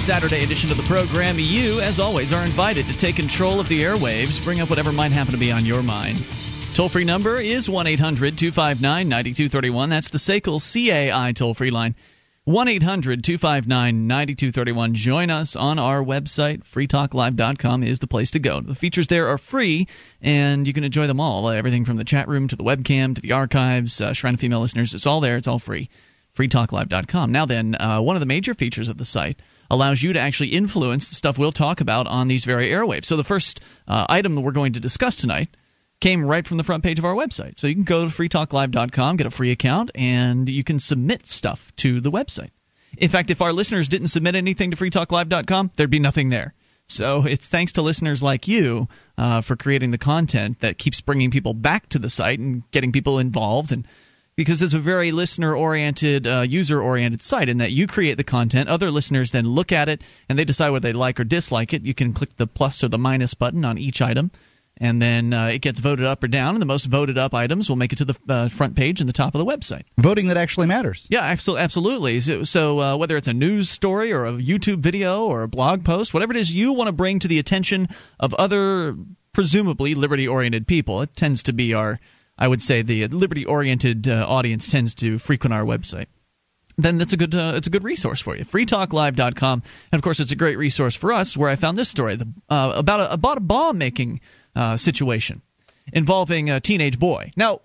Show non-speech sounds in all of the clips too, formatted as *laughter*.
Saturday edition of the program. You, as always, are invited to take control of the airwaves, bring up whatever might happen to be on your mind. Toll free number is 1 800 259 9231. That's the SACL CAI toll free line. 1 800 259 9231. Join us on our website. freetalklive.com is the place to go. The features there are free, and you can enjoy them all. Everything from the chat room to the webcam to the archives, uh, Shrine of Female Listeners. It's all there. It's all free freetalklive.com. Now, then, uh, one of the major features of the site allows you to actually influence the stuff we'll talk about on these very airwaves. So, the first uh, item that we're going to discuss tonight came right from the front page of our website. So, you can go to freetalklive.com, get a free account, and you can submit stuff to the website. In fact, if our listeners didn't submit anything to freetalklive.com, there'd be nothing there. So it's thanks to listeners like you uh, for creating the content that keeps bringing people back to the site and getting people involved and because it's a very listener oriented, uh, user oriented site in that you create the content, other listeners then look at it and they decide whether they like or dislike it. You can click the plus or the minus button on each item. And then uh, it gets voted up or down, and the most voted up items will make it to the uh, front page and the top of the website. Voting that actually matters. Yeah, absolutely. So, so uh, whether it's a news story or a YouTube video or a blog post, whatever it is you want to bring to the attention of other presumably liberty oriented people, it tends to be our I would say the liberty oriented uh, audience tends to frequent our website then that's a good uh, it's a good resource for you. freetalklive.com and of course it's a great resource for us where I found this story the, uh, about a, about a bomb making uh, situation involving a teenage boy. Now,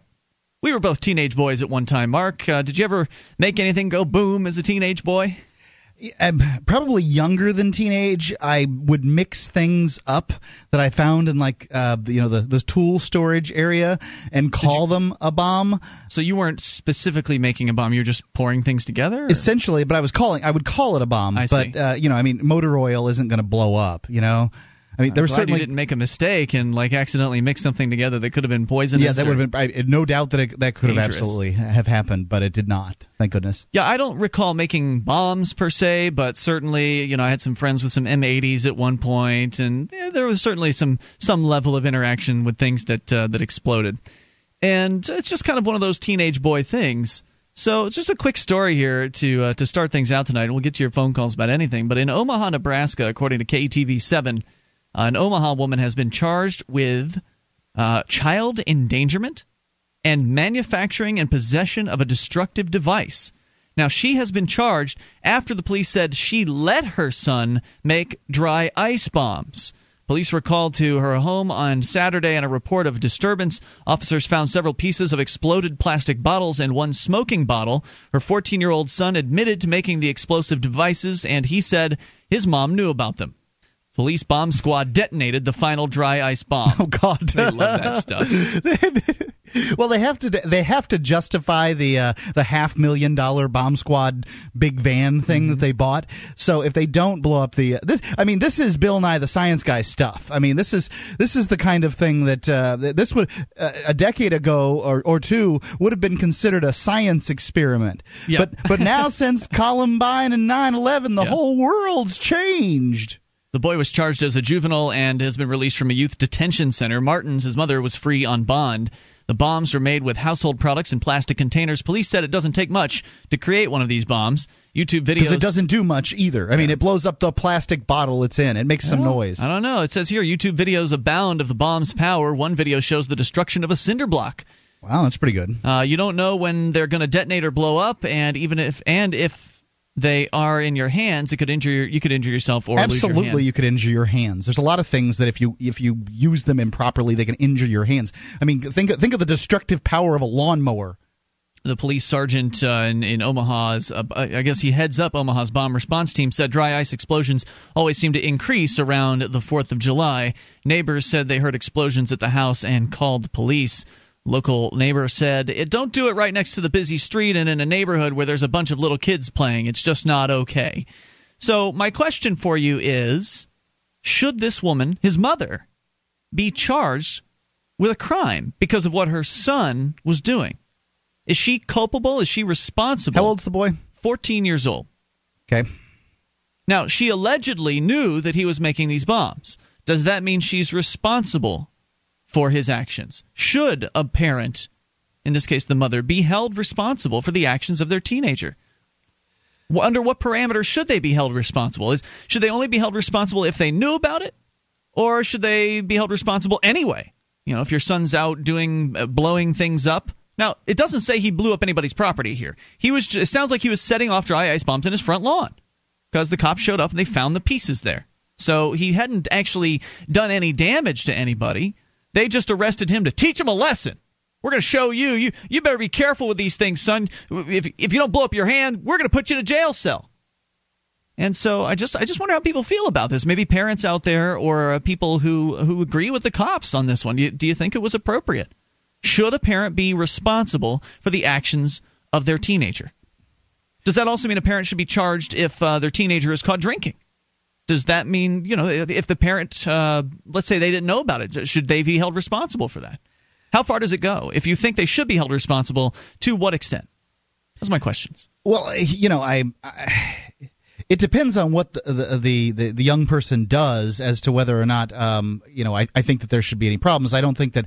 we were both teenage boys at one time. Mark, uh, did you ever make anything go boom as a teenage boy? I'm probably younger than teenage. I would mix things up that I found in like uh, you know the the tool storage area and call you, them a bomb. So you weren't specifically making a bomb; you were just pouring things together. Or? Essentially, but I was calling. I would call it a bomb. I but uh, you know, I mean, motor oil isn't going to blow up. You know. I mean, there was certainly didn't make a mistake and like accidentally mix something together that could have been poisonous. Yeah, that would have been I, no doubt that it, that could dangerous. have absolutely have happened, but it did not. Thank goodness. Yeah, I don't recall making bombs per se, but certainly, you know, I had some friends with some M80s at one point, and yeah, there was certainly some some level of interaction with things that uh, that exploded. And it's just kind of one of those teenage boy things. So, just a quick story here to uh, to start things out tonight, and we'll get to your phone calls about anything. But in Omaha, Nebraska, according to KETV seven an Omaha woman has been charged with uh, child endangerment and manufacturing and possession of a destructive device. Now, she has been charged after the police said she let her son make dry ice bombs. Police were called to her home on Saturday on a report of disturbance. Officers found several pieces of exploded plastic bottles and one smoking bottle. Her 14 year old son admitted to making the explosive devices, and he said his mom knew about them. Police bomb squad detonated the final dry ice bomb. *laughs* Oh God, they love that stuff. *laughs* well, they have to they have to justify the uh, the half million dollar bomb squad big van thing mm-hmm. that they bought. So if they don't blow up the uh, this, I mean, this is Bill Nye the Science Guy stuff. I mean, this is this is the kind of thing that uh, this would uh, a decade ago or, or two would have been considered a science experiment. Yep. But but now *laughs* since Columbine and 9/11, the yep. whole world's changed. The boy was charged as a juvenile and has been released from a youth detention center. Martins, his mother, was free on bond. The bombs were made with household products in plastic containers. Police said it doesn't take much to create one of these bombs. YouTube videos. Because it doesn't do much either. I mean, it blows up the plastic bottle it's in. It makes some noise. I don't know. It says here YouTube videos abound of the bomb's power. One video shows the destruction of a cinder block. Wow, that's pretty good. Uh, you don't know when they're going to detonate or blow up, and even if and if they are in your hands, it could injure your, you could injure yourself or absolutely you could injure your hands. There's a lot of things that if you if you use them improperly, they can injure your hands. I mean, think think of the destructive power of a lawnmower. The police sergeant uh, in, in Omaha's, uh, I guess he heads up Omaha's bomb response team, said dry ice explosions always seem to increase around the 4th of July. Neighbors said they heard explosions at the house and called police. Local neighbor said, it, Don't do it right next to the busy street and in a neighborhood where there's a bunch of little kids playing. It's just not okay. So, my question for you is Should this woman, his mother, be charged with a crime because of what her son was doing? Is she culpable? Is she responsible? How old's the boy? 14 years old. Okay. Now, she allegedly knew that he was making these bombs. Does that mean she's responsible for his actions. Should a parent, in this case the mother, be held responsible for the actions of their teenager? Under what parameters should they be held responsible? Is, should they only be held responsible if they knew about it? Or should they be held responsible anyway? You know, if your son's out doing, uh, blowing things up. Now, it doesn't say he blew up anybody's property here. He was, just, it sounds like he was setting off dry ice bombs in his front lawn because the cops showed up and they found the pieces there. So he hadn't actually done any damage to anybody. They just arrested him to teach him a lesson. We're going to show you. You you better be careful with these things, son. If if you don't blow up your hand, we're going to put you in a jail cell. And so I just I just wonder how people feel about this. Maybe parents out there or uh, people who who agree with the cops on this one. Do you, do you think it was appropriate? Should a parent be responsible for the actions of their teenager? Does that also mean a parent should be charged if uh, their teenager is caught drinking? Does that mean you know if the parent, uh, let's say they didn't know about it, should they be held responsible for that? How far does it go? If you think they should be held responsible, to what extent? That's my questions. Well, you know, I, I it depends on what the the, the the, young person does as to whether or not um, you know I, I think that there should be any problems. I don't think that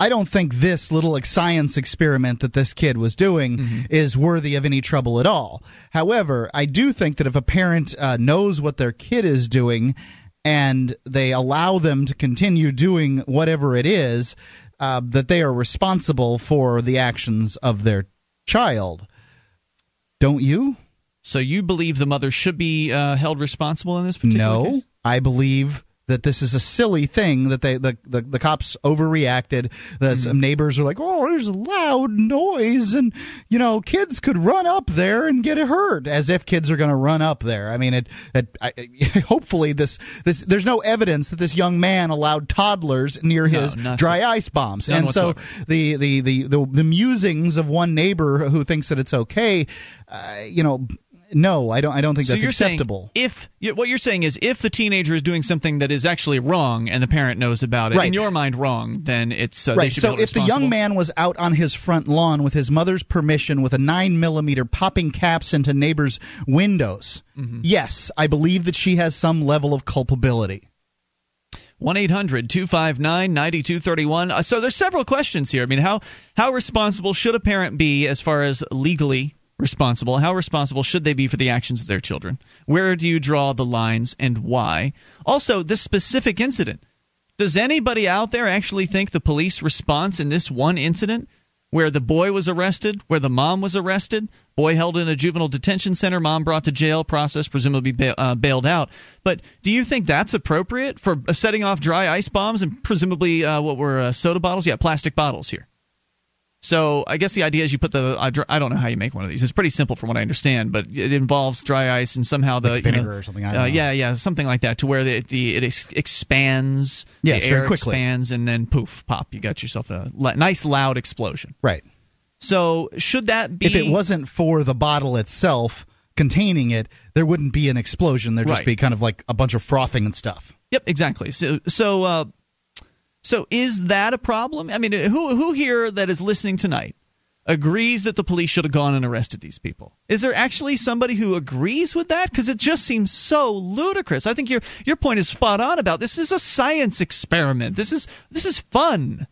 I don't think this little science experiment that this kid was doing mm-hmm. is worthy of any trouble at all. However, I do think that if a parent uh, knows what their kid is doing and they allow them to continue doing whatever it is, uh, that they are responsible for the actions of their child. Don't you? So you believe the mother should be uh, held responsible in this particular no, case? I believe that this is a silly thing that they the the, the cops overreacted. That mm. some neighbors are like, "Oh, there's a loud noise, and you know, kids could run up there and get hurt." As if kids are going to run up there. I mean, it. it I, *laughs* hopefully, this this there's no evidence that this young man allowed toddlers near his no, dry ice bombs, None and whatsoever. so the, the the the the musings of one neighbor who thinks that it's okay, uh, you know no, I don't. I don't think so that's acceptable. if what you're saying is, if the teenager is doing something that is actually wrong and the parent knows about it, right. in your mind, wrong, then it's uh, right. so if the young man was out on his front lawn with his mother's permission, with a nine millimeter popping caps into neighbors' windows, mm-hmm. yes, I believe that she has some level of culpability. 1 800 259 9231. Uh, so there's several questions here. I mean, how, how responsible should a parent be as far as legally responsible? How responsible should they be for the actions of their children? Where do you draw the lines and why? Also, this specific incident. Does anybody out there actually think the police response in this one incident where the boy was arrested, where the mom was arrested, boy held in a juvenile detention center, mom brought to jail, process presumably ba- uh, bailed out. But do you think that's appropriate for uh, setting off dry ice bombs and presumably uh, what were uh, soda bottles? Yeah, plastic bottles here. So I guess the idea is you put the I don't know how you make one of these. It's pretty simple from what I understand, but it involves dry ice and somehow the like vinegar you know, or something. Uh, yeah, yeah, something like that to where the, the it ex- expands, yes, the air quickly. expands, and then poof, pop, you got yourself a nice loud explosion. Right. So should that be? If it wasn't for the bottle itself containing it, there wouldn't be an explosion. There'd just right. be kind of like a bunch of frothing and stuff. Yep, exactly. So, so, uh, so is that a problem? I mean, who who here that is listening tonight agrees that the police should have gone and arrested these people. Is there actually somebody who agrees with that? Because it just seems so ludicrous. I think your your point is spot on about this is a science experiment. This is this is fun.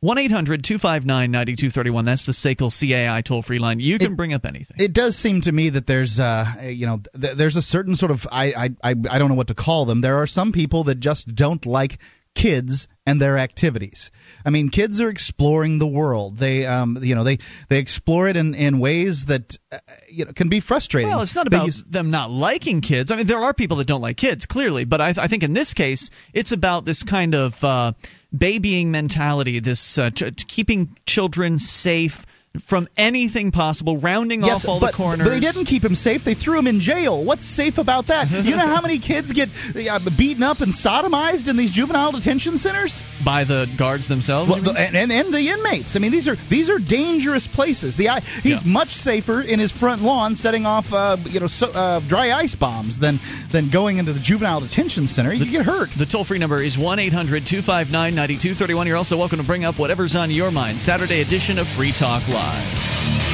1 800 259 9231. That's the SACL CAI toll free line. You can it, bring up anything. It does seem to me that there's, uh, you know, th- there's a certain sort of, I, I, I, I don't know what to call them. There are some people that just don't like kids and their activities. I mean, kids are exploring the world. They, um, you know, they they explore it in, in ways that uh, you know can be frustrating. Well, it's not about use- them not liking kids. I mean, there are people that don't like kids, clearly, but I, I think in this case, it's about this kind of uh, babying mentality, this uh, keeping children safe from anything possible, rounding yes, off all but, the corners. But they didn't keep him safe. They threw him in jail. What's safe about that? *laughs* you know how many kids get uh, beaten up and sodomized in these juvenile detention centers by the guards themselves, well, the, and, and, and the inmates. I mean, these are these are dangerous places. The he's yeah. much safer in his front lawn, setting off uh, you know so, uh, dry ice bombs than than going into the juvenile detention center. You the, get hurt. The toll free number is 1 800 259 9231. You're also welcome to bring up whatever's on your mind. Saturday edition of Free Talk Live live.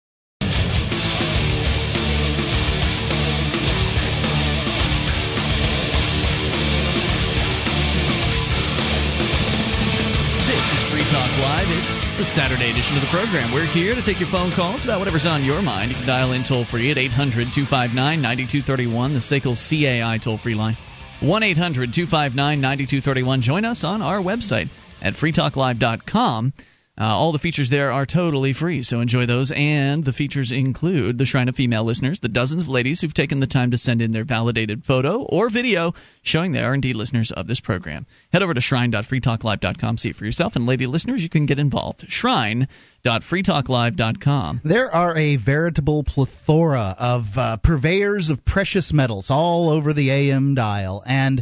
Live. It's the Saturday edition of the program. We're here to take your phone calls about whatever's on your mind. You can dial in toll free at 800 259 9231, the SACL CAI toll free line. 1 800 259 9231. Join us on our website at freetalklive.com. Uh, all the features there are totally free, so enjoy those. And the features include the Shrine of Female Listeners, the dozens of ladies who've taken the time to send in their validated photo or video showing they are indeed listeners of this program. Head over to shrine.freetalklive.com, see it for yourself. And lady listeners, you can get involved. Shrine.freetalklive.com. There are a veritable plethora of uh, purveyors of precious metals all over the AM dial. And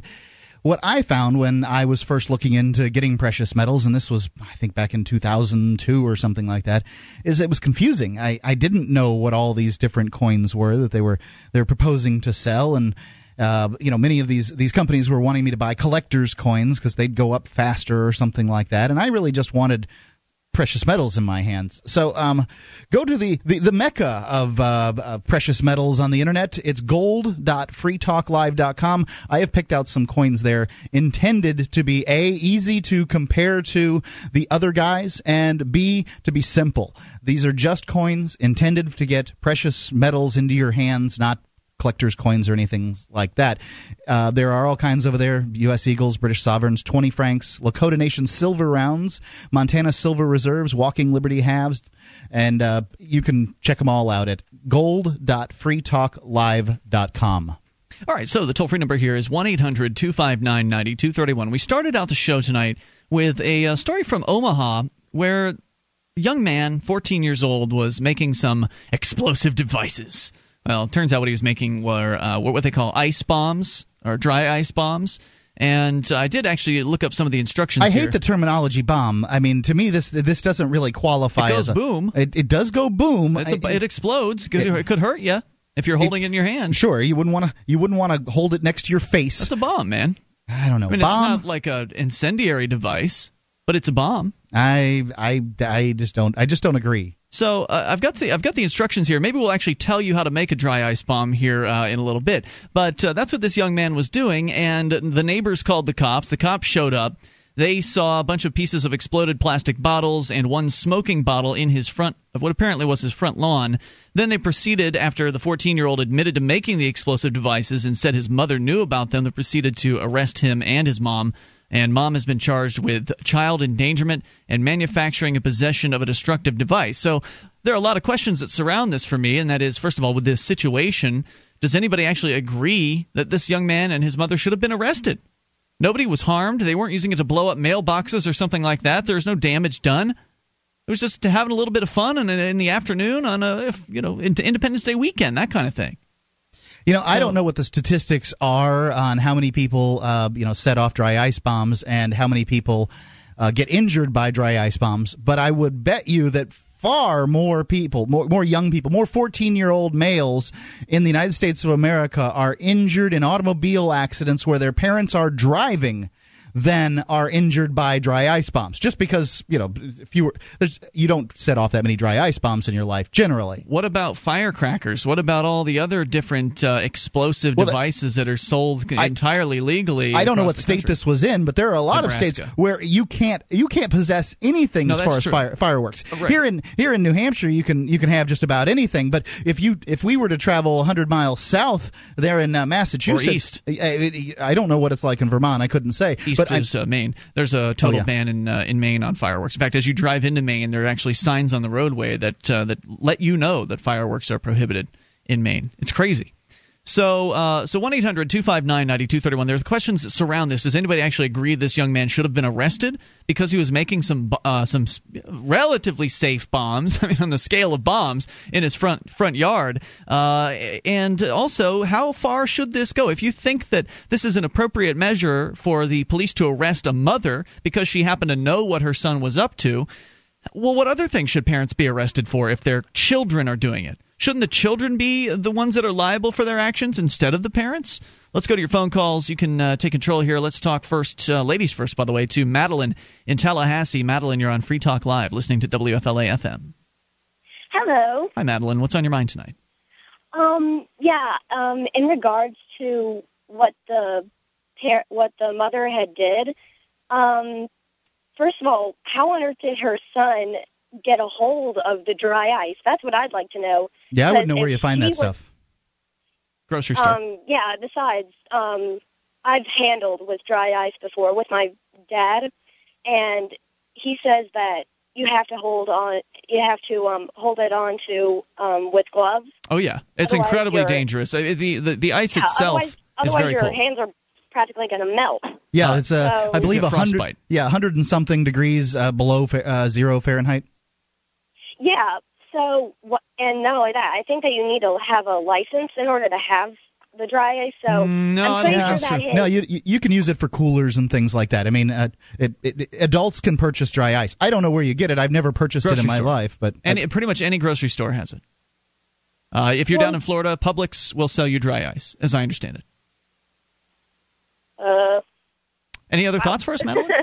what I found when I was first looking into getting precious metals, and this was, I think, back in 2002 or something like that, is it was confusing. I, I didn't know what all these different coins were that they were they were proposing to sell, and uh, you know, many of these these companies were wanting me to buy collectors coins because they'd go up faster or something like that, and I really just wanted precious metals in my hands. So um, go to the, the, the mecca of, uh, of precious metals on the internet. It's gold.freetalklive.com. I have picked out some coins there intended to be A, easy to compare to the other guys, and B, to be simple. These are just coins intended to get precious metals into your hands, not collector's coins or anything like that. Uh, there are all kinds over there U.S. Eagles, British Sovereigns, 20 francs, Lakota Nation silver rounds, Montana silver reserves, Walking Liberty halves, and uh, you can check them all out at gold.freetalklive.com. All right, so the toll free number here is 1 800 259 9231. We started out the show tonight with a uh, story from Omaha where a young man, 14 years old, was making some explosive devices. Well, it turns out what he was making were uh, what they call ice bombs or dry ice bombs. And I did actually look up some of the instructions. I here. hate the terminology bomb. I mean, to me, this this doesn't really qualify it goes as a boom. It, it does go boom. A, it explodes. Could, it, it, could hurt you if you're holding it, in your hand. Sure, you wouldn't want to. You wouldn't want to hold it next to your face. It's a bomb, man. I don't know. I mean, bomb? it's not like an incendiary device, but it's a bomb. I I I just don't. I just don't agree. So uh, I've got the I've got the instructions here. Maybe we'll actually tell you how to make a dry ice bomb here uh, in a little bit. But uh, that's what this young man was doing, and the neighbors called the cops. The cops showed up. They saw a bunch of pieces of exploded plastic bottles and one smoking bottle in his front what apparently was his front lawn. Then they proceeded, after the 14 year old admitted to making the explosive devices and said his mother knew about them, they proceeded to arrest him and his mom and mom has been charged with child endangerment and manufacturing and possession of a destructive device. So there are a lot of questions that surround this for me, and that is, first of all, with this situation, does anybody actually agree that this young man and his mother should have been arrested? Nobody was harmed. They weren't using it to blow up mailboxes or something like that. There was no damage done. It was just having a little bit of fun in, in the afternoon on a you know Independence Day weekend, that kind of thing. You know, so, I don't know what the statistics are on how many people, uh, you know, set off dry ice bombs and how many people uh, get injured by dry ice bombs, but I would bet you that far more people, more, more young people, more 14 year old males in the United States of America are injured in automobile accidents where their parents are driving than are injured by dry ice bombs. Just because you know fewer, you don't set off that many dry ice bombs in your life generally. What about firecrackers? What about all the other different uh, explosive well, devices that are sold I, entirely legally? I don't know what state country. this was in, but there are a lot Nebraska. of states where you can't you can't possess anything no, as far as fire, fireworks. Right. Here in here in New Hampshire, you can you can have just about anything. But if you if we were to travel 100 miles south there in uh, Massachusetts, I, I, don't know what it's like in Vermont. I couldn't say. East but is uh, Maine. There's a total oh, yeah. ban in uh, in Maine on fireworks. In fact, as you drive into Maine, there are actually signs on the roadway that uh, that let you know that fireworks are prohibited in Maine. It's crazy. So, uh, so one 259 9231 There are questions that surround this. Does anybody actually agree this young man should have been arrested because he was making some uh, some relatively safe bombs? *laughs* I mean, on the scale of bombs in his front front yard. Uh, and also, how far should this go? If you think that this is an appropriate measure for the police to arrest a mother because she happened to know what her son was up to, well, what other things should parents be arrested for if their children are doing it? Shouldn't the children be the ones that are liable for their actions instead of the parents? Let's go to your phone calls. You can uh, take control here. Let's talk first, uh, ladies first, by the way, to Madeline in Tallahassee. Madeline, you're on Free Talk Live, listening to WFLA FM. Hello. Hi, Madeline. What's on your mind tonight? Um, yeah. Um, in regards to what the par- what the mother had did, um, first of all, how on earth did her son get a hold of the dry ice? That's what I'd like to know. Yeah, I wouldn't know where you find that was, stuff. Grocery store. Um, yeah. Besides, um, I've handled with dry ice before with my dad, and he says that you have to hold on. You have to um, hold it on to um, with gloves. Oh yeah, it's otherwise incredibly dangerous. the, the the ice yeah, itself otherwise, is otherwise very your cold. hands are practically going to melt. Yeah, it's uh, so, I believe a hundred. frostbite. Yeah, hundred and something degrees uh, below uh, zero Fahrenheit. Yeah. So, wh- and not only that, I think that you need to have a license in order to have the dry ice. So, Mm, no, I'm pretty I sure don't that think his, No, you you you can use it for coolers and things like that. I mean, uh, it, it, adults can purchase dry ice. I don't know where you get it. I've never purchased it in my store. life, but and pretty much any grocery store has it. Uh, if you're Well- down in Florida, Publix will sell you dry ice, as I understand it. uh, Any other thoughts for us, Madeline? *laughs*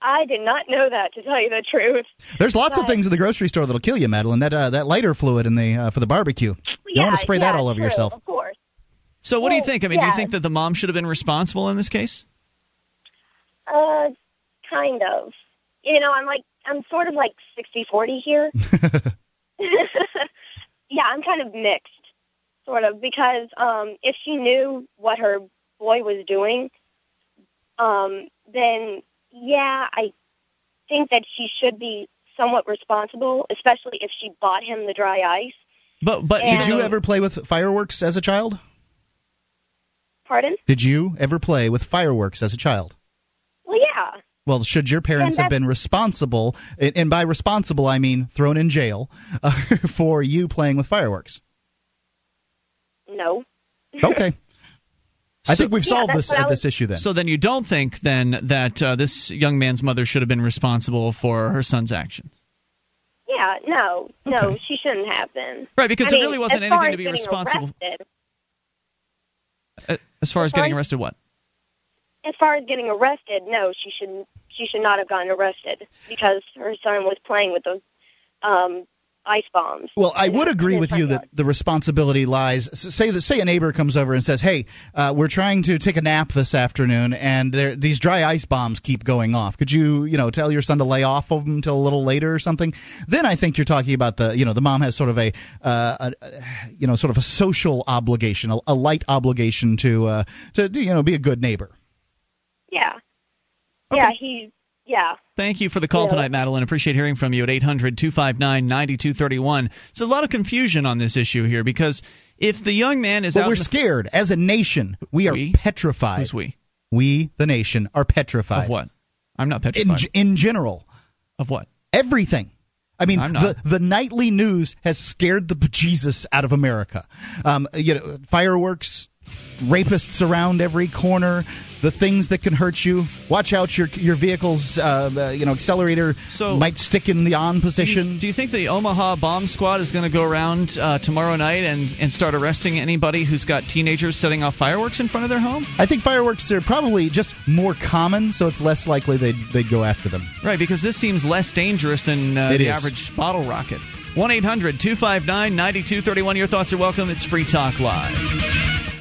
I did not know that to tell you the truth. there's lots of things in the grocery store that'll kill you, Madeline. That uh, that lighter fluid in the uh, for the barbecue. You yeah, don't want to spray that all over true, yourself. Of course. So, what do you think? I mean, do you think that the mom should have been responsible in this case? Uh, kind of. You know, I'm like, I'm sort of like 60-40 here. *laughs* *laughs* yeah, I'm kind of mixed, sort of, because um, if she knew what her boy was doing, um, then yeah, I think that she should be somewhat responsible, especially if she bought him the dry ice. But but And- Did you ever play with fireworks as a child? Pardon? Did you ever play with fireworks as a child? Well, yeah. Well, should your parents have been responsible, and and by responsible I mean thrown in jail uh, *laughs* for you playing with fireworks? No. Okay. *laughs* I think we've Yeah, solved that's this what I uh, was- this issue then. So then you don't think then that uh, this young man's mother should have been responsible for her son's actions? Yeah, no, no, she shouldn't have been. Right, because I there mean, really wasn't anything to be responsible. Arrested, Uh, As far as As far getting as- arrested, what? as far as getting arrested, no, she shouldn't. she should not have gotten arrested because her son was playing with those um, ice bombs. Well, I would agree with you that the responsibility lies. Say that say a neighbor comes over and says, "Hey, uh, we're trying to take a nap this afternoon, and there, these dry ice bombs keep going off. Could you, you know, tell your son to lay off of them until a little later or something?" Then I think you're talking about the, you know, the mom has sort of a, uh, a you know, sort of a social obligation, a, a light obligation to, uh, to, you know, be a good neighbor. Yeah, Okay. yeah, he, yeah. Thank you for the call Yeah. tonight, Madeline. Appreciate hearing from you at 800 259 9231. There's a lot of confusion on this issue here because if the young man is But out. we're the- scared as a nation. We are We? petrified. Who's we? We, the nation, are petrified. Of what? I'm not In, petrified. in general. of what? everything. I mean, the, the nightly news has scared the bejesus out of America. Um, you know, fireworks, rapists around every corner, the things that can hurt you. Watch out, your your vehicle's uh, uh, you know accelerator So- might stick in the on Do you, position. do you think the Omaha bomb squad is going to go around uh, tomorrow night and, and start arresting anybody who's got teenagers setting off fireworks in front of their home? I think fireworks are probably just more common, so it's less likely they'd, they'd go after them. Right, because this seems less dangerous than uh, the is. average bottle rocket. 1 800 259 9231. Your thoughts are welcome. It's Free Talk Live.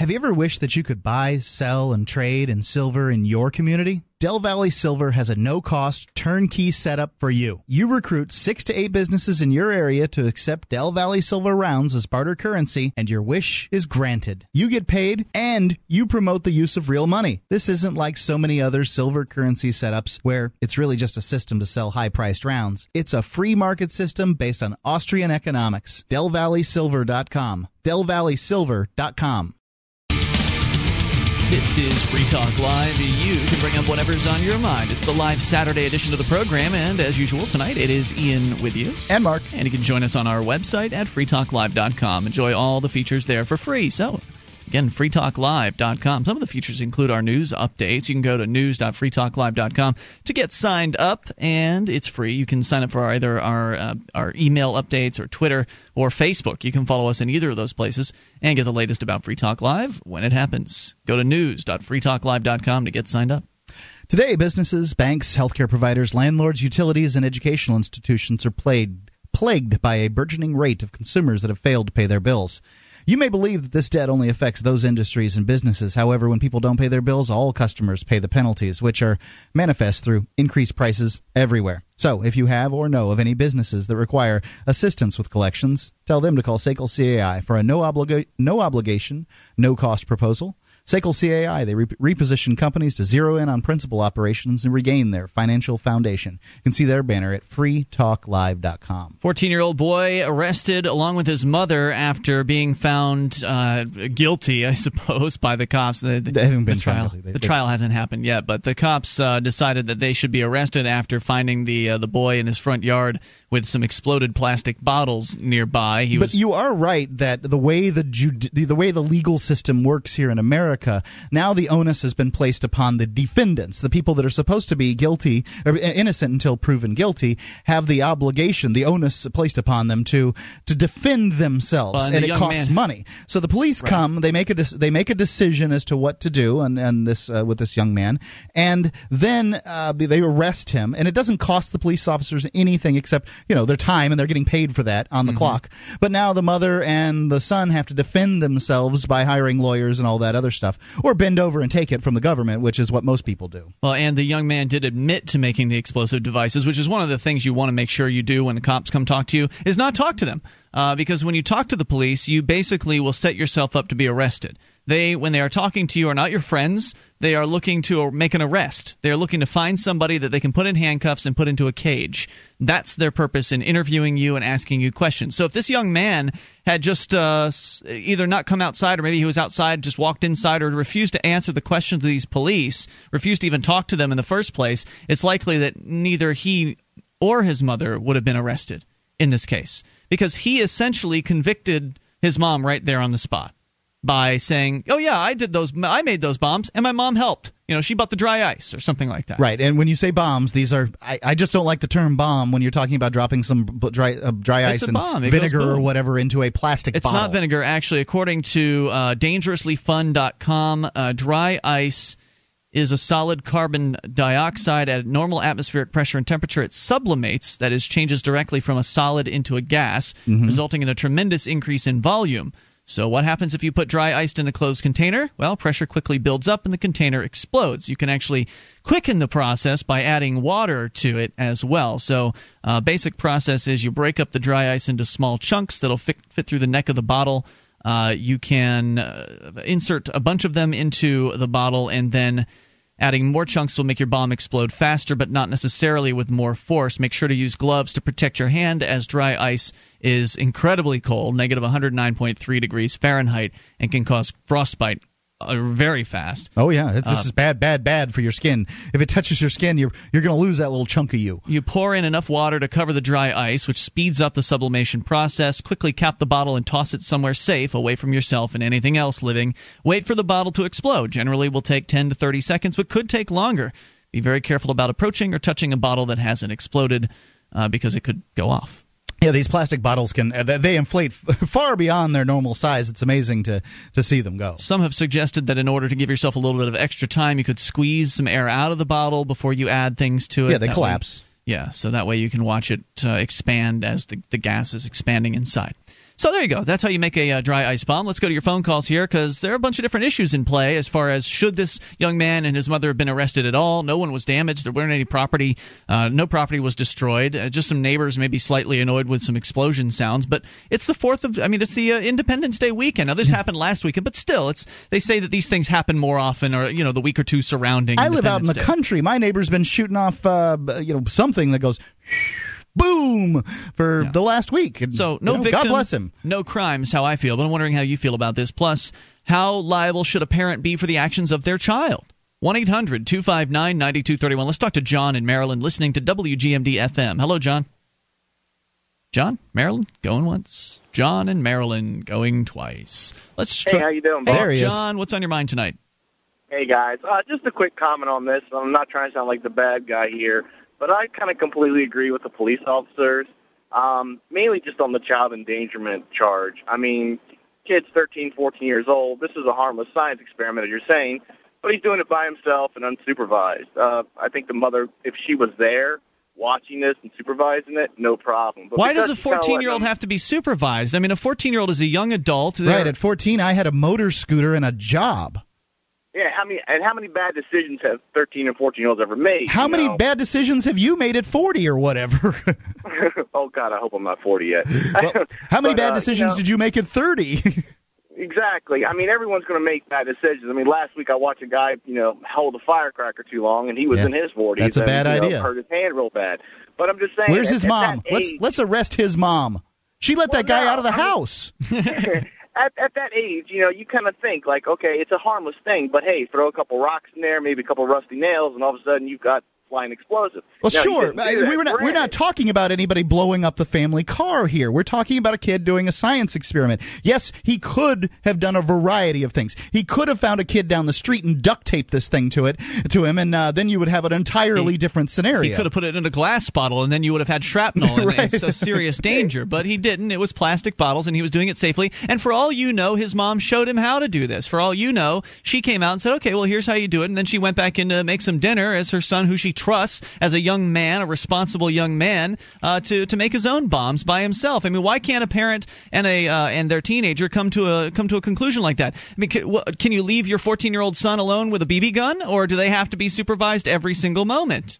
Have you ever wished that you could buy, sell, and trade in silver in your community? Del Valley Silver has a no cost turnkey setup for you. You recruit six to eight businesses in your area to accept Del Valley Silver rounds as barter currency, and your wish is granted. You get paid and you promote the use of real money. This isn't like so many other silver currency setups where it's really just a system to sell high priced rounds. It's a free market system based on Austrian economics. DelValleySilver.com. DelValleySilver.com. This is Free Talk Live. You can bring up whatever's on your mind. It's the live Saturday edition of the program, and as usual, tonight it is Ian with you. And Mark. And you can join us on our website at freetalklive.com. Enjoy all the features there for free. So, Again, freetalklive.com. Some of the features include our news updates. You can go to news.freetalklive.com to get signed up, and it's free. You can sign up for either our uh, our email updates or Twitter or Facebook. You can follow us in either of those places and get the latest about Free Talk Live when it happens. Go to news.freetalklive.com to get signed up. Today, businesses, banks, healthcare providers, landlords, utilities, and educational institutions are plagued, plagued by a burgeoning rate of consumers that have failed to pay their bills. You may believe that this debt only affects those industries and businesses. However, when people don't pay their bills, all customers pay the penalties, which are manifest through increased prices everywhere. So, if you have or know of any businesses that require assistance with collections, tell them to call SACL CAI for a no, obliga- no obligation, no cost proposal. SACL CAI, they re- reposition companies to zero in on principal operations and regain their financial foundation. You can see their banner at freetalklive.com. 14 year old boy arrested along with his mother after being found uh, guilty, I suppose, by the cops. The, the, they haven't been the trial, they, the trial hasn't happened yet, but the cops uh, decided that they should be arrested after finding the, uh, the boy in his front yard with some exploded plastic bottles nearby. He but was, you are right that the way the, the way the legal system works here in America, now the onus has been placed upon the defendants, the people that are supposed to be guilty or innocent until proven guilty, have the obligation, the onus placed upon them to to defend themselves, well, and, and the it costs man, money. So the police right. come, they make a they make a decision as to what to do, and and this uh, with this young man, and then uh, they arrest him, and it doesn't cost the police officers anything except you know their time and they're getting paid for that on the mm-hmm. clock. But now the mother and the son have to defend themselves by hiring lawyers and all that other stuff or bend over and take it from the government which is what most people do. Well and the young man did admit to making the explosive devices which is one of the things you want to make sure you do when the cops come talk to you is not talk to them. Uh, because when you talk to the police you basically will set yourself up to be arrested they, when they are talking to you, are not your friends. They are looking to make an arrest. They are looking to find somebody that they can put in handcuffs and put into a cage. That's their purpose in interviewing you and asking you questions. So if this young man had just uh, either not come outside or maybe he was outside, just walked inside, or refused to answer the questions of these police, refused to even talk to them in the first place, it's likely that neither he or his mother would have been arrested in this case because he essentially convicted his mom right there on the spot by saying, "Oh yeah, I did those. I made those bombs, and my mom helped. You know, she bought the dry ice or something like that." Right. And when you say bombs, these are I, I just don't like the term bomb when you're talking about dropping some dry uh, dry it's ice and bomb. vinegar or whatever into a plastic. It's bottle. not vinegar, actually. According to uh, dangerouslyfun.com, uh, dry ice is a solid carbon dioxide at normal atmospheric pressure and temperature. It sublimates, that is, changes directly from a solid into a gas, mm-hmm. resulting in a tremendous increase in volume. So, what happens if you put dry ice in a closed container? Well, pressure quickly builds up and the container explodes. You can actually quicken the process by adding water to it as well. So, uh, basic process is you break up the dry ice into small chunks that'll fit, fit through the neck of the bottle. Uh, you can uh, insert a bunch of them into the bottle and then Adding more chunks will make your bomb explode faster, but not necessarily with more force. Make sure to use gloves to protect your hand, as dry ice is incredibly cold, negative 109.3 degrees Fahrenheit, and can cause frostbite very fast. Oh yeah, this uh, is bad, bad, bad for your skin. If it touches your skin, you're you're going to lose that little chunk of you. You pour in enough water to cover the dry ice, which speeds up the sublimation process. Quickly cap the bottle and toss it somewhere safe, away from yourself and anything else living. Wait for the bottle to explode. Generally, will take 10 to 30 seconds, but could take longer. Be very careful about approaching or touching a bottle that hasn't exploded, uh, because it could go off. Yeah, these plastic bottles can uh, they inflate *laughs* far beyond their normal size. It's amazing to to see them go. Some have suggested that in order to give yourself a little bit of extra time, you could squeeze some air out of the bottle before you add things to it. Yeah, they that collapse. Way, yeah, so that way you can watch it uh, expand as the the gas is expanding inside. So there you go. That's how you make a uh, dry ice bomb. Let's go to your phone calls here because there are a bunch of different issues in play as far as should this young man and his mother have been arrested at all. No one was damaged. There weren't any property. Uh, no property was destroyed. Uh, just some neighbors maybe slightly annoyed with some explosion sounds. But it's the fourth of. I mean, it's the uh, Independence Day weekend. Now this happened last weekend, but still, it's they say that these things happen more often, or you know, the week or two surrounding. I live out in the Day. country. My neighbor's been shooting off, uh, you know, something that goes. Boom for Yeah. the last week. And, So no you know, victim, God bless him. no crimes. How I feel, but I'm wondering how you feel about this. Plus, how liable should a parent be for the actions of their child? 1 800 259 9231. Let's talk to John in Maryland, listening to WGMD FM. Hello, John. John, Maryland, going once. John in Maryland, going twice. Let's. Hey, how you doing, Bob? There he is. John, what's on your mind tonight? Hey guys, uh, just a quick comment on this. I'm not trying to sound like the bad guy here, but I kind of completely agree with the police officers, um, mainly just on the child endangerment charge. I mean, kid's 13, 14 years old. This is a harmless science experiment, as you're saying, but he's doing it by himself and unsupervised. Uh, I think the mother, if she was there watching this and supervising it, no problem. But Why does a 14 year old letting have to be supervised? I mean, a 14 year old is a young adult. Right They're- at 14, I had a motor scooter and a job. Yeah, how many and how many bad decisions have 13 and 14 year olds ever made? How many know? bad decisions have you made at 40 or whatever? *laughs* oh God, I hope I'm not 40 yet. well, *laughs* how many But, bad uh, decisions you know, did you make at 30? *laughs* Exactly. I mean, everyone's going to make bad decisions. I mean, last week I watched a guy, you know, hold a firecracker too long, and he was Yeah. in his 40s. That's a and, bad you know, idea. Hurt his hand real bad. But I'm just saying. Where's at- his mom? that Let's let's arrest his mom. She let Well, that guy no, out of the I mean- house. At, at that age, you know, you kind of think like, okay, it's a harmless thing, but hey, throw a couple rocks in there, maybe a couple rusty nails, and all of a sudden you've got flying explosive. Well, No, he sure. I- that, we were not, we're not talking about anybody blowing up the family car here. We're talking about a kid doing a science experiment. Yes, he could have done a variety of things. He could have found a kid down the street and duct taped this thing to it to him, and uh, then you would have an entirely He- different scenario. He could have put it in a glass bottle, and then you would have had shrapnel and, *laughs* Right. and so serious danger. But he didn't. It was plastic bottles, and he was doing it safely. And for all you know, his mom showed him how to do this. For all you know, she came out and said, "Okay, well, here's how you do it." And then she went back in to make some dinner as her son, who she trusts as a young man, a responsible young man, uh, to to make his own bombs by himself. I mean, why can't a parent and a uh, and their teenager come to a come to a conclusion like that? I mean, can, can you leave your 14 year old son alone with a BB gun, or do they have to be supervised every single moment?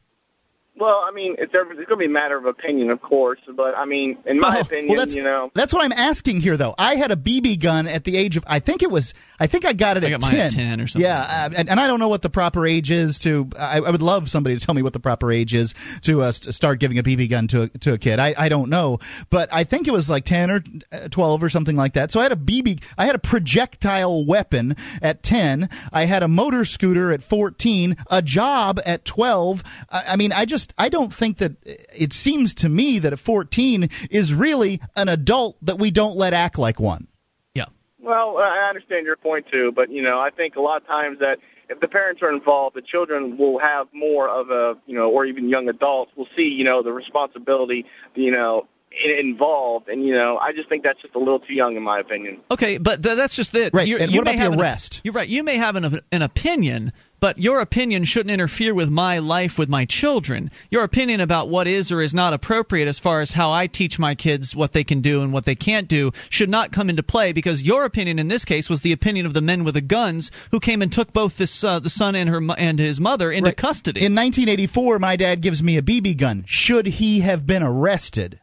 Well, I mean, it's, it's going to be a matter of opinion, of course, but I mean, in my Oh, opinion, well, that's, you know, that's what I'm asking here, though. I had a BB gun at the age of, I think it was, I think I got it I at got mine 10. at 10 or something. Yeah, uh, and, and I don't know what the proper age is to, I, I would love somebody to tell me what the proper age is to uh, start giving a BB gun to a, to a kid. I, I don't know, but I think it was like 10 or uh, 12 or something like that. So I had a BB, I had a projectile weapon at 10. I had a motor scooter at 14, a job at 12. I, I mean, I just, I don't think that it seems to me that a 14 is really an adult that we don't let act like one. Yeah. Well, I understand your point too, but you know, I think a lot of times that if the parents are involved, the children will have more of a, you know, or even young adults will see, you know, the responsibility, you know, involved, and you know, I just think that's just a little too young, in my opinion. Okay, but th- that's just it. Right, You're- and you what may about the have an- arrest? you're right. You may have an, an opinion, but your opinion shouldn't interfere with my life with my children. Your opinion about what is or is not appropriate as far as how I teach my kids what they can do and what they can't do should not come into play because your opinion in this case was the opinion of the men with the guns who came and took both this uh, the son and her and his mother into Right. custody. In 1984, my dad gives me a BB gun. Should he have been arrested?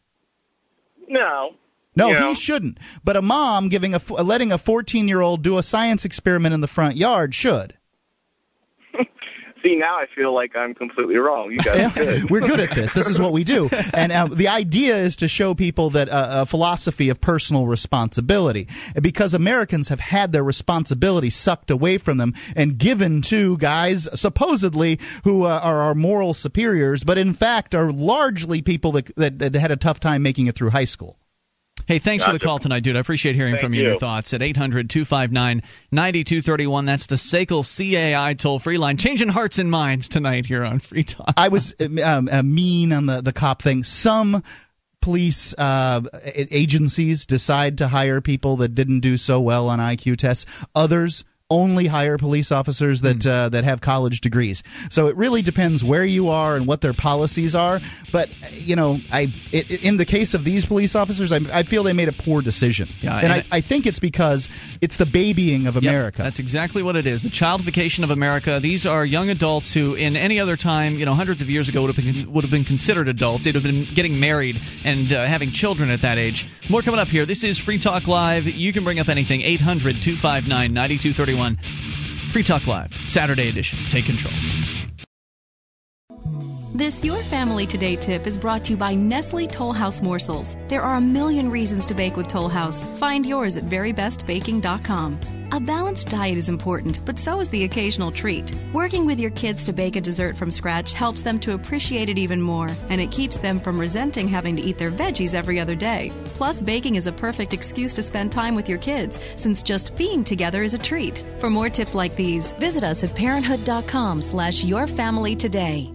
No. No, You know? he shouldn't. But a mom giving a f- letting a 14 year old do a science experiment in the front yard should. *laughs* See, now I feel like I'm completely wrong. You guys good. we're good at this. This is what we do. And uh, the idea is to show people that uh, a philosophy of personal responsibility. Because Americans have had their responsibility sucked away from them and given to guys supposedly who uh, are our moral superiors, but in fact are largely people that, that, that had a tough time making it through high school. Hey, thanks for the call tonight, dude. I appreciate hearing Thank from you and your thoughts at 800 259 9231. That's the SACL CAI toll free line. Changing hearts and minds tonight here on Free Talk. I was um, uh, mean on the, the cop thing. Some police uh, agencies decide to hire people that didn't do so well on IQ tests. Others only hire police officers that Hmm. uh, that have college degrees. So it really depends where you are and what their policies are. But you know, I it, it- in the case of these police officers, I, I feel they made a poor decision, Yeah, and, and I, it- I think it's because it's the babying of Yep, America. that's exactly what it is. The childification of America. These are young adults who, in any other time, you know, hundreds of years ago, would have been would have been considered adults. They'd have been getting married and uh, having children at that age. More coming up here. This is Free Talk Live. You can bring up anything. 800 259 9231. Free Talk Live, Saturday edition. Take control. This Your Family Today tip is brought to you by Nestle Toll House Morsels. There are a million reasons to bake with Toll House. Find yours at verybestbaking.com. A balanced diet is important, but so is the occasional treat. Working with your kids to bake a dessert from scratch helps them to appreciate it even more, and it keeps them from resenting having to eat their veggies every other day. Plus, baking is a perfect excuse to spend time with your kids, since just being together is a treat. For more tips like these, visit us at parenthood.com slash yourfamilytoday.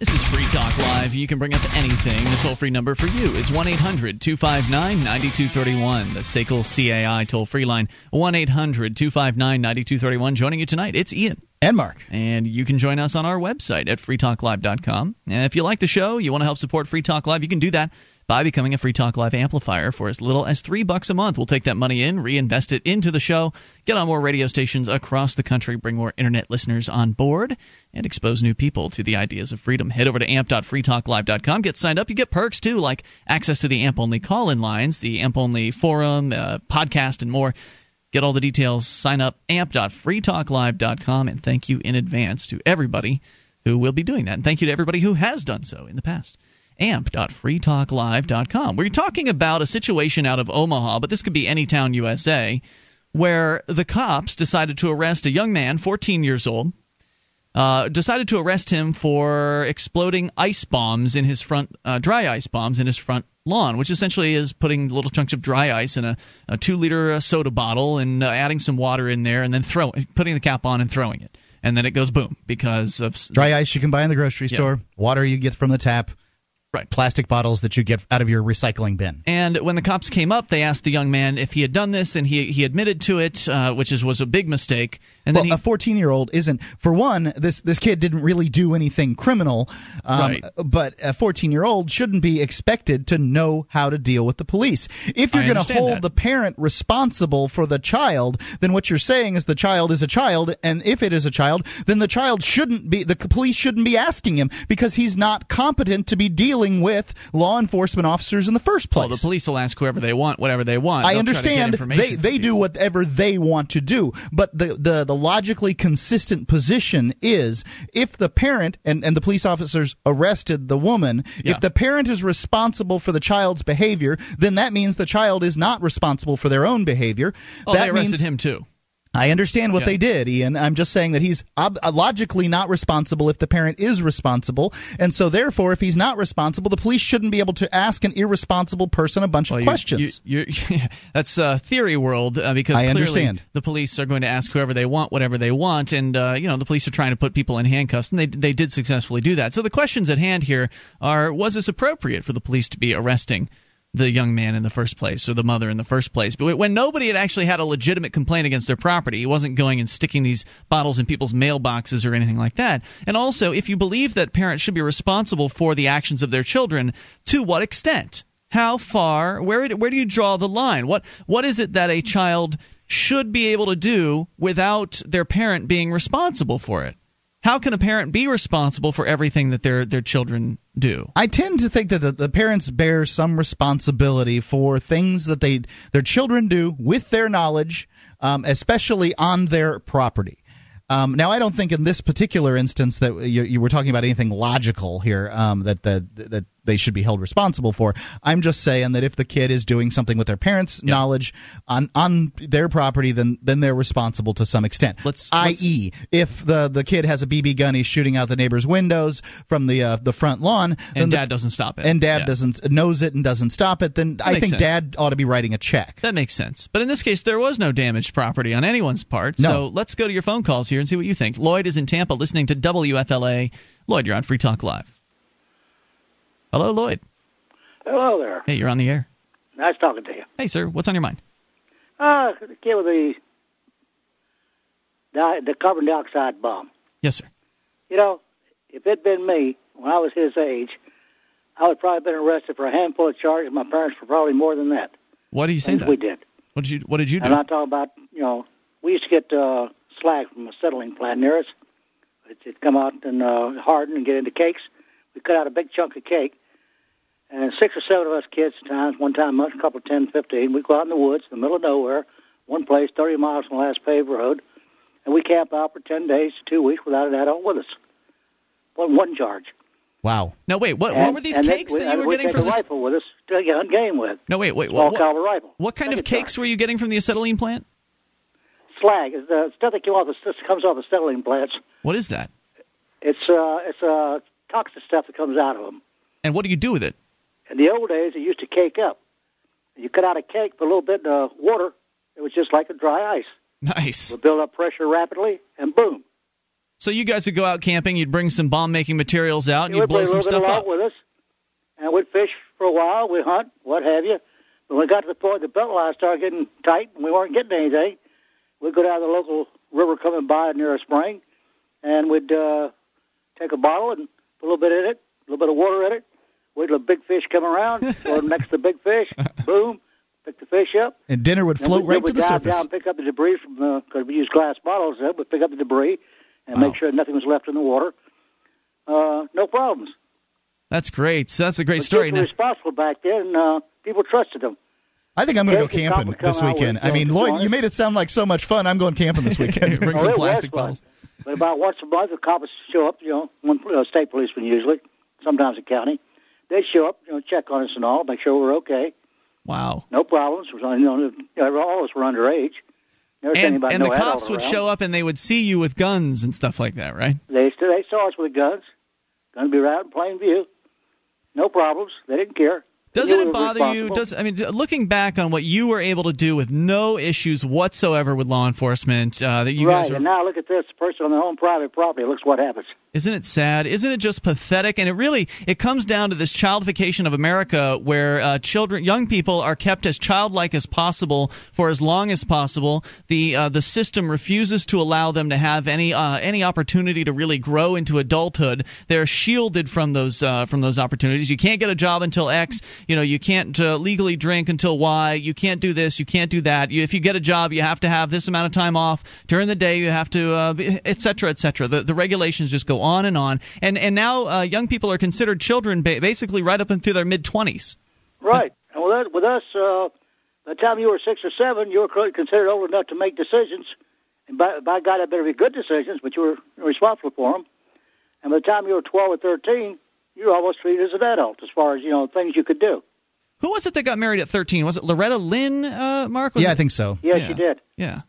This is Free Talk Live. You can bring up anything. The toll free number for you is 1 800 259 9231. The SACL CAI toll free line 1 800 259 9231. Joining you tonight, it's Ian. and Mark. And you can join us on our website at freetalklive.com. And if you like the show, you want to help support Free Talk Live, you can do that by becoming a Free Talk Live amplifier for as little as three bucks a month. We'll take that money in, reinvest it into the show, get on more radio stations across the country, bring more internet listeners on board, and expose new people to the ideas of freedom. Head over to amp.freetalklive.com, get signed up. You get perks too, like access to the AMP only call in lines, the AMP only forum, uh, podcast, and more. Get all the details. Sign up amp.freetalklive.com and thank you in advance to everybody who will be doing that. And thank you to everybody who has done so in the past. amp.freetalklive.com. We're talking about a situation out of Omaha, but this could be any town USA, where the cops decided to arrest a young man, 14 years old, uh, decided to arrest him for exploding ice bombs in his front, uh, dry ice bombs in his front lawn, which essentially is putting little chunks of dry ice in a, a two liter uh, soda bottle and uh, adding some water in there and then throw, putting the cap on and throwing it. And then it goes boom because of Dry ice you can buy in the grocery store, water you get from the tap, Right. plastic bottles that you get out of your recycling bin. And when the cops came up, they asked the young man if he had done this, and he he admitted to it, uh, which is was a big mistake. And then well, he, a 14 year old isn't. For one, this this kid didn't really do anything criminal, um, Right. but a 14 year old shouldn't be expected to know how to deal with the police. If you're going to hold that. the parent responsible for the child, then what you're saying is the child is a child, and if it is a child, then the child shouldn't be. The police shouldn't be asking him because he's not competent to be dealing with law enforcement officers in the first place. well, the police will ask whoever they want, whatever they want. I They'll try to get understand they they do whatever they want to do, but the, the the logically consistent position is if the parent and, and the police officers arrested the woman, Yeah. if the parent is responsible for the child's behavior, then that means the child is not responsible for their own behavior. Oh, that they arrested means him too. I understand what Yeah. they did, Ian. I'm just saying that he's ob- uh, logically not responsible if the parent is responsible, and so therefore, if he's not responsible, the police shouldn't be able to ask an irresponsible person a bunch Well, of you're- questions. You, you, *laughs* that's uh, theory world uh, because I clearly understand. the police are going to ask whoever they want, whatever they want, and uh, you know the police are trying to put people in handcuffs, and they they did successfully do that. So the questions at hand here are: Was this appropriate for the police to be arresting? The young man in the first place, or the mother in the first place. But when nobody had actually had a legitimate complaint against their property, he wasn't going and sticking these bottles in people's mailboxes or anything like that. And also, if you believe that parents should be responsible for the actions of their children, to what extent? how far where where do you draw the line what what is it that a child should be able to do without their parent being responsible for it how can a parent be responsible for everything that their their children do I tend to think that the, the parents bear some responsibility for things that they their children do with their knowledge, um, especially on their property. Um, now, I don't think in this particular instance that you, you were talking about anything logical here um, that, that that they should be held responsible for. I'm just saying that if the kid is doing something with their parents' knowledge on on their property, then then they're responsible to some extent. Let's- i.e., if the the kid has a BB gun, he's shooting out the neighbor's windows from the uh, the front lawn, then and the- dad doesn't stop it and dad Yeah. doesn't knows it and doesn't stop it, then I think sense. dad ought to be writing a check. that makes sense but in this case there was no damaged property on anyone's part No. so let's go to your phone calls here and see what you think lloyd is in tampa listening to wfla lloyd you're on free talk live hello lloyd Hello there. hey you're on the air Nice talking to you. Hey, sir, what's on your mind? Uh, the kid with the di- the carbon dioxide bomb. Yes, sir. You know, if it'd been me when I was his age, I would probably been arrested for a handful of charges. My parents for probably more than that. Why do you say that? we did. What did you What did you do? And I'm talking about, you know, we used to get uh, slag from a settling plant near us. It'd, it'd come out and uh, harden and get into cakes. We cut out a big chunk of cake, and six or seven of us kids at times, one time a couple of ten, fifteen, we'd go out in the woods, in the middle of nowhere, one place, 30 miles from the last paved road, and we camp out for 10 days to two weeks without an adult with us. One, one charge. Wow. no, wait. What and, What were these and then cakes we, that you and were we'd getting take from? a the- rifle with us to get on game with. No, wait, wait. Small What, caliber rifle. what kind of cakes charge. were you getting from the acetylene plant? Slag is the stuff that came off the, comes off the acetylene plants. What is that? It's uh, it's uh, toxic stuff that comes out of them. And what do you do with it? In the old days, it used to cake up. You cut out a cake, put a little bit uh, water. It was just like a dry ice. Nice. It would build up pressure rapidly, and boom. So you guys would go out camping. You'd bring some bomb making materials out, and you'd blow some stuff up. with us, and we'd fish for a while. We'd hunt, what have you. But when we got to the point the belt line started getting tight and we weren't getting anything, we'd go down to the local river coming by near a spring, and we'd uh, take a bottle and put a little bit in it, a little bit of water in it. Wait till a big fish come around, *laughs* it next to the big fish, boom, pick the fish up. And dinner would float right to the surface. down, pick up the debris from the because we use glass bottles. Then we'd pick up the debris and Wow. make sure nothing was left in the water. Uh, no problems. That's great. So that's a great But story. Now, responsible back then. Uh, people trusted them. I think I'm going to go camping this weekend. I mean, Lloyd, you made it sound like so much fun. I'm going camping this weekend. *laughs* bring Oh, some plastic bottles. But about once a month, the cops show up. You know, one uh, state policeman usually, sometimes a county. They show up, you know, check on us and all, make sure we're okay. Wow. No problems. You know, all of us were underage. Never And and the no adult cops would around. show up and they would see you with guns and stuff like that, right? They they saw us with guns. Going to be right in plain view. No problems. They didn't care. Doesn't it bother you? Does I mean, looking back on what you were able to do with no issues whatsoever with law enforcement, uh, that you right, guys were and now look at this person on their own private property. Looks what happens. Isn't it sad? Isn't it just pathetic? And it really it comes down to this childification of America, where uh, children, young people, are kept as childlike as possible for as long as possible. The uh, the system refuses to allow them to have any uh, any opportunity to really grow into adulthood. They're shielded from those uh, from those opportunities. You can't get a job until X. You know, you can't uh, legally drink until Y. You can't do this. You can't do that. You, if you get a job, you have to have this amount of time off during the day. You have to, uh, etc. et. The the regulations just go on and on. And and now uh, young people are considered children ba- basically right up into their mid twenties. Right. And with us, with us uh, by the time you were six or seven, you were considered old enough to make decisions. And by, by God, it better be good decisions, but you were responsible for them. And by the time you were 12 or 13, you were almost treated as an adult as far as, you know, things you could do. Who was it that got married at thirteen? Was it Loretta Lynn? Uh, Mark? Was Yeah, it? I think so. Yes, Yeah. she did. Yeah.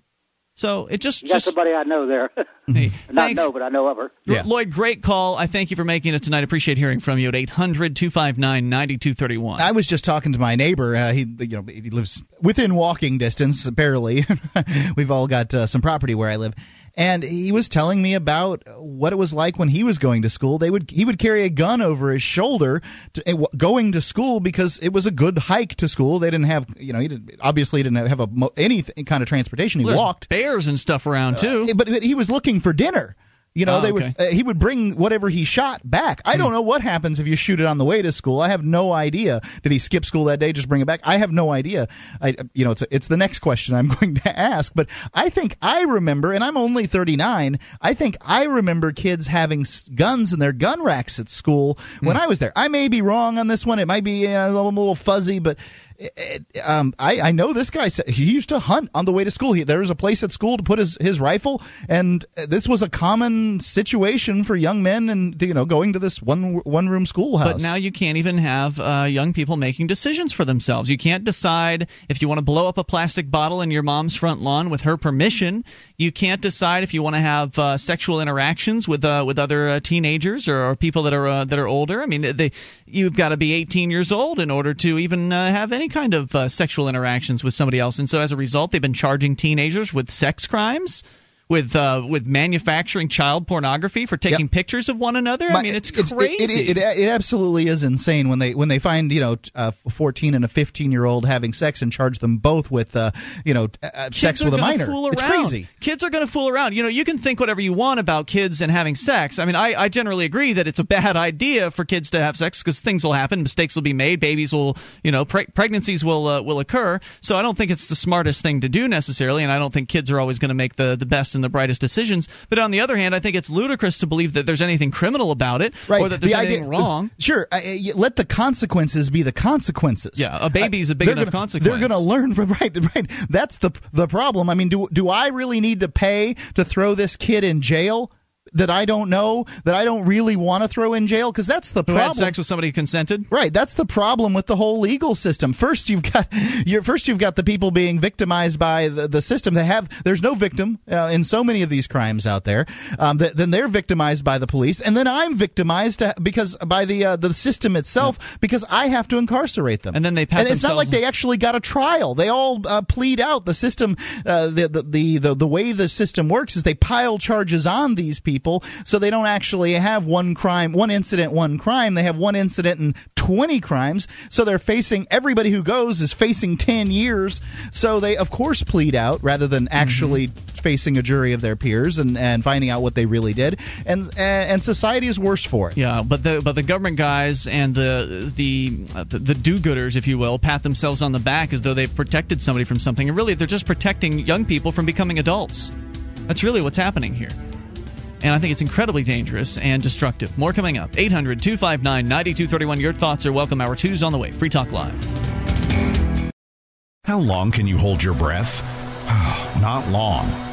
So it just You got just somebody I know there. *laughs* hey, *laughs* Not thanks. know, but I know of her. Yeah. Lloyd, great call. I thank you for making it tonight. Appreciate hearing from you at 800 259 9231. I was just talking to my neighbor. Uh, he, you know, he lives within walking distance, barely. *laughs* We've all got uh, some property where I live, and he was telling me about what it was like when he was going to school. They would he would carry a gun over his shoulder to, uh, going to school because it was a good hike to school. They didn't have, you know, he didn't, obviously didn't have a any kind of transportation. He There's walked, bears and stuff around too. but, but he was looking for dinner. You know, Oh, they okay. would. Uh, he would bring whatever he shot back. I don't know what happens if you shoot it on the way to school. I have no idea. Did he skip school that day? Just bring it back? I have no idea. I, you know, it's it's the next question I'm *laughs* going to ask. But I think I remember, and I'm only 39. I think I remember kids having guns in their gun racks at school when I was there. I may be wrong on this one. It might be uh, a little, little fuzzy, but. It, it- um, I, I know this guy he used to hunt on the way to school. He, there was a place at school to put his, his rifle, and this was a common situation for young men and you know going to this one one room schoolhouse. But now you can't even have uh, young people making decisions for themselves. You can't decide if you want to blow up a plastic bottle in your mom's front lawn with her permission. You can't decide if you want to have uh, sexual interactions with uh, with other uh, teenagers or, or people that are uh, that are older. I mean, they you've got to be 18 years old in order to even uh, have any kind of uh, sexual interactions with somebody else. And so as a result, they've been charging teenagers with sex crimes with uh, with manufacturing child pornography for taking Yep. pictures of one another. I mean, it's it- crazy. It, it, it, it absolutely is insane when they when they find you know a 14 and a 15 year old having sex and charge them both with uh, you know uh, Kids sex with a minor. Fool It's crazy. Kids are going to fool around. You know, you can think whatever you want about kids and having sex. I mean, I, I generally agree that it's a bad *laughs* idea for kids to have sex because things will happen, mistakes will be made, babies will, you know, pre- pregnancies will uh, will occur. So I don't think it's the smartest thing to do necessarily, and I don't think kids are always going to make the the best and the brightest decisions. But on the other hand, I think it's ludicrous to believe that there's anything criminal about it Right. or that there's The anything idea- wrong. Sure. Y- let the consequences be the consequences. Yeah, a baby's a big enough gonna, consequence. They're going to learn from *laughs* right. Right. That's the the problem. I mean, do do I really need to pay to throw this kid in jail? That I don't know, that I don't really want to throw in jail, because that's the Who problem. had sex with somebody who consented? Right, that's the problem with the whole legal system. First, you've got you're, first you've got the people being victimized by the, the system. They have there's no victim uh, in so many of these crimes out there. Um, th- then they're victimized by the police, and then I'm victimized uh, because by the uh, the system itself because I have to incarcerate them. And then they pat and it's not like they actually got a trial. They all uh, plead out. The system, uh, the the the the way the system works is they pile charges on these people, so they don't actually have one crime, one incident, one crime. They have one incident and twenty crimes. So they're facing everybody who goes is facing ten years. So they of course plead out rather than actually facing a jury of their peers and, and finding out what they really did. And and society is worse for it. Yeah, but the but the government guys and the the uh, the, the do-gooders, if you will, pat themselves on the back as though they've protected somebody from something, and really they're just protecting young people from becoming adults. That's really what's happening here. And I think it's incredibly dangerous and destructive. More coming up. 800 259 9231. Your thoughts are welcome. Hour two's on the way. Free Talk Live. How long can you hold your breath? *sighs* Not long.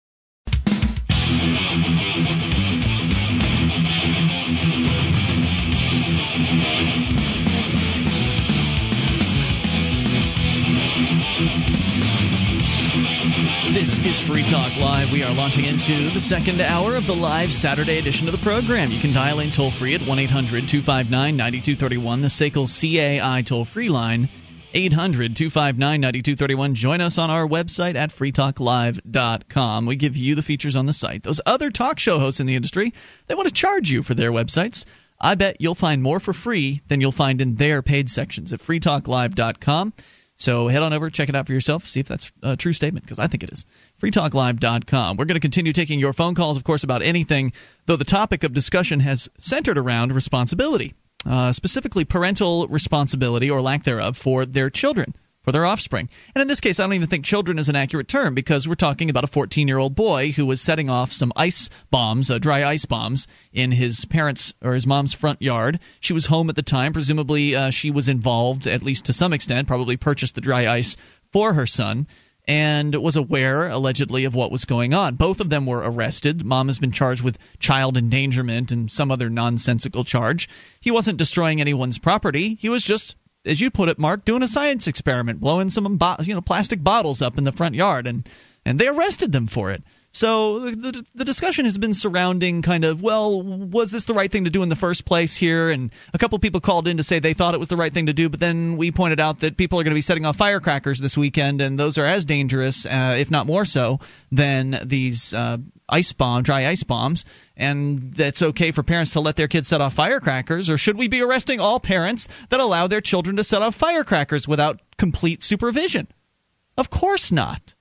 Is Free Talk Live. We are launching into the second hour of the live Saturday edition of the program. You can dial in toll free at 1 800 259 9231, the SACL CAI toll free line. 800 259 9231. Join us on our website at freetalklive.com. We give you the features on the site. Those other talk show hosts in the industry, they want to charge you for their websites. I bet you'll find more for free than you'll find in their paid sections at freetalklive.com. So head on over, check it out for yourself, see if that's a true statement, because I think it is. freetalklive.com. We're going to continue taking your phone calls, of course, about anything, though the topic of discussion has centered around responsibility, uh, specifically parental responsibility or lack thereof for their children. For their offspring. And in this case, I don't even think children is an accurate term because we're talking about a 14 year old boy who was setting off some ice bombs, uh, dry ice bombs, in his parents' or his mom's front yard. She was home at the time. Presumably, uh, she was involved, at least to some extent, probably purchased the dry ice for her son and was aware, allegedly, of what was going on. Both of them were arrested. Mom has been charged with child endangerment and some other nonsensical charge. He wasn't destroying anyone's property. He was just as you put it, Mark, doing a science experiment, blowing some you know plastic bottles up in the front yard, and and they arrested them for it. So the, the discussion has been surrounding kind of well, was this the right thing to do in the first place here? And a couple people called in to say they thought it was the right thing to do, but then we pointed out that people are going to be setting off firecrackers this weekend, and those are as dangerous, uh, if not more so, than these uh, ice bomb, dry ice bombs, and that's okay for parents to let their kids set off firecrackers, or should we be arresting all parents that allow their children to set off firecrackers without complete supervision? Of course not.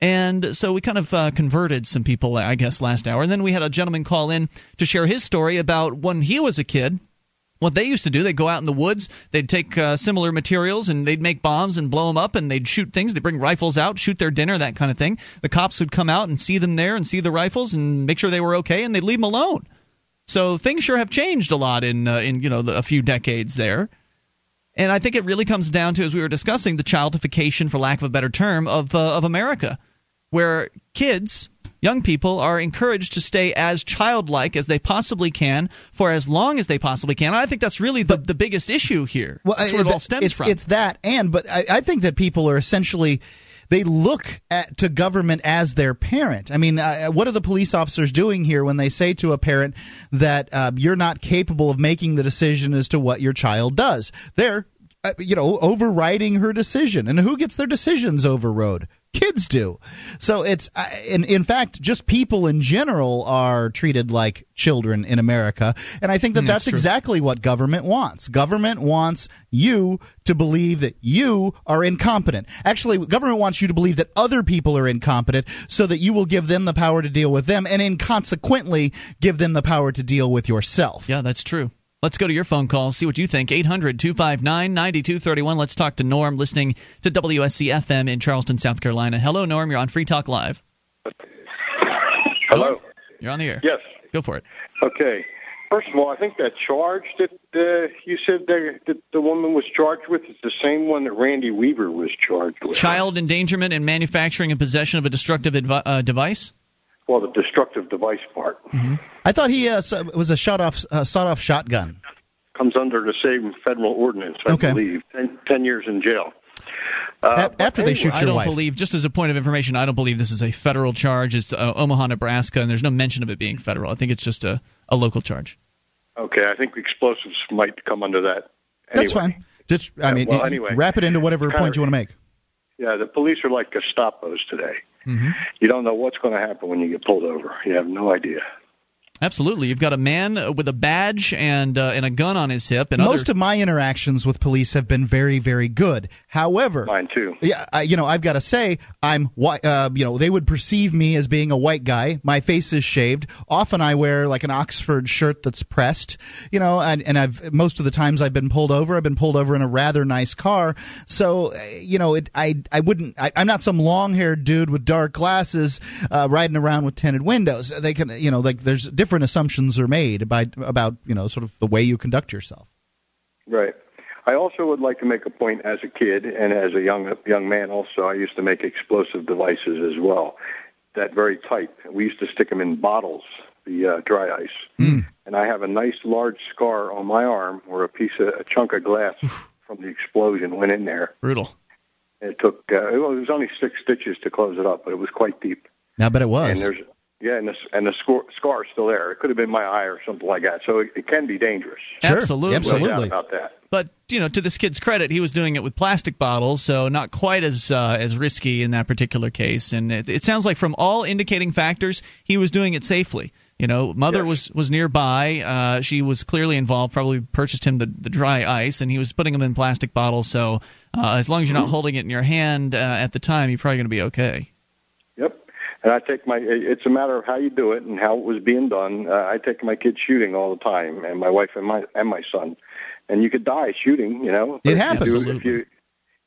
And so we kind of uh, converted some people, I guess, last hour. And then we had a gentleman call in to share his story about when he was a kid what they used to do, they'd go out in the woods, they'd take uh, similar materials and they'd make bombs and blow them up and they'd shoot things. They'd bring rifles out, shoot their dinner, that kind of thing. The cops would come out and see them there and see the rifles and make sure they were okay and they'd leave them alone. So things sure have changed a lot in uh, in you know the, a few decades there. And I think it really comes down to, as we were discussing, the childification, for lack of a better term, of uh, of America, where kids young people are encouraged to stay as childlike as they possibly can for as long as they possibly can. I think that's really the, the biggest issue here. Well, that's where it all stems it's, from. It's that, and but I, I think that people are essentially they look at to government as their parent. I mean, uh, what are the police officers doing here when they say to a parent that uh, you're not capable of making the decision as to what your child does? They're you know, overriding her decision. And who gets their decisions overrode? Kids do. So it's, uh, in, in fact, just people in general are treated like children in America. And I think that Mm, that's, that's exactly what government wants. Government wants you to believe that you are incompetent. Actually, government wants you to believe that other people are incompetent so that you will give them the power to deal with them and inconsequently give them the power to deal with yourself. Yeah, that's true. Let's go to your phone call, see what you think. 800 259 9231. Let's talk to Norm, listening to WSC FM in Charleston, South Carolina. Hello, Norm. You're on Free Talk Live. Hello. You're on the air. Yes. Go for it. Okay. First of all, I think that charge that uh, you said the, that the woman was charged with is the same one that Randy Weaver was charged with. Child endangerment and manufacturing and possession of a destructive advi- uh, device? Well, the destructive device part I thought he uh, was a shot off, uh, sawed off shotgun. comes under the same federal ordinance, I Okay. believe. Ten, ten years in jail. Uh, A- after they anyway, shoot I don't wife. believe, just as a point of information, I don't believe this is a federal charge. It's uh, Omaha, Nebraska, and there's no mention of it being federal. I think it's just a, a local charge. Okay, I think explosives might come under that. That's fine. Just I mean, well, anyway. wrap it into whatever Kinda- point you want to make. Yeah, the police are like Gestapos today. Mm-hmm. You don't know what's going to happen when you get pulled over. You have no idea. Absolutely. You've got a man uh, with a badge and uh, and a gun on his hip. And Most other- of my interactions with police have been very, very good. However, Mine too. yeah, I, you know, I've got to say, I'm white. Uh, you know, they would perceive me as being a white guy. My face is shaved. Often, I wear like an Oxford shirt that's pressed. You know, and, and I've most of the times I've been pulled over. I've been pulled over in a rather nice car. So, you know, it, I I wouldn't. I, I'm not some long haired dude with dark glasses uh, riding around with tinted windows. They can, you know, like there's different assumptions are made by about you know sort of the way you conduct yourself. Right. I also would like to make a point as a kid and as a young young man. Also, I used to make explosive devices as well. That very type. We used to stick them in bottles, the uh, dry ice. And I have a nice large scar on my arm where a piece of a chunk of glass from the explosion went in there. brutal. It took. Uh, it was only six stitches to close it up, but it was quite deep. Now, but it And was. there's yeah, and the and the scar scar is still there. It could have been my eye or something like that. So it, it can be dangerous. Sure. Absolutely. Absolutely. about that. But you know, to this kid's credit, he was doing it with plastic bottles, so not quite as uh, as risky in that particular case. And it, it sounds like, from all indicating factors, he was doing it safely. You know, mother Yes. was was nearby. Uh, she was clearly involved. Probably purchased him the, the dry ice, and he was putting them in plastic bottles. So uh, as long as you're not holding it in your hand uh, at the time, you're probably going to be okay. Yep. And I take my. It's a matter of how you do it and how it was being done. Uh, I take my kids shooting all the time, and my wife and my and my son. And you could die shooting, you know. It if you happens. If you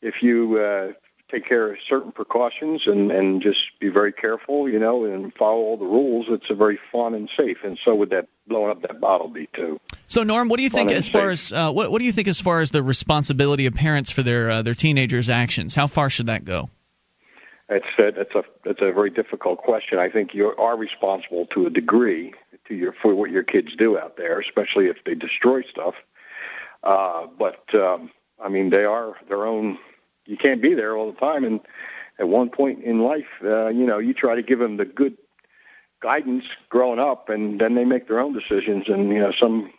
if you uh, take care of certain precautions and and just be very careful, you know, and follow all the rules, it's a very fun and safe. And so would that blowing up that bottle be too. So Norm, what do you think Fun and as far as uh, what what do you think as far as the responsibility of parents for their uh, their teenagers' actions? How far should that go? It's a, that's a that's a very difficult question. I think you are responsible to a degree to your for what your kids do out there, especially if they destroy stuff. Uh, but um, I mean, they are their own. You can't be there all the time, and at one point in life, uh, you know, you try to give them the good guidance growing up, and then they make their own decisions. And you know, some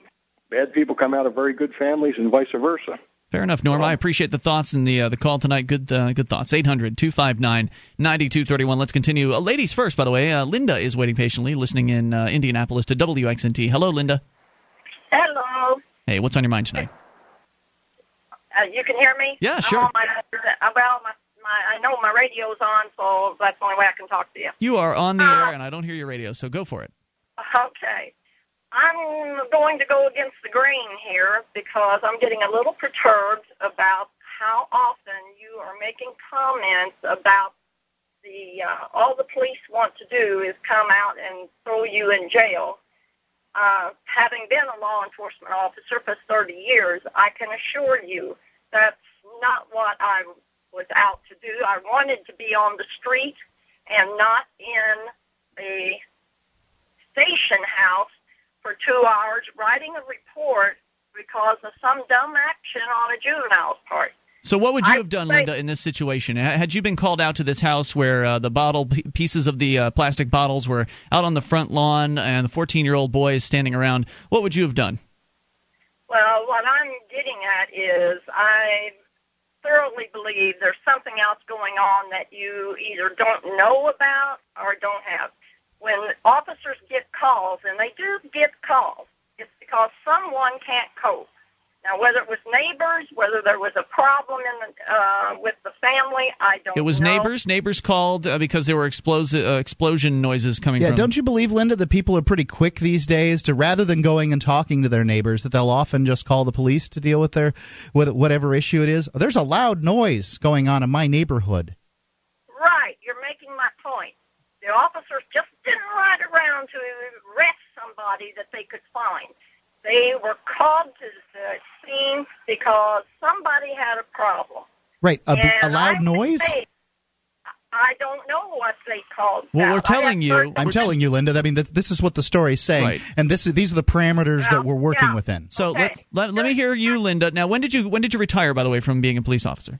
bad people come out of very good families, and vice versa. Fair enough, Norm. I appreciate the thoughts and the uh, the call tonight. Good uh, good thoughts. 800-259-9231. Let's continue. Uh, ladies first, by the way. Uh, Linda is waiting patiently, listening in uh, Indianapolis to WXNT. Hello, Linda. Hello. Hey, what's on your mind tonight? Uh, you can hear me? Yeah, I'm sure. on my, uh, well, my, I, I know my radio's on, so that's the only way I can talk to you. You are on the Uh, air, and I don't hear your radio, so go for it. *laughs* Okay. I'm going to go against the grain here because I'm getting a little perturbed about how often you are making comments about the uh, all the police want to do is come out and throw you in jail. Uh, having been a law enforcement officer for 30 years, I can assure you that's not what I was out to do. I wanted to be on the street and not in a station house for two hours writing a report because of some dumb action on a juvenile's part. So, what would you have done, Linda, in this situation? Had you been called out to this house where uh, the bottle pieces of the uh, plastic bottles were out on the front lawn and the 14 year old boy is standing around? What would you have done? Well, what I'm getting at is I thoroughly believe there's something else going on that you either don't know about or don't have. When officers get calls, and they do get calls, it's because someone can't cope. Now, whether it was neighbors, whether there was a problem in the, uh, with the family, I don't. It was know. neighbors. Neighbors called uh, because there were explos- uh, explosion noises coming Yeah, from. don't you believe, Linda, that people are pretty quick these days to rather than going and talking to their neighbors, that they'll often just call the police to deal with their with whatever issue it is. There's a loud noise going on in my neighborhood. Right, you're making my point. The officers just didn't ride around to arrest somebody that they could find. They were called to the scene because somebody had a problem. Right, a, And a loud I noise. think- I don't know what they called. Well, that. we're telling you. I'm telling you, Linda. I mean, th- this is what the story's saying, Right. and this these are the parameters Yeah, that we're working yeah. within. So Okay. let's let, let me hear you, Linda. Now, when did you when did you retire? By the way, from being a police officer.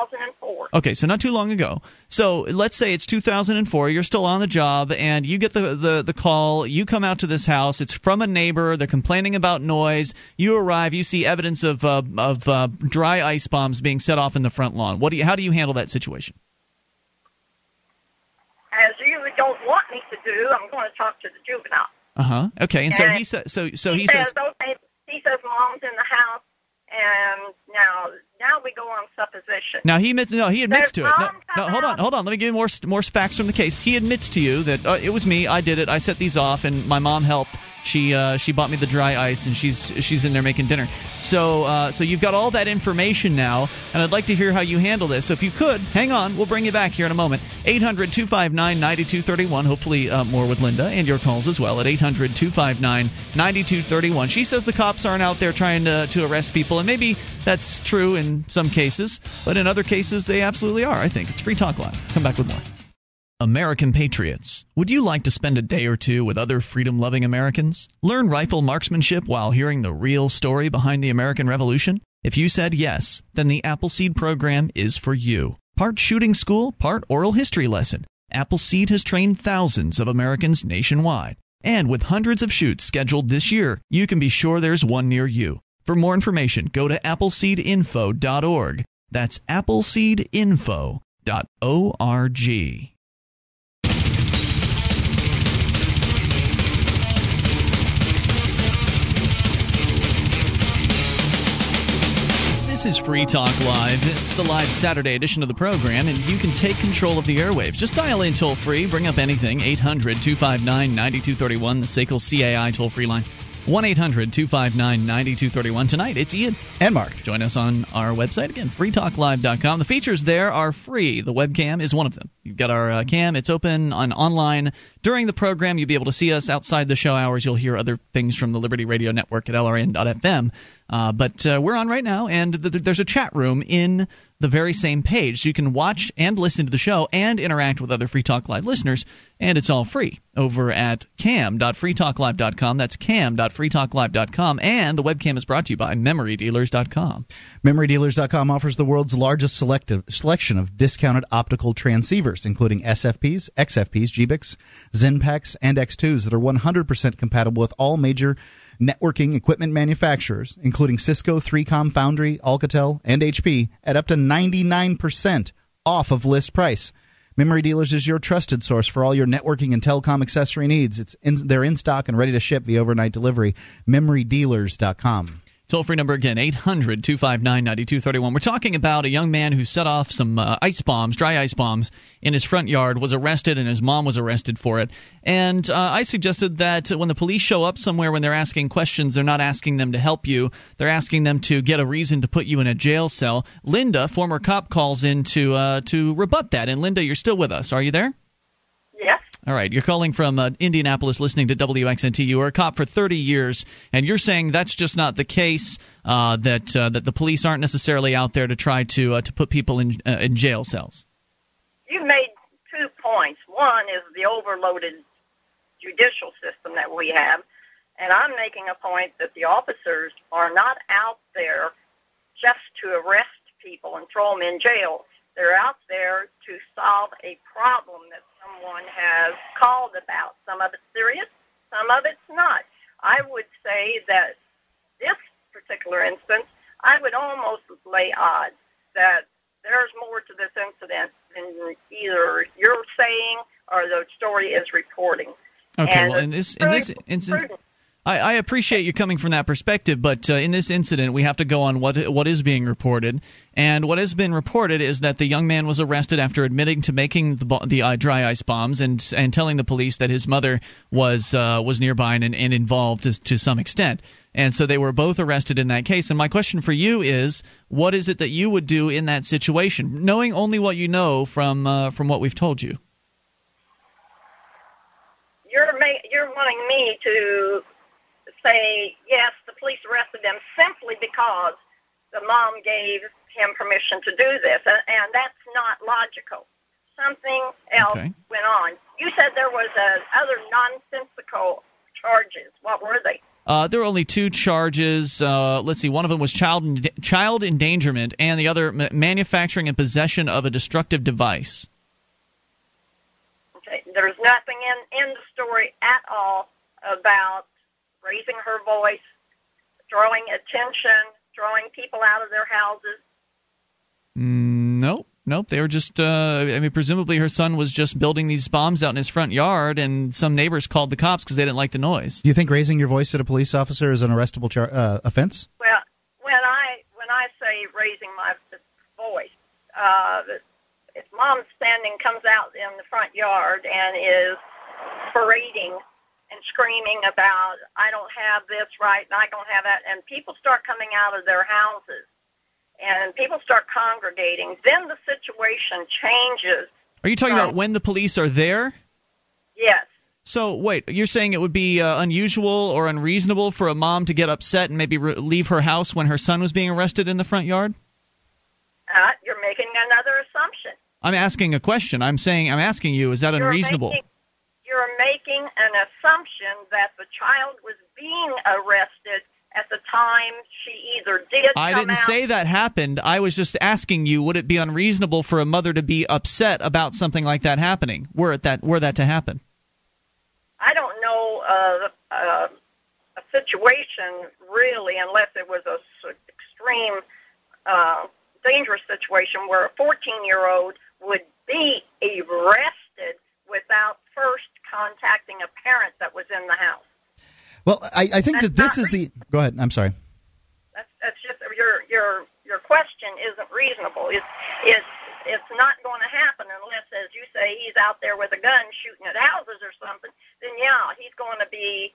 2004. Okay, so not too long ago. So let's say it's 2004. You're still on the job, and you get the, the, the call. You come out to this house. It's from a neighbor. They're complaining about noise. You arrive. You see evidence of uh, of uh, dry ice bombs being set off in the front lawn. What do you? How do you handle that situation? As you don't want me to do, I'm going to talk to the juvenile. Uh huh. Okay, and so he says. So so he, he says. says, okay, he says mom's in the house, and now now we go on supposition. Now he admits. No, he admits to it. No, no, hold on, hold on. Let me give you more more facts from the case. He admits to you that uh, it was me. I did it. I set these off, and my mom helped. She uh, she bought me the dry ice, and she's she's in there making dinner. So uh, so you've got all that information now, and I'd like to hear how you handle this. So if you could, hang on. We'll bring you back here in a moment. 800 259 9231. Hopefully uh, more with Linda and your calls as well at 800 259 9231. She says the cops aren't out there trying to, to arrest people, and maybe that's true in some cases, but in other cases they absolutely are. I think it's Free Talk Live. Come back with more. American Patriots. Would you like to spend a day or two with other freedom loving Americans? Learn rifle marksmanship while hearing the real story behind the American Revolution? If you said yes, then the Appleseed program is for you. Part shooting school, part oral history lesson. Appleseed has trained thousands of Americans nationwide. And with hundreds of shoots scheduled this year, you can be sure there's one near you. For more information, go to appleseedinfo.org. That's appleseedinfo.org. This is Free Talk Live. It's the live Saturday edition of the program, and you can take control of the airwaves. Just dial in toll free, bring up anything, 800 259 9231, the SACL CAI toll free line. 1 800 259 9231. Tonight, it's Ian. And Mark. Join us on our website again, freetalklive.com. The features there are free. The webcam is one of them. You've got our uh, cam, it's open on online. During the program, you'll be able to see us outside the show hours. You'll hear other things from the Liberty Radio Network at lrn.fm. Uh, but uh, we're on right now, and th- th- there's a chat room in the very same page. So you can watch and listen to the show and interact with other Free Talk Live listeners, and it's all free over at cam.freetalklive.com. That's cam.freetalklive.com. And the webcam is brought to you by memorydealers.com. MemoryDealers.com offers the world's largest selective, selection of discounted optical transceivers, including SFPs, XFPs, GBICs, XENPAKs, and X2s that are 100% compatible with all major networking equipment manufacturers, including Cisco, 3Com, Foundry, Alcatel, and HP, at up to 99% off of list price. Memory Dealers is your trusted source for all your networking and telecom accessory needs. It's in, they're in stock and ready to ship via overnight delivery. MemoryDealers.com. Toll free number again, 800 259 9231. We're talking about a young man who set off some uh, ice bombs, dry ice bombs, in his front yard, was arrested, and his mom was arrested for it. And uh, I suggested that when the police show up somewhere when they're asking questions, they're not asking them to help you, they're asking them to get a reason to put you in a jail cell. Linda, former cop, calls in to, uh, to rebut that. And Linda, you're still with us. Are you there? Yes. All right, you're calling from uh, Indianapolis, listening to WXNT. You were a cop for 30 years, and you're saying that's just not the case. Uh, that uh, that the police aren't necessarily out there to try to uh, to put people in uh, in jail cells. You made two points. One is the overloaded judicial system that we have, and I'm making a point that the officers are not out there just to arrest people and throw them in jail. They're out there to solve a problem that someone has called about. Some of it's serious, some of it's not. I would say that this particular instance, I would almost lay odds that there's more to this incident than either you're saying or the story is reporting. Okay, And well, in this in this incident. I, I appreciate you coming from that perspective, but uh, in this incident, we have to go on what what is being reported, and what has been reported is that the young man was arrested after admitting to making the the uh, dry ice bombs and and telling the police that his mother was uh, was nearby and, and involved to, to some extent, and so they were both arrested in that case. And my question for you is, what is it that you would do in that situation, knowing only what you know from uh, from what we've told you? You're ma- you're wanting me to say yes, the police arrested them simply because the mom gave him permission to do this, and, and that's not logical. Something else Okay. went on. You said there was uh, other nonsensical charges. What were they? Uh, there were only two charges. Uh, let's see. One of them was child en- child endangerment, and the other ma- manufacturing and possession of a destructive device. Okay, there's nothing in in the story at all about raising her voice, drawing attention, drawing people out of their houses. Mm, nope, nope. They were just. Uh, I mean, presumably her son was just building these bombs out in his front yard, and some neighbors called the cops because they didn't like the noise. Do you think raising your voice at a police officer is an arrestable char- uh, offense? Well, when I when I say raising my voice, uh, if mom standing comes out in the front yard and is parading and screaming about I don't have this right and I don't have that, and people start coming out of their houses and people start congregating, then the situation changes. Are you talking about when the police are there? Yes. So wait, you're saying it would be uh, unusual or unreasonable for a mom to get upset and maybe re- leave her house when her son was being arrested in the front yard? Uh, you're making another assumption. I'm asking a question. I'm saying I'm asking you. Is that You're unreasonable? making- you're making an assumption that the child was being arrested at the time she either did I didn't out. say that happened. I was just asking you, would it be unreasonable for a mother to be upset about something like that happening? Were it that were that to happen? I don't know uh, uh, a situation really, unless it was a s- extreme, uh, dangerous situation where a 14-year-old would be arrested without first contacting a parent that was in the house. Well, I, I think that this is the. Go ahead. I'm sorry. That's that's just your your your question isn't reasonable. It's it's it's not going to happen unless, as you say, he's out there with a gun shooting at houses or something. Then yeah, he's going to be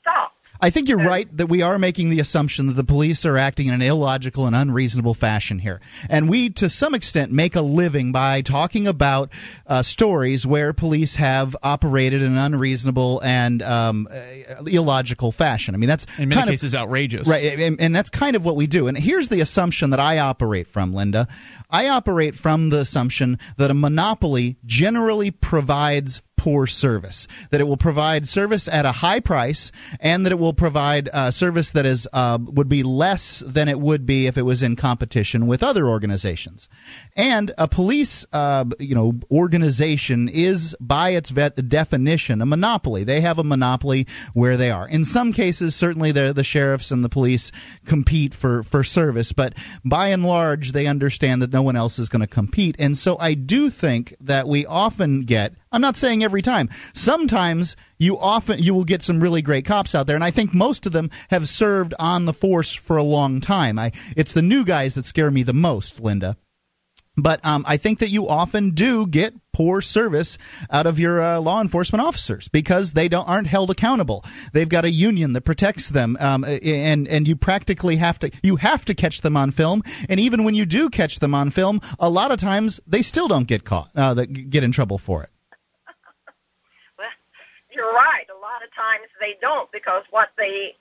stopped. I think you're right that we are making the assumption that the police are acting in an illogical and unreasonable fashion here. And we, to some extent, make a living by talking about uh, stories where police have operated in an unreasonable and um, uh, illogical fashion. I mean, that's In many kind of- cases, outrageous. Right, and, and that's kind of what we do. And here's the assumption that I operate from, Linda. I operate from the assumption that a monopoly generally provides poor service, that it will provide service at a high price, and that it will provide uh, service that is uh, would be less than it would be if it was in competition with other organizations. And a police, uh, you know, organization is by its vet- definition a monopoly. They have a monopoly where they are. In some cases, certainly the the sheriffs and the police compete for for service, but by and large, they understand that no one else is going to compete. And so, I do think that we often get I'm not saying every time. Sometimes you often you will get some really great cops out there, and I think most of them have served on the force for a long time. I it's the new guys that scare me the most, Linda. But um, I think that you often do get poor service out of your uh, law enforcement officers because they don't aren't held accountable. They've got a union that protects them, um, and and you practically have to you have to catch them on film. And even when you do catch them on film, a lot of times they still don't get caught, uh, get in trouble for it. You're right. A lot of times they don't because what they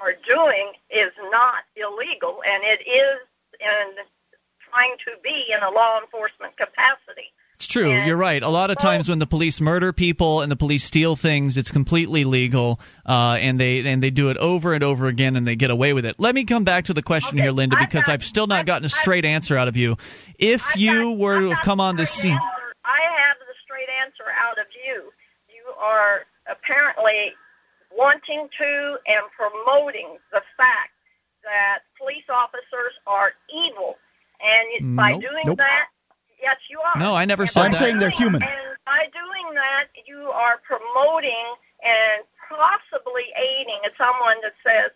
are doing is not illegal, and it is in trying to be in a law enforcement capacity. It's true. And- You're right. A lot of times when the police murder people and the police steal things, it's completely legal, uh, and they and they do it over and over again, and they get away with it. Let me come back to the question Okay, here, Linda, I've because got- I've still not I've- gotten a I've- straight answer out of you. If I've you got- were I've to have come on the the scene, answer. I have the straight answer out of you. You are apparently wanting to and promoting the fact that police officers are evil, and you- by Nope. doing Nope. that, yes, you are. No, I never And said by I'm that. saying they're human. And by doing that, you are promoting and possibly aiding someone that says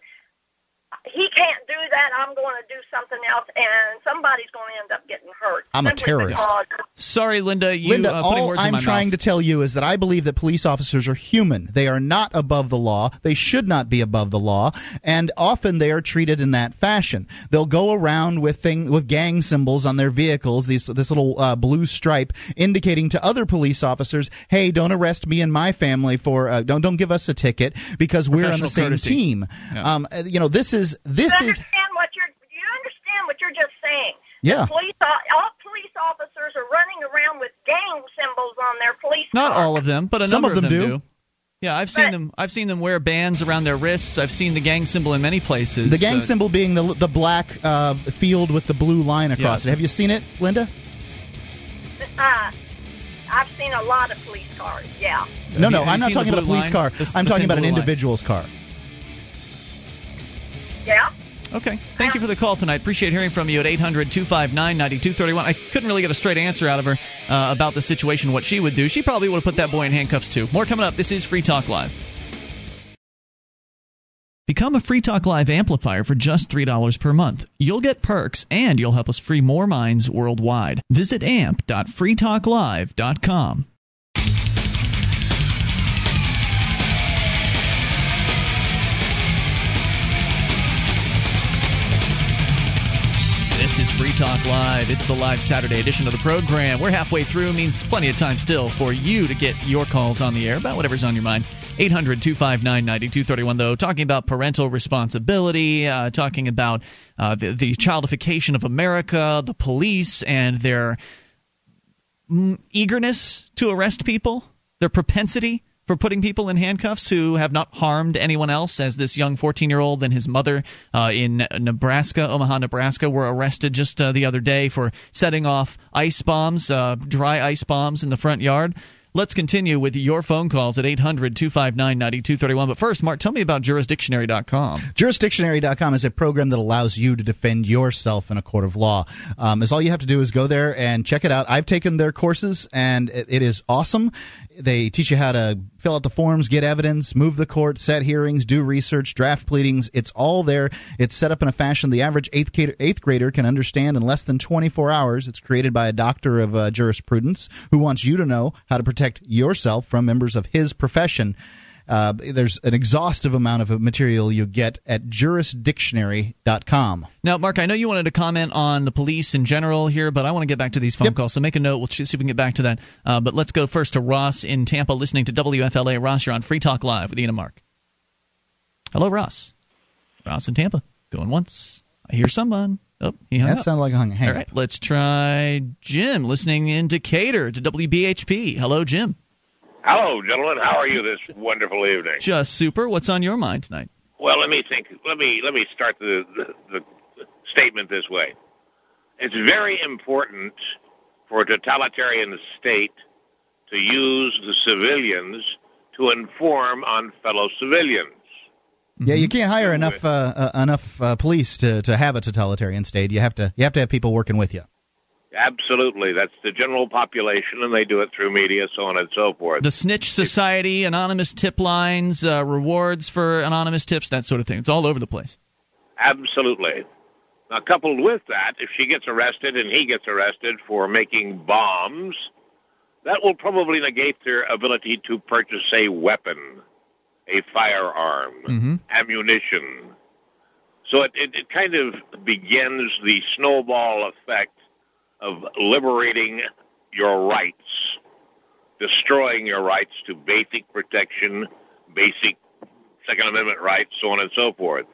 he can't do that. I'm going to do something else, and somebody's going to end up getting hurt. I'm a terrorist. because- sorry, Linda, you Linda, uh, putting all words I'm my trying mouth. to tell you is that I believe that police officers are human. They are not above the law. They should not be above the law, and often they are treated in that fashion. They'll go around with thing with gang symbols on their vehicles, these this little uh, blue stripe indicating to other police officers, "Hey, don't arrest me and my family for uh, don't don't give us a ticket because we're on the same courtesy. team." Yeah. Um, uh, you know, this is this you is understand what you're you understand what you're just saying. Yeah. The police all police officers are running around with gang symbols on their police Not cars. all of them, but a Some number of them do. do. Yeah, I've seen But- them. I've seen them wear bands around their wrists. I've seen the gang symbol in many places. the gang Uh, symbol being the the black uh, field with the blue line across Yeah. it. Have you seen it, Linda? Uh, I've seen a lot of police cars. Yeah. No, no, I'm not talking about a police line? car. This- I'm the talking about an blue line. individual's car. Yeah. Okay. Thank you for the call tonight. Appreciate hearing from you at 800 259 9231. I couldn't really get a straight answer out of her uh, about the situation, what she would do. She probably would have put that boy in handcuffs too. More coming up. This is Free Talk Live. Become a Free Talk Live amplifier for just $3 per month. You'll get perks and you'll help us free more minds worldwide. Visit amp.freetalklive.com. This is Free Talk Live. It's the live Saturday edition of the program. We're halfway through, means plenty of time still for you to get your calls on the air about whatever's on your mind. 800 259 9231, though, talking about parental responsibility, uh, talking about uh, the, the childification of America, the police, and their eagerness to arrest people, their propensity for putting people in handcuffs who have not harmed anyone else, as this young 14 year old and his mother uh, in Nebraska, Omaha, Nebraska, were arrested just uh, the other day for setting off ice bombs, uh, dry ice bombs in the front yard. Let's continue with your phone calls at 800 259 9231. But first, Mark, tell me about jurisdictionary.com. Jurisdictionary.com is a program that allows you to defend yourself in a court of law. Um, all you have to do is go there and check it out. I've taken their courses and it is awesome. They teach you how to fill out the forms, get evidence, move the court, set hearings, do research, draft pleadings. It's all there. It's set up in a fashion the average eighth, grader, eighth grader can understand in less than 24 hours. It's created by a doctor of uh, jurisprudence who wants you to know how to protect yourself from members of his profession. Uh, there's an exhaustive amount of material you get at jurisdictionary.com. Now, Mark, I know you wanted to comment on the police in general here, but I want to get back to these phone Yep. calls. So make a note. We'll see if we can get back to that. Uh, but let's go first to Ross in Tampa, listening to WFLA. Ross, you're on Free Talk Live with Ian and Mark. Hello, Ross. Ross in Tampa. Going once. I hear someone. Oh, he hung That up. sounded like a hang. hang All right, let's try Jim, listening in Decatur to WBHP. Hello, Jim. Hello, gentlemen. How are you this wonderful evening? Just super. What's on your mind tonight? Well, let me think. Let me let me start the, the, the statement this way. It's very important for a totalitarian state to use the civilians to inform on fellow civilians. Yeah, you can't hire enough uh, uh, enough uh, police to, to have a totalitarian state. You have to you have to have people working with you. Absolutely. That's the general population, and they do it through media, so on and so forth. The Snitch Society, anonymous tip lines, uh, rewards for anonymous tips, that sort of thing. It's all over the place. Absolutely. Now, coupled with that, if she gets arrested and he gets arrested for making bombs, that will probably negate their ability to purchase a weapon, a firearm, mm-hmm. ammunition. So it, it, it kind of begins the snowball effect of liberating your rights, destroying your rights to basic protection, basic Second Amendment rights, so on and so forth.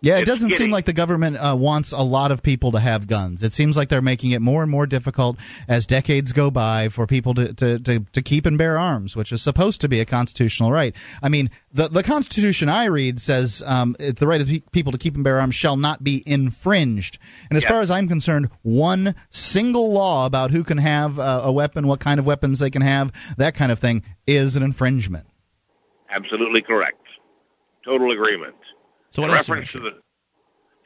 Yeah, it It's doesn't seem like the government uh, wants a lot of people to have guns. It seems like they're making it more and more difficult as decades go by for people to, to, to, to keep and bear arms, which is supposed to be a constitutional right. I mean, the, the Constitution I read says um, the right of people to keep and bear arms shall not be infringed. And as far as I'm concerned, one single law about who can have uh, a weapon, what kind of weapons they can have, that kind of thing, is an infringement. Absolutely correct. Total agreement. So what in reference to the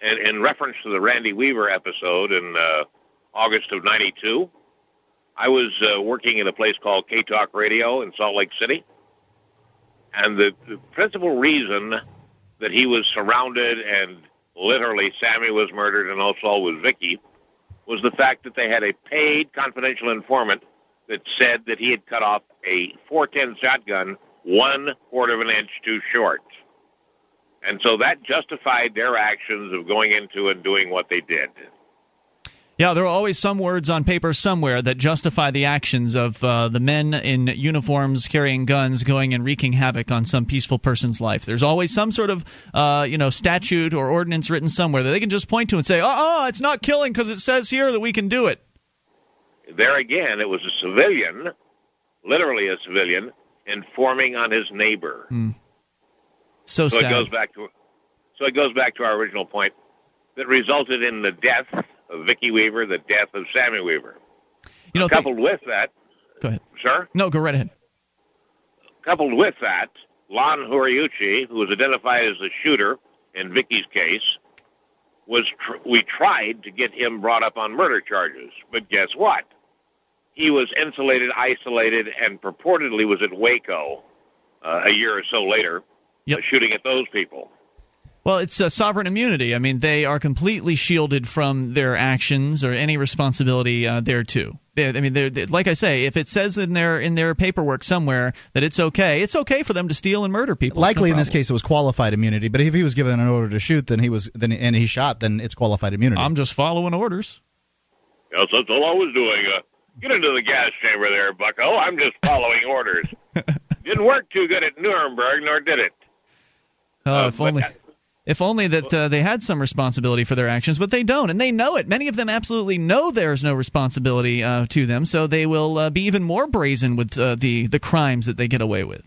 in, in reference to the Randy Weaver episode in uh, August of '92, I was uh, working at a place called K Talk Radio in Salt Lake City, and the, the principal reason that he was surrounded and literally Sammy was murdered and also was Vicky was the fact that they had a paid confidential informant that said that he had cut off a 410 shotgun one quarter of an inch too short. And so that justified their actions of going into and doing what they did. Yeah, there are always some words on paper somewhere that justify the actions of uh, the men in uniforms carrying guns going and wreaking havoc on some peaceful person's life. There's always some sort of, uh, you know, statute or ordinance written somewhere that they can just point to and say, "Oh, oh it's not killing because it says here that we can do it." There again, it was a civilian, literally a civilian, informing on his neighbor. So, so sad. it goes back to so it goes back to our original point that resulted in the death of Vicky Weaver, the death of Sammy Weaver. you know, Coupled with that, go ahead. sir, No, go right ahead. coupled with that, Lon Horiuchi, who was identified as the shooter in Vicky's case, was tr- we tried to get him brought up on murder charges, but guess what? He was insulated, isolated, and purportedly was at Waco uh, a year or so later, Yep. uh, shooting at those people. Well, it's uh, sovereign immunity. I mean, they are completely shielded from their actions or any responsibility uh, there too. I mean, they're, they like I say, if it says in their in their paperwork somewhere that it's okay, it's okay for them to steal and murder people. It's no Likely in this case it was qualified immunity, but if he was given an order to shoot, then he was then and he shot, then it's qualified immunity. I'm just following orders. Yes, that's all I was doing. Uh, get into the gas chamber there, Bucko. I'm just following orders. *laughs* Didn't work too good at Nuremberg, nor did it. Uh, Uh, if only. If only that uh, they had some responsibility for their actions, but they don't, and they know it. Many of them absolutely know there's no responsibility uh, to them, so they will uh, be even more brazen with uh, the the crimes that they get away with.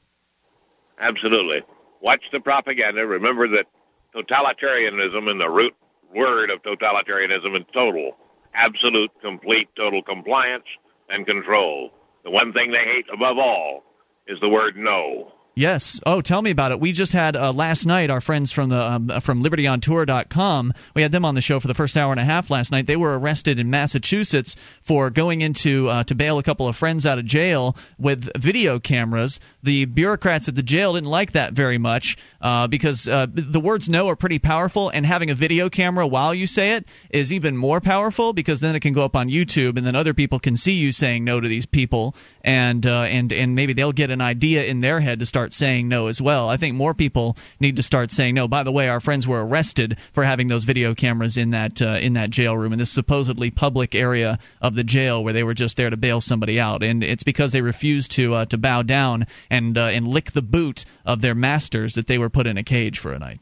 Absolutely. Watch the propaganda. Remember that totalitarianism and the root word of totalitarianism is total, absolute, complete, total compliance and control. The one thing they hate above all is the word no. Yes. Oh, tell me about it. We just had uh, last night our friends from the um, from libertyontour.com. We had them on the show for the first hour and a half last night. They were arrested in Massachusetts for going into uh, to bail a couple of friends out of jail with video cameras. The bureaucrats at the jail didn't like that very much uh, because uh, the words "no" are pretty powerful, and having a video camera while you say it is even more powerful because then it can go up on YouTube, and then other people can see you saying no to these people, and uh, and and maybe they'll get an idea in their head to start saying no as well. I think more people need to start saying no. By the way, our friends were arrested for having those video cameras in that uh, in that jail room in this supposedly public area of the jail where they were just there to bail somebody out, and it's because they refused to uh, to bow down and uh, and lick the boot of their masters that they were put in a cage for a night.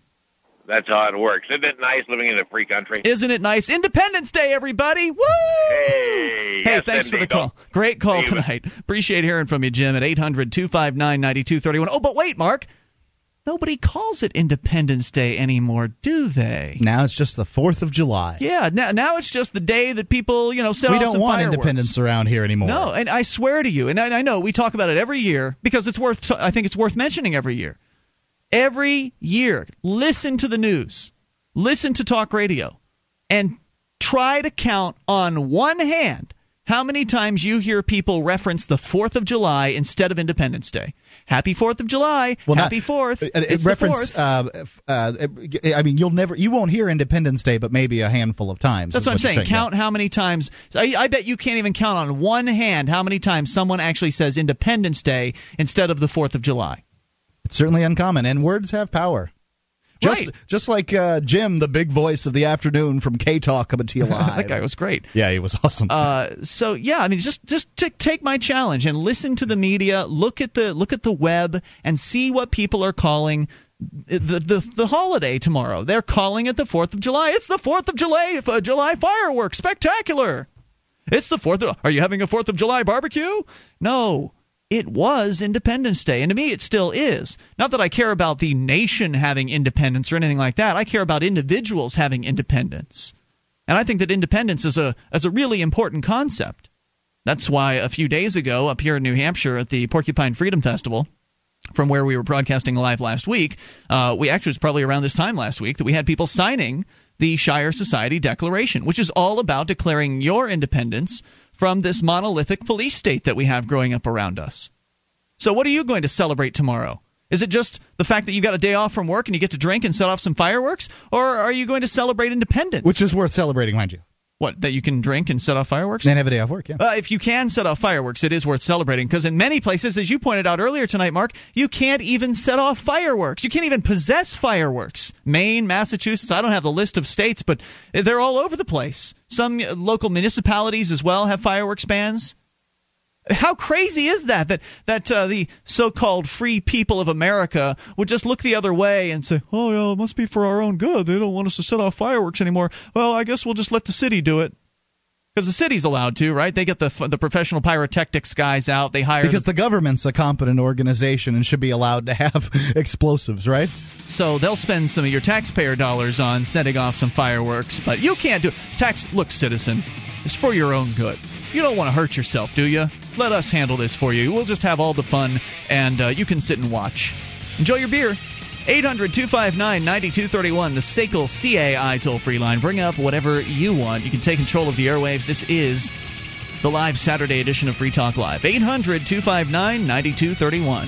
That's how it works. Isn't it nice living in a free country? Isn't it nice? Independence Day, everybody! Woo! Hey, Hey, yes, thanks for the indeed. call. Great call Leave it. tonight. Appreciate hearing from you, Jim, at 800 259 9231. Oh, but wait, Mark. Nobody calls it Independence Day anymore, do they? now it's just the Fourth of July. Yeah, now, now it's just the day that people, you know, set we don't some want fireworks. independence around here anymore. No, and I swear to you, and I, I know we talk about it every year because it's worth. I think it's worth mentioning every year. Every year, listen to the news, listen to talk radio, and try to count on one hand how many times you hear people reference the 4th of July instead of Independence Day. Happy 4th of July. Well, Happy not- 4th. uh, It's uh, the reference. 4th. Uh, uh, I mean, you'll never, you won't hear Independence Day, but maybe a handful of times. That's what I'm you're saying. yeah. Count how many times. I, I bet you can't even count on one hand how many times someone actually says Independence Day instead of the 4th of July. It's certainly uncommon, and words have power. Just, Right. just like uh, Jim, the big voice of the afternoon from K Talk coming to you live. *laughs* that guy was great. yeah, he was awesome. Uh, so yeah, I mean, just just t- take my challenge and listen to the media. Look at the look at the web and see what people are calling the the, the holiday tomorrow. They're calling it the Fourth of July. It's the Fourth of July uh, July fireworks spectacular. It's the Fourth. Of, are you having a Fourth of July barbecue? No. It was Independence Day, and to me, it still is. Not that I care about the nation having independence or anything like that. I care about individuals having independence. And I think that independence is a is a really important concept. That's why a few days ago, up here in New Hampshire at the Porcupine Freedom Festival, from where we were broadcasting live last week, uh, we actually was probably around this time last week that we had people signing the Shire Society Declaration, which is all about declaring your independence from this monolithic police state that we have growing up around us. So, what are you going to celebrate tomorrow? Is it just the fact that you got a day off from work and you get to drink and set off some fireworks, or are you going to celebrate independence? Which is worth celebrating, mind you. What that you can drink and set off fireworks? Then have a day off work, yeah. Uh, if you can set off fireworks, it is worth celebrating because in many places, as you pointed out earlier tonight, Mark, you can't even set off fireworks. You can't even possess fireworks. Maine, Massachusetts, I don't have the list of states, but they're all over the place. Some local municipalities as well have fireworks bans. How crazy is that? That that uh, the so-called free people of America would just look the other way and say, "Oh, yeah, it must be for our own good. They don't want us to set off fireworks anymore. Well, I guess we'll just let the city do it." Because the city's allowed to, right? They get the the professional pyrotechnics guys out. They hire Because the government's a competent organization and should be allowed to have *laughs* explosives, right? so they'll spend some of your taxpayer dollars on setting off some fireworks. But you can't do it. Tax. Look, citizen, it's for your own good. You don't want to hurt yourself, do you? Let us handle this for you. We'll just have all the fun, and uh, you can sit and watch. Enjoy your beer. 800 259 9231, the SACL CAI toll free line. Bring up whatever you want. You can take control of the airwaves. This is the live Saturday edition of Free Talk Live. 800 259 9231.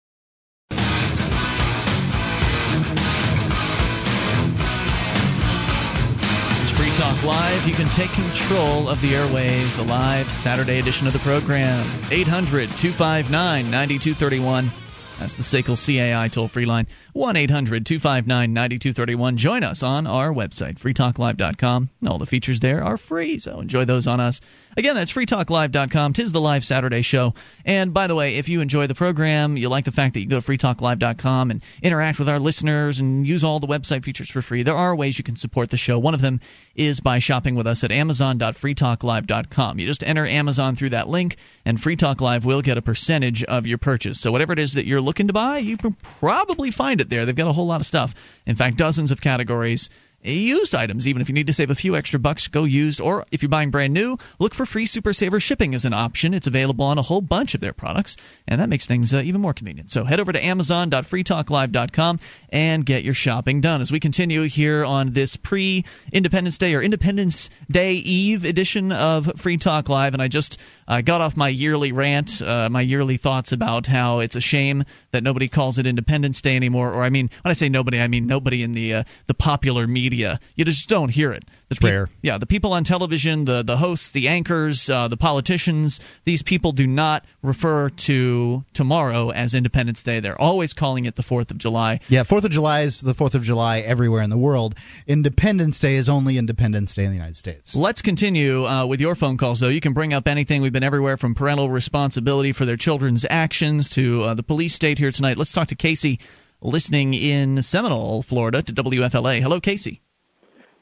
Talk Live. You can take control of the airwaves, the live Saturday edition of the program. 800 259 9231. That's the SACL CAI toll free line. 1 800 259 9231. Join us on our website, freetalklive.com. All the features there are free, so enjoy those on us. Again, that's freetalklive.com. Tis the live Saturday show. And by the way, if you enjoy the program, you like the fact that you go to freetalklive.com and interact with our listeners and use all the website features for free, there are ways you can support the show. One of them is by shopping with us at amazon.freetalklive.com. You just enter Amazon through that link, and Free Talk Live will get a percentage of your purchase. So whatever it is that you're looking to buy, you can probably find it there. They've got a whole lot of stuff. In fact, dozens of categories used items. Even if you need to save a few extra bucks, go used. Or if you're buying brand new, look for free Super Saver shipping as an option. It's available on a whole bunch of their products, and that makes things uh, even more convenient. So head over to amazon.freetalklive.com and get your shopping done. As we continue here on this pre Independence Day or Independence Day Eve edition of Free Talk Live, and I just uh, got off my yearly rant, uh, my yearly thoughts about how it's a shame that nobody calls it Independence Day anymore. Or I mean, when I say nobody, I mean nobody in the uh, the popular media. You just don't hear it. The It's rare. Yeah, the people on television, the the hosts, the anchors, uh, the politicians. These people do not refer to tomorrow as Independence Day. They're always calling it the Fourth of July. Yeah, Fourth of July is the Fourth of July everywhere in the world. Independence Day is only Independence Day in the United States. Let's continue uh, with your phone calls, though. You can bring up anything. We've been everywhere from parental responsibility for their children's actions to uh, the police state here tonight. Let's talk to Casey, listening in Seminole, Florida, to WFLA. Hello, Casey.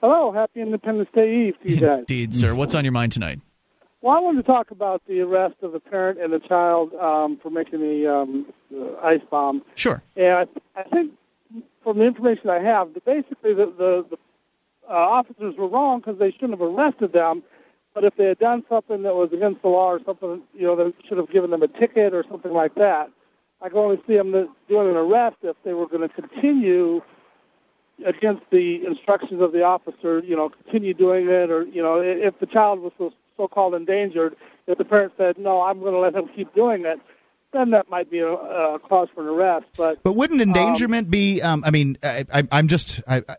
Hello, happy Independence Day Eve to you *laughs* guys. Indeed, sir. What's on your mind tonight? Well, I wanted to talk about the arrest of the parent and the child um, for making the, um, the ice bomb. Sure. And I, I think, from the information I have, that basically the, the, the uh, officers were wrong because they shouldn't have arrested them. But if they had done something that was against the law or something, you know, they should have given them a ticket or something like that. I can only see them doing an arrest if they were going to continue against the instructions of the officer, you know, continue doing it, or you know, if the child was so, so-called endangered, if the parent said, "No, I'm going to let him keep doing it," then that might be a, a cause for an arrest. But but wouldn't endangerment um, be? Um, I mean, I, I, I'm just I, I,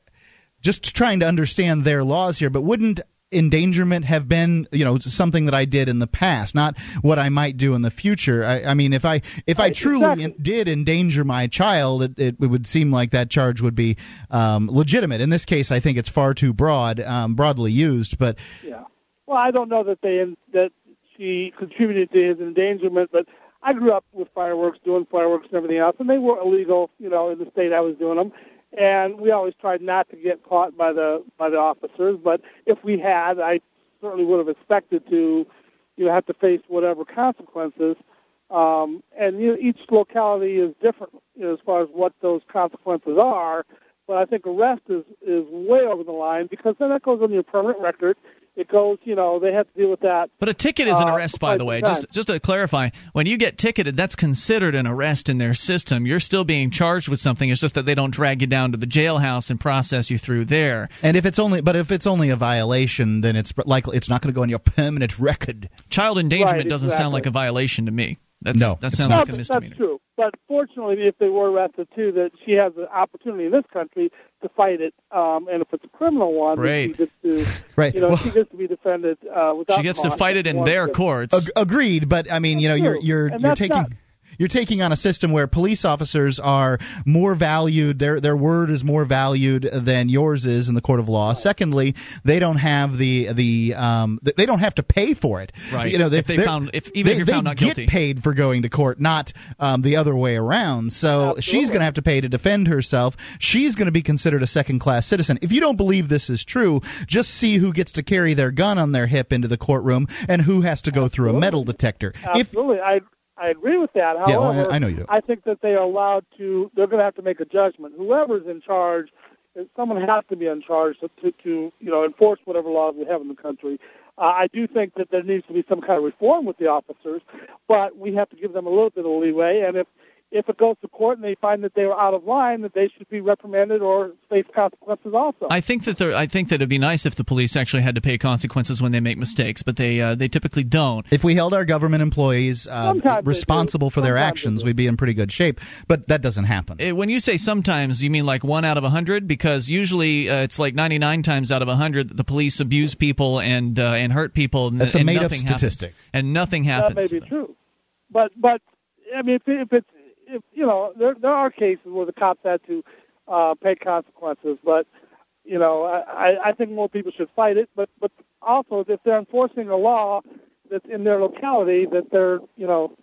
just trying to understand their laws here. But wouldn't endangerment have been you know something that I did in the past, not what I might do in the future. I, I mean, if I if I truly exactly. did endanger my child, it, it, it, would seem like that charge would be um, legitimate. In this case, I think it's far too broad, um, broadly used. But yeah, well, I don't know that they that she contributed to his endangerment, but. I grew up with fireworks, doing fireworks and everything else, and they were illegal, you know, in the state I was doing them and we always tried not to get caught by the by the officers. But if we had, I certainly would have expected to, you know, have to face whatever consequences. Um, and you know, each locality is different you know, as far as what those consequences are. But I think arrest is is way over the line because then that goes on your permanent record it goes, you know, they have to deal with that. But a ticket is an uh, arrest, by the way. Just just to clarify, when you get ticketed, that's considered an arrest in their system. You're still being charged with something. It's just that they don't drag you down to the jailhouse and process you through there. And if it's only, but if it's only a violation, then it's likely it's not going to go on your permanent record. Child endangerment right, doesn't sound like a violation to me. That's, no, that sounds like a misdemeanor. That's true. But fortunately, if they were arrested too, that she has an opportunity in this country to fight it. Um, and if it's a criminal one, right. she gets to, *laughs* right. you know, well, she gets to be defended uh, without. She gets to fight it in their courts. Ag- agreed, but I mean, you know, you're you're you're taking. Not, you're taking on a system where police officers are more valued their their word is more valued than yours is in the court of law. Secondly they don't have the the um they don't have to pay for it. Right. You know they, if they found if even they, if you're found not guilty. get paid for going to court not um, the other way around. So Absolutely. she's going to have to pay to defend herself. She's going to be considered a second class citizen. If you don't believe this is true just see who gets to carry their gun on their hip into the courtroom and who has to go Absolutely. through a metal detector. Absolutely. if I I agree with that. However, yeah, well, I know you do. I think that they are allowed to. They're going to have to make a judgment. Whoever's in charge, someone has to be in charge to, to, to you know enforce whatever laws we have in the country. Uh, I do think that there needs to be some kind of reform with the officers, but we have to give them a little bit of leeway. And if if it goes to court and they find that they were out of line, that they should be reprimanded or face consequences also. I think that I think that it'd be nice if the police actually had to pay consequences when they make mistakes, but they uh, they typically don't. If we held our government employees uh, responsible for their actions, we'd be in pretty good shape. But that doesn't happen. It, when you say sometimes, you mean like one out of a hundred? Because usually uh, it's like ninety nine times out of a hundred that the police abuse people and uh, and hurt people. And, That's a made up statistic, happens, and nothing happens. That may be true, but but I mean if, if it's if you know, there there are cases where the cops had to uh, pay consequences, but you know, I I think more people should fight it. But but also, if they're enforcing a law that's in their locality, that they're you know,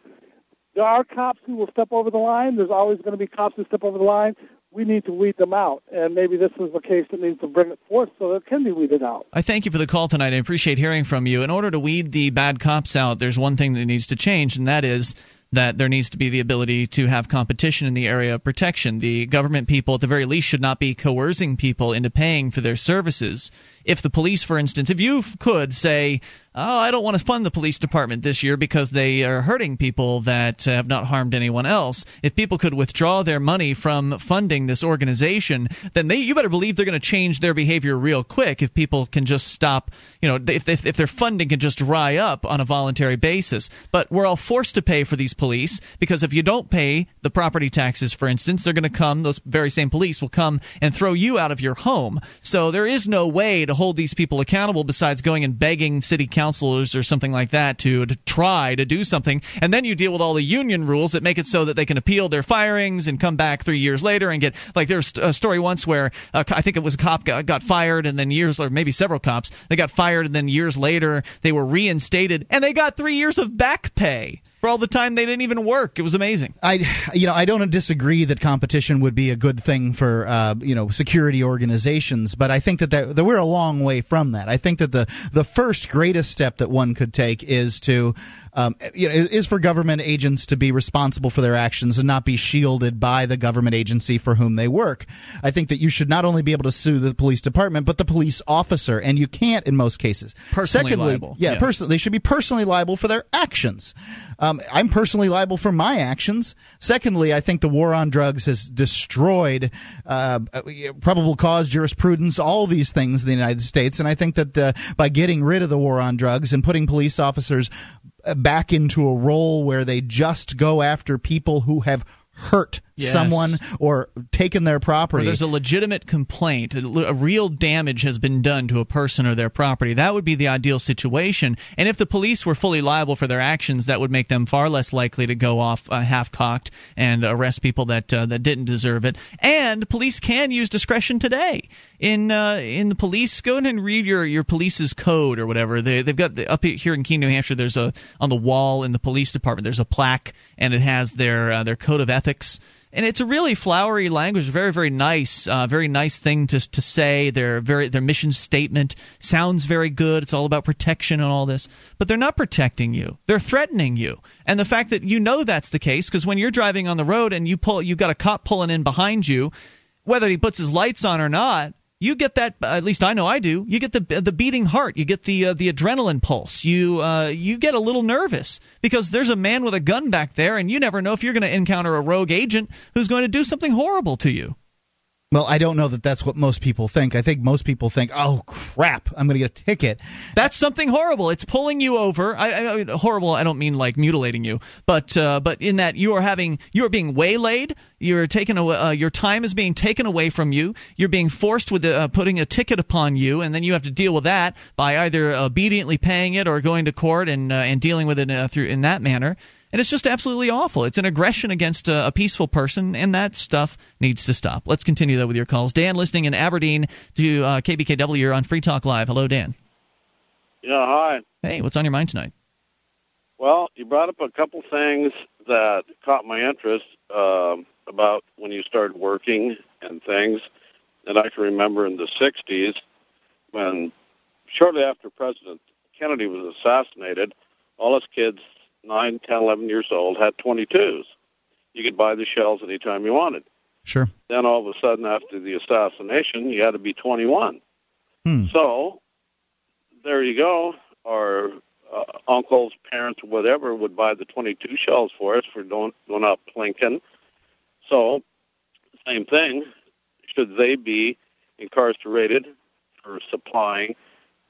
there are cops who will step over the line. There's always going to be cops who step over the line. We need to weed them out, and maybe this is the case that needs to bring it forth so it can be weeded out. I thank you for the call tonight. I appreciate hearing from you. In order to weed the bad cops out, there's one thing that needs to change, and that is that there needs to be the ability to have competition in the area of protection. The government people, at the very least, should not be coercing people into paying for their services. If the police, for instance, if you could say, oh, I don't want to fund the police department this year because they are hurting people that have not harmed anyone else. If people could withdraw their money from funding this organization, then they you better believe they're going to change their behavior real quick. If people can just stop, you know, if, if, if their funding can just dry up on a voluntary basis. But we're all forced to pay for these police because if you don't pay the property taxes, for instance, they're going to come. Those very same police will come and throw you out of your home. So there is no way to hold these people accountable besides going and begging city councilors or something like that to, to try to do something. And then you deal with all the union rules that make it so that they can appeal their firings and come back three years later and get like there's a story once where uh, I think it was a cop got, got fired and then years later, maybe several cops, they got fired and then years later they were reinstated and they got three years of back pay. For all the time they didn't even work. It was amazing. I, you know, I don't disagree that competition would be a good thing for, uh, you know, security organizations, but I think that, that, that we're a long way from that. I think that the the first greatest step that one could take is to, um, you know, is for government agents to be responsible for their actions and not be shielded by the government agency for whom they work. I think that you should not only be able to sue the police department, but the police officer, and you can't in most cases. Personally Secondly, liable. yeah, Yeah. they should be personally liable for their actions. Um, I'm personally liable for my actions. Secondly, I think the war on drugs has destroyed uh, probable cause jurisprudence, all these things in the United States, and I think that uh, by getting rid of the war on drugs and putting police officers back into a role where they just go after people who have hurt Yes. someone or taken their property. there's a legitimate complaint, a, a real damage has been done to a person or their property. That would be the ideal situation. And if the police were fully liable for their actions, that would make them far less likely to go off uh, half cocked and arrest people that uh, that didn't deserve it. And police can use discretion today. In uh, in the police, go ahead and read your your police's code or whatever. They they've got the, up here in Keene, New Hampshire. There's a on the wall in the police department. There's a plaque and it has their uh, their code of ethics and it's a really flowery language, very very nice, uh, very nice thing to to say. Their very their mission statement sounds very good. It's all about protection and all this, but they're not protecting you. They're threatening you, and the fact that you know that's the case because when you're driving on the road and you pull, you've got a cop pulling in behind you, whether he puts his lights on or not. You get that. At least I know I do. You get the the beating heart. You get the uh, the adrenaline pulse. You uh, you get a little nervous because there's a man with a gun back there, and you never know if you're going to encounter a rogue agent who's going to do something horrible to you. Well, I don't know that that's what most people think. I think most people think, "Oh crap, I'm going to get a ticket." That's something horrible. It's pulling you over. I, I, horrible. I don't mean like mutilating you, but uh, but in that you are having you are being waylaid. You're taken away. Uh, your time is being taken away from you. You're being forced with uh, putting a ticket upon you, and then you have to deal with that by either obediently paying it or going to court and uh, and dealing with it uh, through in that manner. And it's just absolutely awful. It's an aggression against a, a peaceful person, and that stuff needs to stop. Let's continue that with your calls. Dan, listening in Aberdeen to uh, KBKW, you're on Free Talk Live. Hello, Dan. Yeah, hi. Hey, what's on your mind tonight? Well, you brought up a couple things that caught my interest um, about when you started working and things. And I can remember in the 60s when, shortly after President Kennedy was assassinated, all his kids, 9, 10, 11 years old, had 22s. You could buy the shells anytime you wanted. Sure. Then all of a sudden, after the assassination, you had to be 21. Hmm. So there you go. Our uh, uncles, parents, whatever would buy the 22 shells for us for going, going up Lincoln. So same thing. Should they be incarcerated for supplying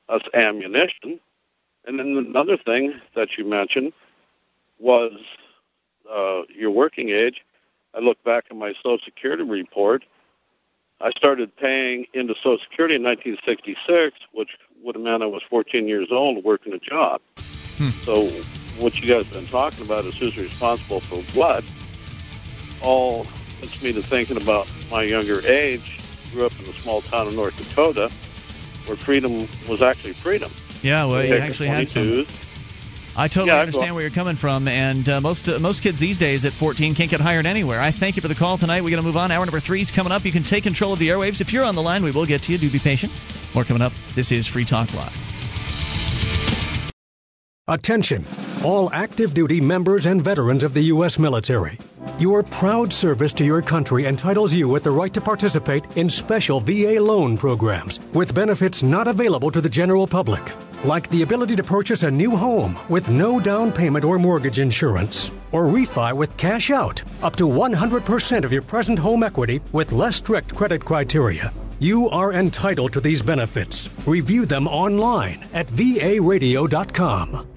us ammunition? And then another thing that you mentioned was uh, your working age. I look back at my Social Security report. I started paying into Social Security in 1966, which would have meant I was 14 years old working a job. So what you guys have been talking about is who's responsible for what. All gets me to thinking about my younger age. Grew up in a small town in North Dakota where freedom was actually freedom. Yeah, well, you actually had some. 22s. I totally Yeah, understand go- where you're coming from, and uh, most uh, most kids these days at 14 can't get hired anywhere. I thank you for the call tonight. We're going to move on. Hour number three is coming up. You can take control of the airwaves. If you're on the line, we will get to you. Do be patient. More coming up. This is Free Talk Live. Attention, all active duty members and veterans of the U.S. military. Your proud service to your country entitles you with the right to participate in special VA loan programs with benefits not available to the general public, like the ability to purchase a new home with no down payment or mortgage insurance, or refi with cash out up to 100% of your present home equity with less strict credit criteria. You are entitled to these benefits. Review them online at varadio.com.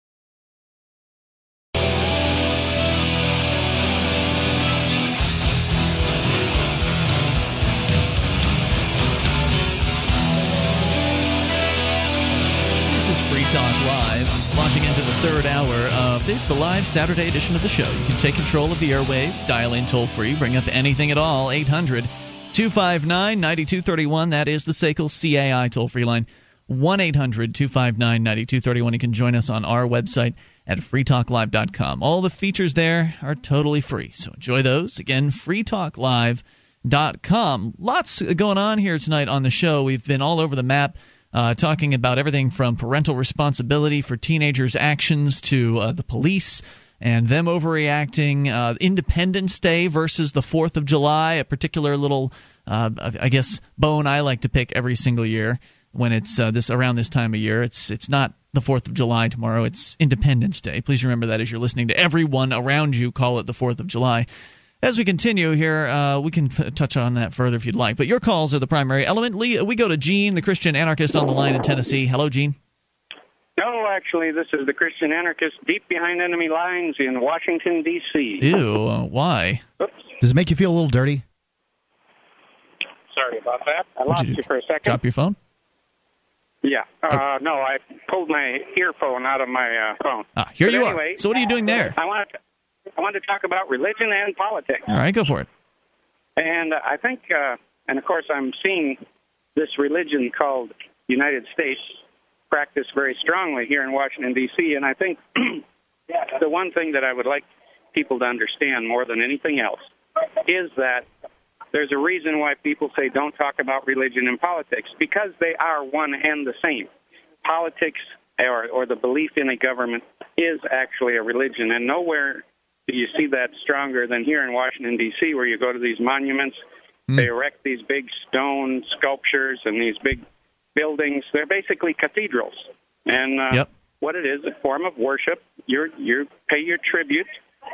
about this, the live Saturday edition of the show. You can take control of the airwaves, dial in toll free, bring up anything at all, 800 259 9231. That is the SACL CAI toll free line. 1 800 259 9231. You can join us on our website at freetalklive.com. All the features there are totally free, so enjoy those. Again, freetalklive.com. Lots going on here tonight on the show. We've been all over the map. Uh, talking about everything from parental responsibility for teenagers' actions to uh, the police and them overreacting. Uh, Independence Day versus the Fourth of July, a particular little, uh, I guess, bone I like to pick every single year when it's uh, this around this time of year. It's it's not the Fourth of July tomorrow. It's Independence Day. Please remember that as you're listening to everyone around you call it the Fourth of July. As we continue here, uh, we can p- touch on that further if you'd like. But your calls are the primary element. Lee, we go to Gene, the Christian anarchist on the line in Tennessee. Hello, Gene. No, actually, this is the Christian anarchist deep behind enemy lines in Washington, D.C. Ew, uh, why? Oops. Does it make you feel a little dirty? Sorry about that. I lost you you, for a second. Drop your phone? Yeah. Uh, no, I pulled my earphone out of my uh, phone. Ah, here But you anyway, are. So what are you doing there? I want to, I want to talk about religion and politics. All right, go for it. And I think, uh, and of course, I'm seeing this religion called United States practiced very strongly here in Washington, D.C. And I think *clears throat* the one thing that I would like people to understand more than anything else is that there's a reason why people say don't talk about religion and politics because they are one and the same. Politics or, or the belief in a government is actually a religion, and nowhere you see that stronger than here in Washington, D.C., where you go to these monuments, they erect these big stone sculptures and these big buildings. They're basically cathedrals. And uh, Yep. what it is, a form of worship. You you pay your tribute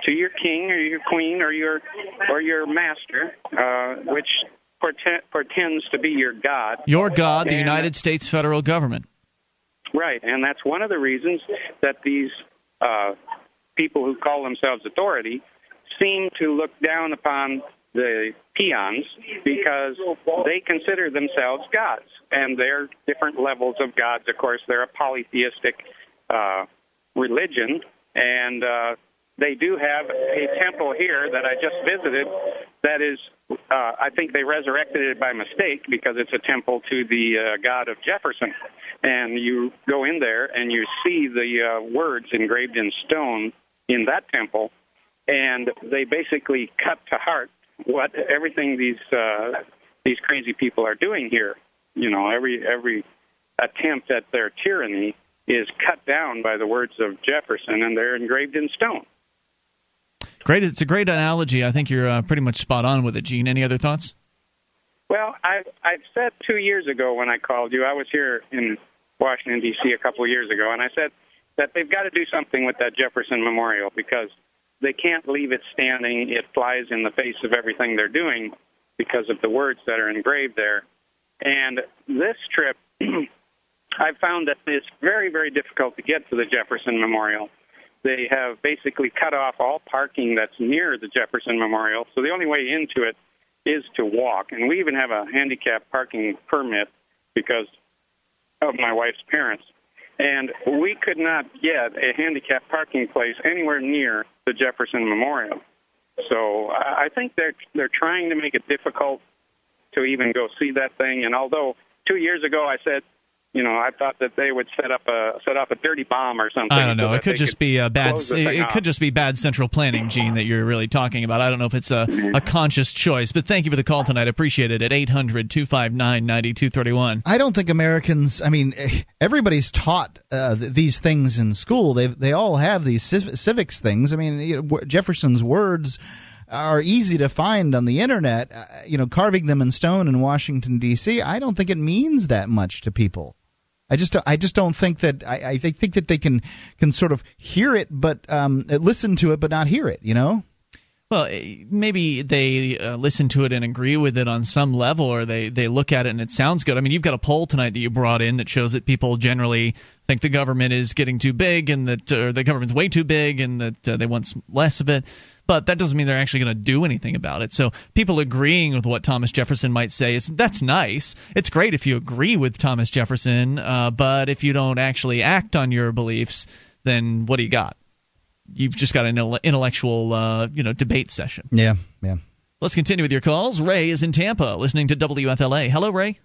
to your king or your queen or your or your master, uh, which portend, portends to be your god. Your God, the And- United States federal government. Right, and that's one of the reasons that these uh, people who call themselves authority seem to look down upon the peons because they consider themselves gods, and they're different levels of gods. Of course, they're a polytheistic uh, religion, and uh, they do have a temple here that I just visited. That is, uh, I think they resurrected it by mistake because it's a temple to the uh, god of Jefferson. And you go in there and you see the uh, words engraved in stone in that temple, and they basically cut to heart what everything these uh, these crazy people are doing here. You know, every every attempt at their tyranny is cut down by the words of Jefferson, and they're engraved in stone. Great. It's a great analogy. I think you're uh, pretty much spot on with it, Gene. Any other thoughts? Well, I I said two years ago when I called you, I was here in Washington D.C. a couple of years ago, and I said that they've got to do something with that Jefferson Memorial because they can't leave it standing. It flies in the face of everything they're doing because of the words that are engraved there. And this trip, *clears throat* I found that it's very, very difficult to get to the Jefferson Memorial. They have basically cut off all parking that's near the Jefferson Memorial, so the only way into it is to walk. And we even have a handicap parking permit because of my wife's parents. And we could not get a handicap parking place anywhere near the Jefferson Memorial. So I I think they're they're trying to make it difficult to even go see that thing. And although two years ago I said, you know, I thought that they would set up a set off a dirty bomb or something. I don't know. that It could they just be a bad. It, it could just be bad central planning, Gene, that you're really talking about. I don't know if it's a, a conscious choice, but thank you for the call tonight. I appreciate it. At 800 259 9231. I don't think Americans. I mean, eh, everybody's taught uh, these things in school. They they all have these civ- civics things. I mean, you know, w- Jefferson's words are easy to find on the internet. Uh, you know, carving them in stone in Washington D.C. I don't think it means that much to people. I just I just don't think that I, I think that they can can sort of hear it, but um, listen to it, but not hear it. You know. Well, eh, maybe they uh, listen to it and agree with it on some level, or they, they look at it and it sounds good. I mean, you've got a poll tonight that you brought in that shows that people generally think the government is getting too big and that uh, the government's way too big and that uh, they want less of it. But that doesn't mean they're actually going to do anything about it. So people agreeing with what Thomas Jefferson might say is that's nice. It's great if you agree with Thomas Jefferson, uh, but if you don't actually act on your beliefs, then what do you got? you've just got an intellectual uh, you know debate session. Yeah, yeah. Let's continue with your calls. Ray is in Tampa, listening to WFLA. Hello, Ray.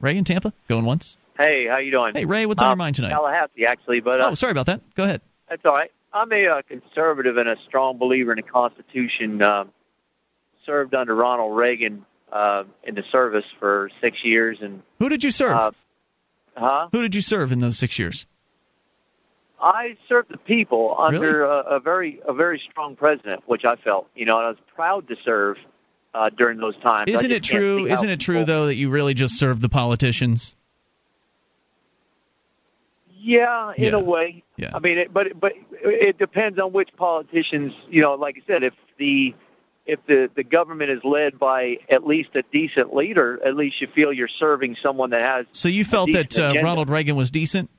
Ray in Tampa, going once. Hey, how you doing? Hey, Ray, what's on um, your mind tonight? Tallahassee, actually, but uh, oh, sorry about that. Go ahead. That's all right. I'm a uh, conservative and a strong believer in the Constitution. Um, served under Ronald Reagan uh, in the service for six years, and Who did you serve? uh, huh? Who did you serve in those six years? I served the people under Really? a, a very a very strong president, which I felt, you know, and I was proud to serve uh, during those times. Isn't it true? Isn't it true people- though that you really just served the politicians? Yeah, in Yeah. a way. Yeah. I mean, it, but but it depends on which politicians. You know, like I said, if the if the the government is led by at least a decent leader, at least you feel you're serving someone that has. So you felt that uh. Ronald Reagan was decent?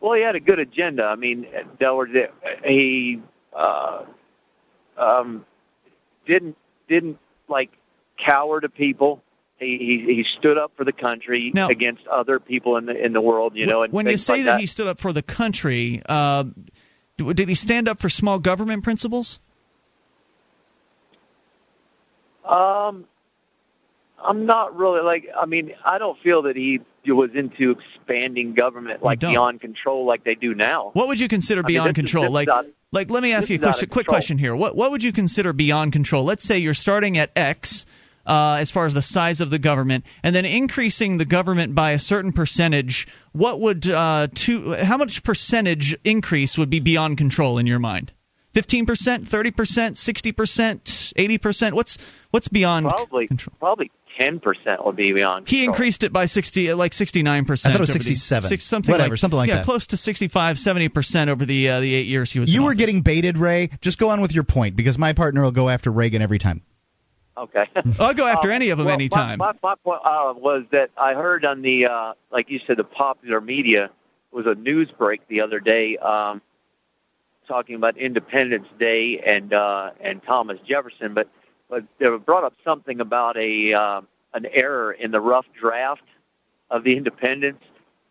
Well, he had a good agenda. I mean, there was he uh, um, didn't didn't like cower to people. He, he stood up for the country Now- against other people in the in the world. You know, and when you say like that, he stood up for the country, uh, did he stand up for small government principles? Um, I'm not really like. I mean, I don't feel that he was into expanding government like beyond control like they do now. What would you consider I mean, beyond control? is like, out- like, let me ask you a question, quick question here. What what would you consider beyond control? Let's say you're starting at X. Uh, as far as the size of the government, and then increasing the government by a certain percentage, what would uh, to how much percentage increase would be beyond control in your mind? Fifteen percent, thirty percent, sixty percent, eighty percent. What's what's beyond? Probably control? probably ten percent would be beyond. He increased it by 60 uh, like 69%. I thought it was over the- 67. Six, something Whatever, like, something like yeah, that. close to 65 70% over the uh, the 8 years he was in You were office. getting baited, Ray. Just go on with your point because my partner will go after Reagan every time. Okay. *laughs* I'll go after Um, any of them well, anytime. My, my, my point uh, was that I heard on the, uh, like you said, the popular media was a news break the other day um, talking about Independence Day and uh, and Thomas Jefferson, but but they brought up something about a uh, an error in the rough draft of the Independence.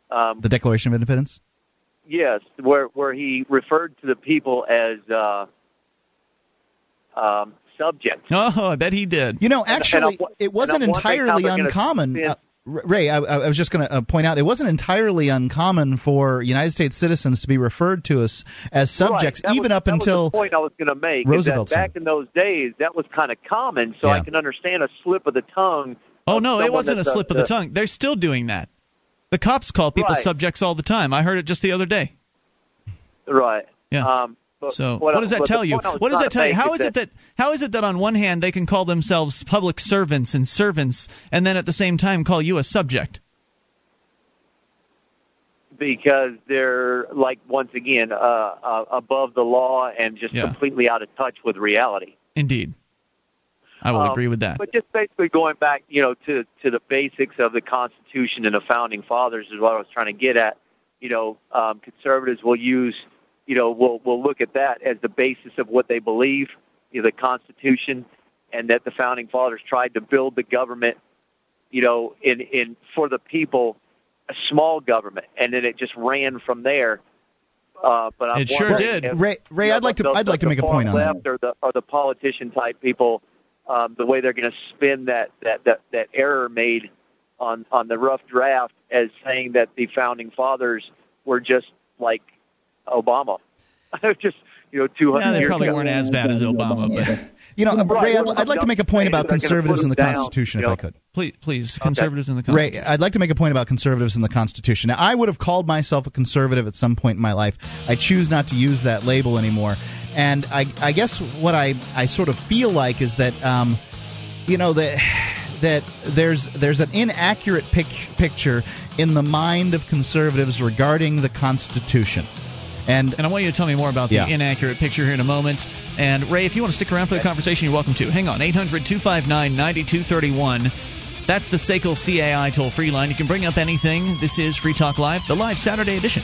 Um, The Declaration of Independence. Yes, where where he referred to the people as uh, um, subjects. Oh, I bet he did. You know, And- and actually, it wasn't and I'm wondering how entirely they're gonna uncommon. Uh, Ray, I, I was just going to uh, point out it wasn't entirely uncommon for United States citizens to be referred to as as subjects, Right. Even was- up that was until the point I was going to make. Roosevelt's is that back in those days, that was kind of common, so I can understand a slip of the tongue. Oh no, it wasn't a that's slip of the tongue. They're still doing that. The cops call people Right. subjects all the time. I heard it just the other day. Right. Yeah. Um, but So what, what does that tell you? point I was What does that tell you? How is it that how is it that on one hand they can call themselves public servants and servants, and then at the same time call you a subject? because they're like once again uh, uh, above the law and just Yeah. completely out of touch with reality. Indeed, I will Um, agree with that. But just basically going back, you know, to to the basics of the Constitution and the founding fathers is what I was trying to get at. You know, um, conservatives will use, you know, will will look at that as the basis of what they believe, you know, the Constitution, and that the founding fathers tried to build the government, you know, in in for the people, a small government, and then it just ran from there. Uh, but I'm It sure did. if, Ray- Ray, you know, I'd like to- the- I'd like to make a point on that. left Or the or the politician type people, um, the way they're going to spin that, that that that error made on on the rough draft as saying that the founding fathers were just like Obama, *laughs* just you know, two hundred Yeah, they probably ago. weren't as bad as Obama, but You know, Right. Ray, I'd, I'd like to make a point about conservatives put in the them down, Constitution, if know. I could. please, please, conservatives in the Constitution. Ray, I'd like to make a point about conservatives in the Constitution. Now, I would have called myself a conservative at some point in my life. I choose not to use that label anymore. And I, I guess what I, I sort of feel like is that, um, you know, that that there's there's an inaccurate pic- picture in the mind of conservatives regarding the Constitution. And And I want you to tell me more about the Yeah. inaccurate picture here in a moment. And Ray, if you want to stick around for the conversation, you're welcome to. Hang on, 800 259 9231. That's the SACL CAI toll free line. You can bring up anything. This is Free Talk Live, the live Saturday edition.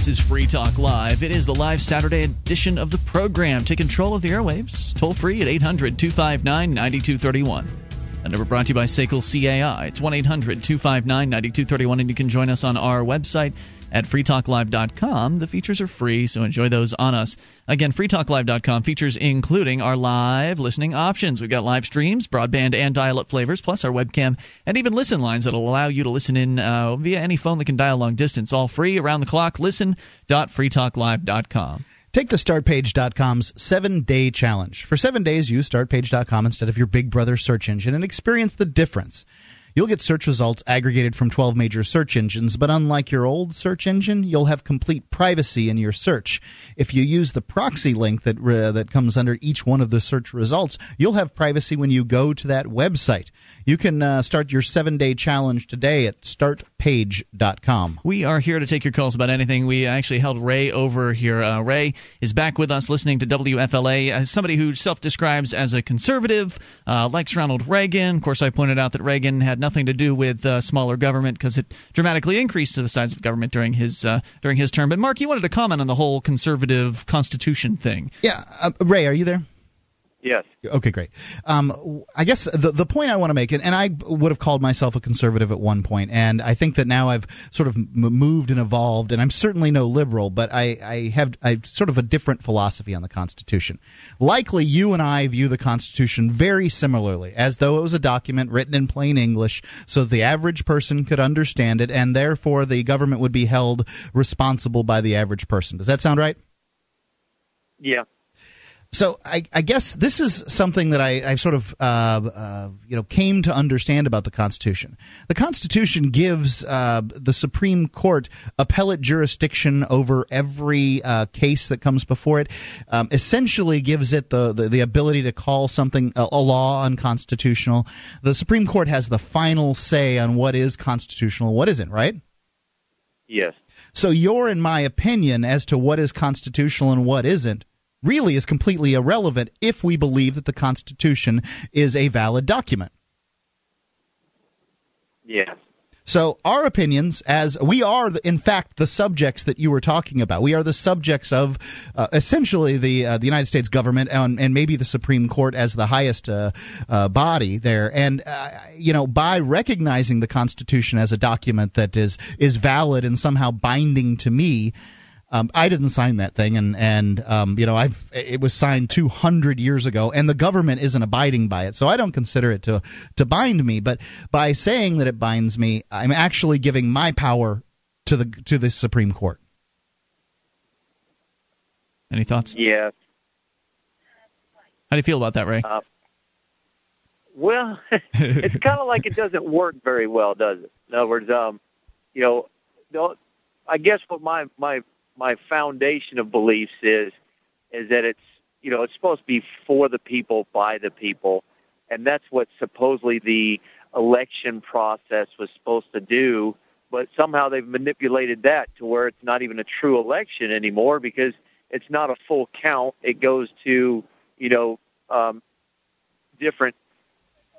This is Free Talk Live. It is the live Saturday edition of the program. Take control of the airwaves. Toll free at 800 259 9231. A number brought to you by SACL CAI. It's 1 800 259 9231, and you can join us on our website at freetalklive.com. The features are free, so enjoy those on us. Again, freetalklive.com features including our live listening options. We've got live streams, broadband and dial up flavors, plus our webcam, and even listen lines that'll allow you to listen in uh, via any phone that can dial long distance. All free, around the clock. Listen.freetalklive.com. Take the StartPage.com's seven day challenge. For seven days, use StartPage.com instead of your Big Brother search engine and experience the difference. You'll get search results aggregated from 12 major search engines, but unlike your old search engine, you'll have complete privacy in your search. If you use the proxy link that uh, that comes under each one of the search results, you'll have privacy when you go to that website. You can uh, start your 7-day challenge today at startpage.com. We are here to take your calls about anything. We actually held Ray over here. Uh, Ray is back with us listening to WFLA as somebody who self-describes as a conservative, uh, likes Ronald Reagan. Of course, I pointed out that Reagan had nothing to do with uh, smaller government because it dramatically increased to the size of government during his uh, during his term. But Mark, you wanted to comment on the whole conservative constitution thing. Yeah, uh, Ray, are you there? Yes. Okay, great. Um, I guess the the point I want to make, and I would have called myself a conservative at one point, and I think that now I've sort of moved and evolved, and I'm certainly no liberal, but I, I have I sort of a different philosophy on the Constitution. Likely, you and I view the Constitution very similarly, as though it was a document written in plain English, so the average person could understand it, and therefore the government would be held responsible by the average person. Does that sound right? Yeah. So I, I, guess this is something that I, I sort of uh, uh, you know came to understand about the Constitution. The Constitution gives uh, the Supreme Court appellate jurisdiction over every uh, case that comes before it. Um, essentially, gives it the, the, the ability to call something a, a law unconstitutional. The Supreme Court has the final say on what is constitutional, what isn't. Right? Yes. So you're, in my opinion as to what is constitutional and what isn't really is completely irrelevant if we believe that the Constitution is a valid document. Yes. So our opinions, as we are, in fact, the subjects that you were talking about. We are the subjects of uh, essentially the uh, the United States government and, and, maybe the Supreme Court as the highest uh, uh body there. And uh, you know, by recognizing the Constitution as a document that is is valid and somehow binding to me, um, I didn't sign that thing, and and um, you know I've it was signed 200 years ago, and the government isn't abiding by it, so I don't consider it to to bind me. But by saying that it binds me, I'm actually giving my power to the to the Supreme Court. Any thoughts? Yeah. How do you feel about that, Ray? Uh, well, *laughs* it's kind of like it doesn't work very well, does it? In other words, um, you know, I guess what my my my foundation of beliefs is is that it's you know it's supposed to be for the people by the people, and that's what supposedly the election process was supposed to do. But somehow they've manipulated that to where it's not even a true election anymore because it's not a full count. It goes to you know um, different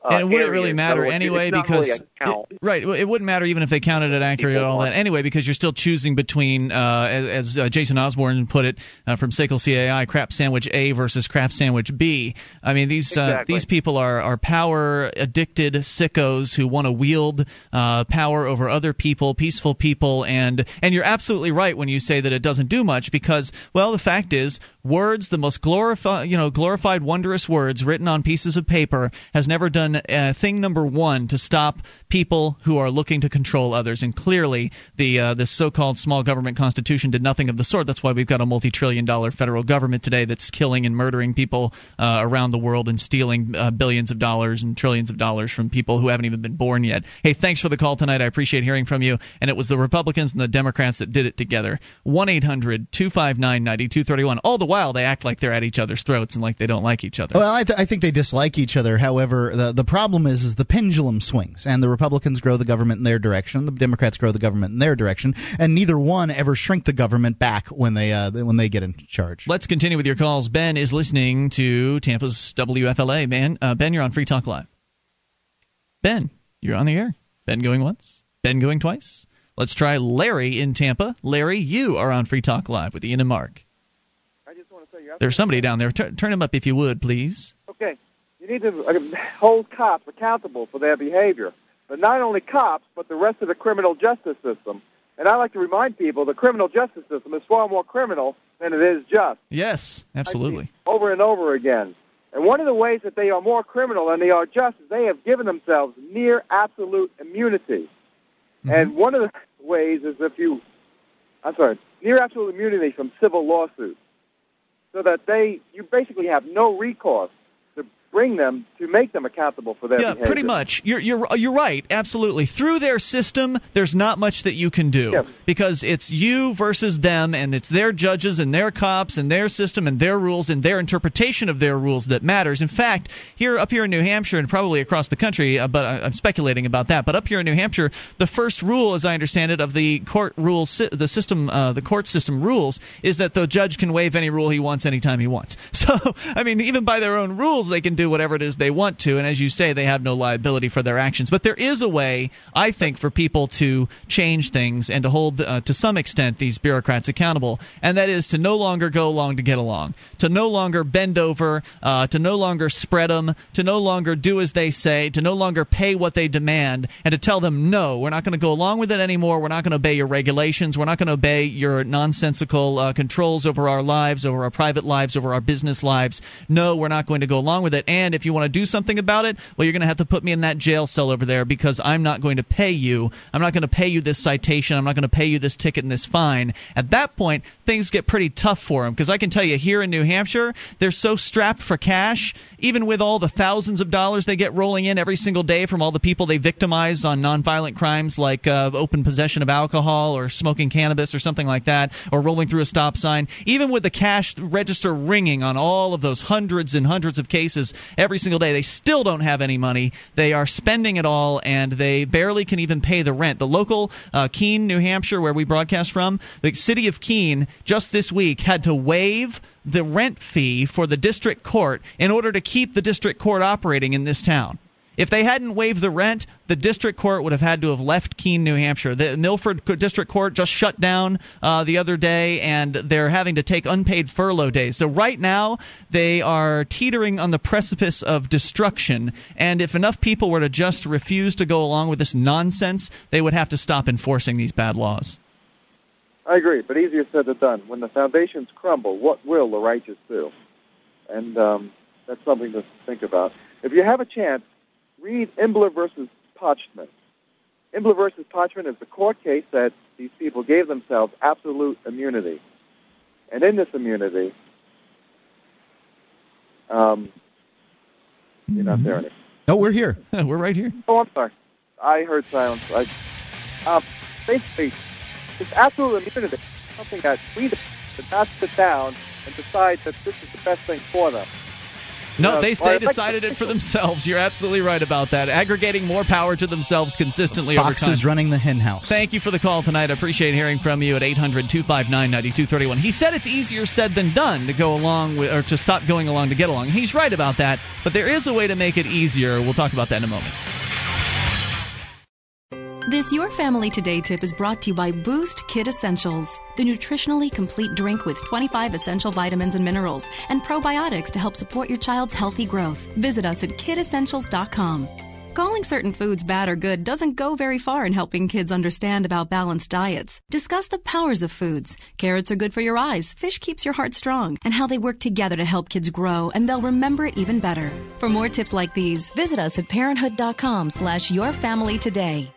and it wouldn't areas. really matter so anyway because really it, right, it wouldn't matter even if they counted it accurately all that anyway because you're still choosing between, uh, as, as uh, Jason Osborne put it uh, from SACL CAI, crap sandwich A versus crap sandwich B. I mean these uh, exactly. these people are are power addicted sickos who want to wield uh, power over other people, peaceful people, and and you're absolutely right when you say that it doesn't do much because well the fact is words the most glorified you know glorified wondrous words written on pieces of paper has never done uh, thing number one to stop people who are looking to control others. And clearly, the uh, this so-called small government constitution did nothing of the sort. That's why we've got a multi-trillion-dollar federal government today that's killing and murdering people uh, around the world and stealing uh, billions of dollars and trillions of dollars from people who haven't even been born yet. Hey, thanks for the call tonight. I appreciate hearing from you. And it was the Republicans and the Democrats that did it together. 1 800 259 9231. All the while, they act like they're at each other's throats and like they don't like each other. Well, I, th- I think they dislike each other. However, the the problem is is the pendulum swings, and the Republicans grow the government in their direction, the Democrats grow the government in their direction, and neither one ever shrink the government back when they uh, when they get in charge. Let's continue with your calls. Ben is listening to Tampa's WFLA. Man, uh, Ben, you're on Free Talk Live. Ben, you're on the air. Ben going once. Ben going twice. Let's try Larry in Tampa. Larry, you are on Free Talk Live with Ian and Mark. I just want to say you're There's somebody down there. Tur turn him up if you would, please. You need to uh, hold cops accountable for their behavior, but not only cops, but the rest of the criminal justice system. And I like to remind people the criminal justice system is far more criminal than it is just. Yes, absolutely. Over and over again. And one of the ways that they are more criminal than they are just is they have given themselves near absolute immunity. Mm-hmm. And one of the ways is if you, I'm sorry, near absolute immunity from civil lawsuits, so that they, you basically have no recourse bring them to make them accountable for their yeah, behavior. pretty much. You're you're you're right. Absolutely. Through their system, there's not much that you can do because it's you versus them, and it's their judges and their cops and their system and their rules and their interpretation of their rules that matters. In fact, here up here in New Hampshire and probably across the country, uh, but I, I'm speculating about that. But up here in New Hampshire, the first rule, as I understand it, of the court rules, the system, uh, the court system rules, is that the judge can waive any rule he wants anytime he wants. *laughs* So, I mean, even by their own rules, they can do whatever it is they want to, and as you say, they have no liability for their actions. But there is a way, I think, for people to change things and to hold, uh, to some extent, these bureaucrats accountable, and that is to no longer go along to get along, to no longer bend over, uh, to no longer spread them, to no longer do as they say, to no longer pay what they demand, and to tell them, no, we're not going to go along with it anymore. We're not going to obey your regulations. We're not going to obey your nonsensical uh, controls over our lives, over our private lives, over our business lives. No, we're not going to go along with it. And if you want to do something about it, well, you're going to have to put me in that jail cell over there because I'm not going to pay you. I'm not going to pay you this citation. I'm not going to pay you this ticket and this fine. At that point, things get pretty tough for them because I can tell you here in New Hampshire, they're so strapped for cash, even with all the thousands of dollars they get rolling in every single day from all the people they victimize on nonviolent crimes like uh, open possession of alcohol or smoking cannabis or something like that, or rolling through a stop sign. Even with the cash register ringing on all of those hundreds and hundreds of cases every single day, they still don't have any money. They are spending it all, and they barely can even pay the rent. The local uh, Keene, New Hampshire, where we broadcast from, the city of Keene just this week had to waive the rent fee for the district court in order to keep the district court operating in this town. If they hadn't waived the rent, the district court would have had to have left Keene, New Hampshire. The Milford District Court just shut down uh, the other day, and they're having to take unpaid furlough days. So right now, they are teetering on the precipice of destruction. And if enough people were to just refuse to go along with this nonsense, they would have to stop enforcing these bad laws. I agree, but easier said than done. When the foundations crumble, what will the righteous do? And um, that's something to think about. If you have a chance, read Imbler versus Pachtman. Imbler versus Pachtman is the court case that these people gave themselves absolute immunity. And in this immunity, um, you're not there anymore. No, we're here. *laughs* we're right here. Oh, I'm sorry. I heard silence. I, um, basically, it's absolute immunity. Something that we did not sit down and decide that this is the best thing for them. No, Uh, they, they decided it for *laughs* themselves. You're absolutely right about that. Aggregating more power to themselves consistently over time. is running the hen house. Thank you for the call tonight. I appreciate hearing from you at 800 259 9231. He said it's easier said than done to go along with, or to stop going along to get along. He's right about that, but there is a way to make it easier. We'll talk about that in a moment. This Your Family Today tip is brought to you by Boost Kid Essentials, the nutritionally complete drink with 25 essential vitamins and minerals and probiotics to help support your child's healthy growth. Visit us at kidessentials.com. Calling certain foods bad or good doesn't go very far in helping kids understand about balanced diets. Discuss the powers of foods. Carrots are good for your eyes, fish keeps your heart strong, and how they work together to help kids grow, and they'll remember it even better. For more tips like these, visit us at parenthood.com slash your family today.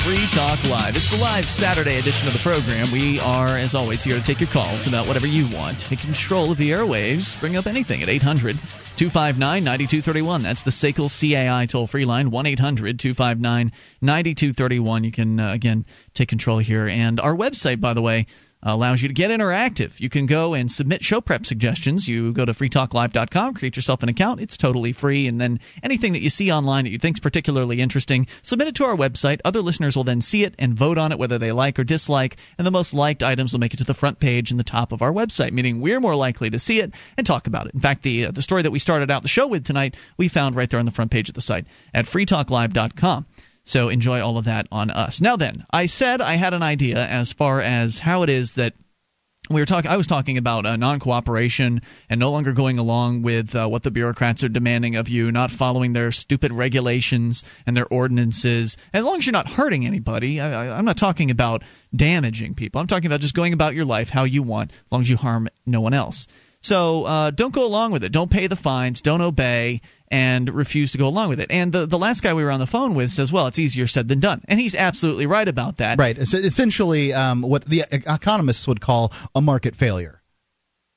Free Talk Live. It's the live Saturday edition of the program. We are, as always, here to take your calls about whatever you want. Take control of the airwaves. Bring up anything at 800 259 9231. That's the SACL CAI toll free line, 1 800 259 9231. You can, uh, again, take control here. And our website, by the way, allows you to get interactive. You can go and submit show prep suggestions. You go to freetalklive.com, create yourself an account. It's totally free. And then anything that you see online that you think is particularly interesting, submit it to our website. Other listeners will then see it and vote on it, whether they like or dislike. And the most liked items will make it to the front page and the top of our website, meaning we're more likely to see it and talk about it. In fact, the, uh, the story that we started out the show with tonight, we found right there on the front page of the site at freetalklive.com. So enjoy all of that on us. Now then, I said I had an idea as far as how it is that we were talking. I was talking about uh, non-cooperation and no longer going along with uh, what the bureaucrats are demanding of you, not following their stupid regulations and their ordinances. As long as you're not hurting anybody, I, I'm not talking about damaging people. I'm talking about just going about your life how you want, as long as you harm no one else. So uh, don't go along with it. Don't pay the fines. Don't obey and refuse to go along with it. And the, the last guy we were on the phone with says, well, it's easier said than done. And he's absolutely right about that. Right. It's essentially um, what the economists would call a market failure.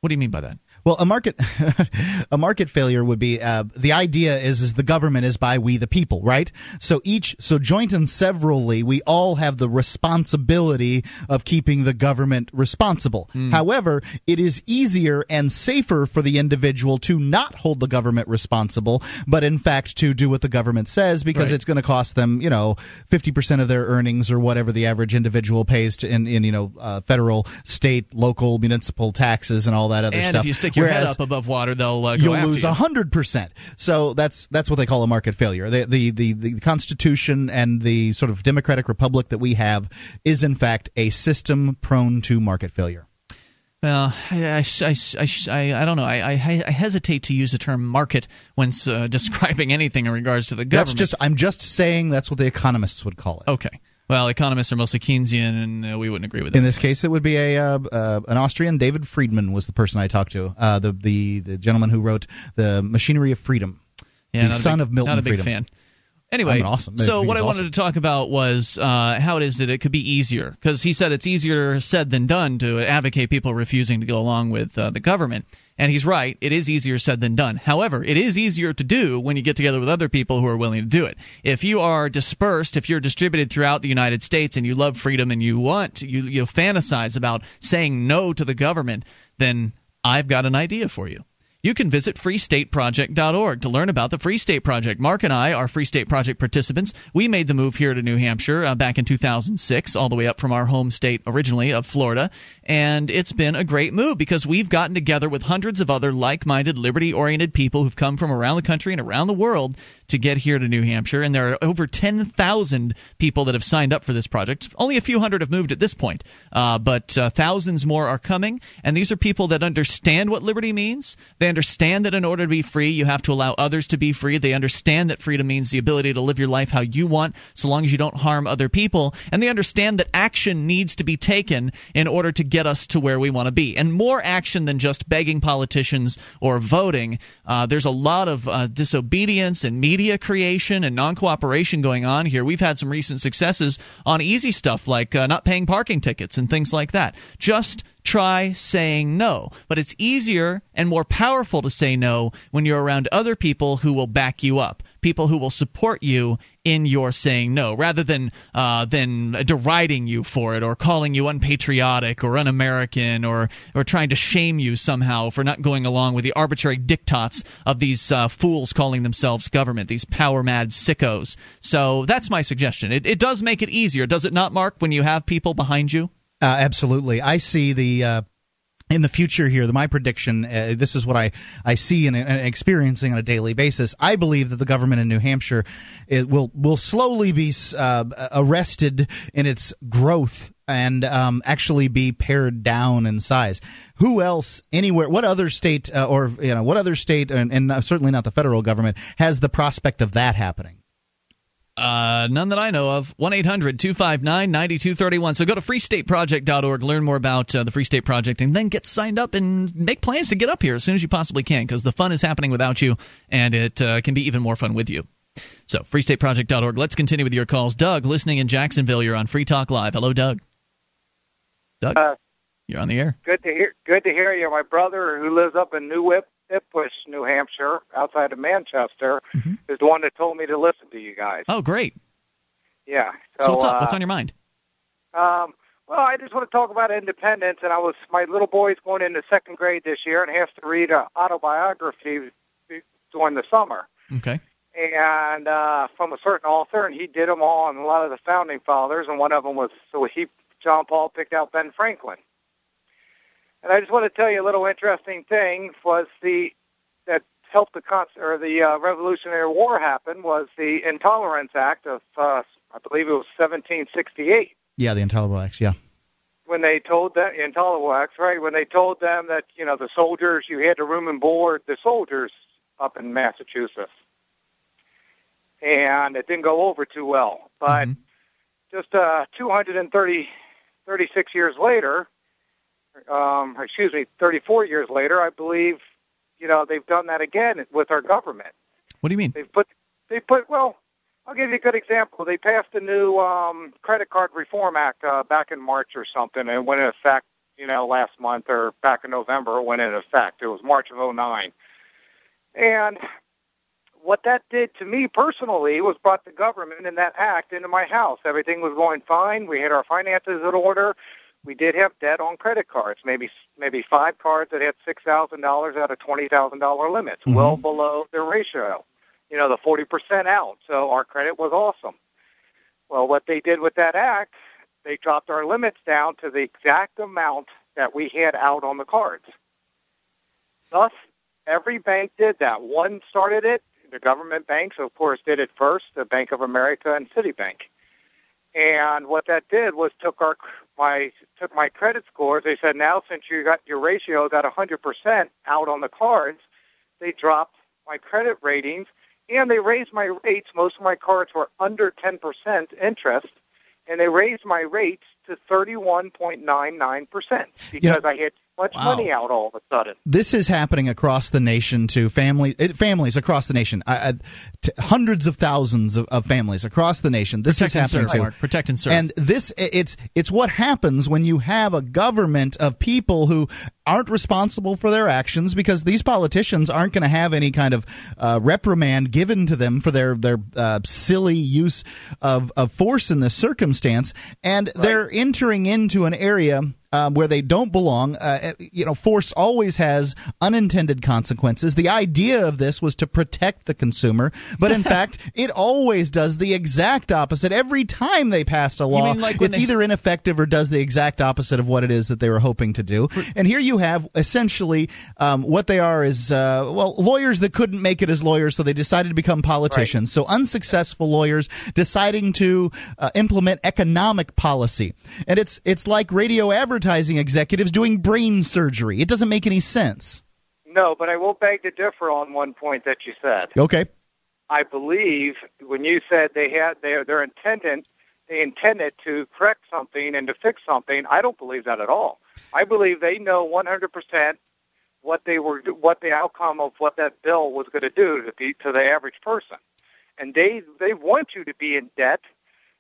What do you mean by that? Well, a market *laughs* a market failure would be uh, the idea is is the government is by we the people, right? So each so joint and severally, we all have the responsibility of keeping the government responsible. Mm. However, it is easier and safer for the individual to not hold the government responsible, but in fact to do what the government says because Right. it's going to cost them, you know, fifty percent of their earnings or whatever the average individual pays to in, in you know uh, federal, state, local, municipal taxes and all that other and stuff. You stick your head up above water, they'll uh, go you'll after lose you. a hundred percent. So that's that's what they call a market failure. The, the the the Constitution and the sort of democratic republic that we have is in fact a system prone to market failure. Well, I, I, I, I, I don't know. I, I, I hesitate to use the term market when uh, *laughs* describing anything in regards to the government. That's just I'm just saying that's what the economists would call it. Okay. Well, economists are mostly Keynesian, and uh, we wouldn't agree with that. In this case, it would be a uh, uh, an Austrian. David Friedman was the person I talked to. Uh, the the the gentleman who wrote the Machinery of Freedom. Yeah, the son big- of Milton not a big Friedman. fan. Anyway, awesome. so what I awesome. wanted to talk about was uh, how it is that it could be easier because he said it's easier said than done to advocate people refusing to go along with uh, the government. And he's right. It is easier said than done. However, it is easier to do when you get together with other people who are willing to do it. If you are dispersed, if you're distributed throughout the United States and you love freedom and you want, you, you fantasize about saying no to the government, then I've got an idea for you you can visit freestateproject.org to learn about the Free State Project. Mark and I are Free State Project participants. We made the move here to New Hampshire uh, back in 2006, all the way up from our home state originally of Florida. And it's been a great move because we've gotten together with hundreds of other like minded, liberty oriented people who've come from around the country and around the world to get here to New Hampshire. And there are over 10,000 people that have signed up for this project. Only a few hundred have moved at this point, uh, but uh, thousands more are coming. And these are people that understand what liberty means. They understand that in order to be free, you have to allow others to be free. They understand that freedom means the ability to live your life how you want, so long as you don't harm other people. And they understand that action needs to be taken in order to get us to where we want to be. And more action than just begging politicians or voting. Uh, there's a lot of uh, disobedience and media creation and non cooperation going on here. We've had some recent successes on easy stuff like uh, not paying parking tickets and things like that. Just try saying no. But it's easier and more powerful to say no when you're around other people who will back you up, people who will support you in your saying no, rather than uh, than deriding you for it or calling you unpatriotic or un-American or or trying to shame you somehow for not going along with the arbitrary diktats of these uh, fools calling themselves government, these power mad sickos. So that's my suggestion. It, it does make it easier, does it not, Mark, when you have people behind you? Uh, absolutely. I see the. In the future here, my prediction, uh, this is what I, I see and, and experiencing on a daily basis. I believe that the government in New Hampshire will will slowly be uh, arrested in its growth and um, actually be pared down in size. Who else anywhere? What other state uh, or you know what other state and, and certainly not the federal government has the prospect of that happening? Uh, none that I know of. 1 800 259 9231. So go to freestateproject.org, learn more about uh, the Free State Project, and then get signed up and make plans to get up here as soon as you possibly can because the fun is happening without you and it uh, can be even more fun with you. So, freestateproject.org. Let's continue with your calls. Doug, listening in Jacksonville, you're on Free Talk Live. Hello, Doug. Doug, Uh, you're on the air. good to hear. Good to hear you. My brother, who lives up in New Whip, Ipswich, New Hampshire, outside of Manchester, is the one that told me to listen to you guys. Oh, great. Yeah. So, So, what's up? uh, What's on your mind? Um, well, I just want to talk about independence, and I was my little boy's going into second grade this year, and has to read an autobiography during the summer. Okay. and uh, from a certain author, and he did them all on a lot of the founding fathers, and one of them was so he John Paul picked out Ben Franklin. And I just want to tell you a little interesting thing was the that helped the con- or the uh, Revolutionary War happen was the Intolerance Act of uh, I believe it was 1768 Yeah, the Intolerable Acts. Yeah. when they told them Intolerable Acts right when they told them that you know the soldiers you had to room and board the soldiers up in Massachusetts and it didn't go over too well. But just uh, 230, 36 years later, um, excuse me, 34 years later, I believe, you know, they've done that again with our government. What do you mean? They've put, they put, well, I'll give you a good example. They passed a new um, credit card reform act uh, back in March or something, and it went in effect, you know, last month or back in November. It went in effect. It was March of '09, and what that did to me personally was brought the government and that act into my house. Everything was going fine. We had our finances in order. We did have debt on credit cards, maybe maybe five cards that had six thousand dollars out of twenty thousand dollar limits, mm-hmm. well below their ratio. You know, the forty percent out. So our credit was awesome. Well, what they did with that act, they dropped our limits down to the exact amount that we had out on the cards. Thus, every bank did that. One started it, the government banks, of course, did it first, the Bank of America and Citibank. And what that did was took our my took my credit scores. They said now since you got your ratio got 100% out on the cards, they dropped my credit ratings and they raised my rates. Most of my cards were under 10% interest, and they raised my rates to 31.99% because I had much Wow. money out all of a sudden. This is happening across the nation to family it, families across the nation. I, I, to hundreds of thousands of, of families across the nation. This Protect is happening serve, too. Mark. Protect and serve. And this it's it's what happens when you have a government of people who aren't responsible for their actions because these politicians aren't going to have any kind of uh, reprimand given to them for their their uh, silly use of of force in this circumstance, and they're entering into an area um, where they don't belong. Uh, you know, force always has unintended consequences. The idea of this was to protect the consumer, but in *laughs* fact, it always does the exact opposite. Every time they passed a law, like it's they- either ineffective or does the exact opposite of what it is that they were hoping to do. And here you have essentially um, what they are is uh, well lawyers that couldn't make it as lawyers, so they decided to become politicians. So unsuccessful lawyers deciding to uh, implement economic policy, and it's it's like radio advertising executives doing brain surgery. It doesn't make any sense. No, but I will beg to differ on one point that you said. Okay. I believe when you said they had their their intended they intended to correct something and to fix something, I don't believe that at all. I believe they know 100% what they were what the outcome of what that bill was going to do to the to the average person. And they they want you to be in debt.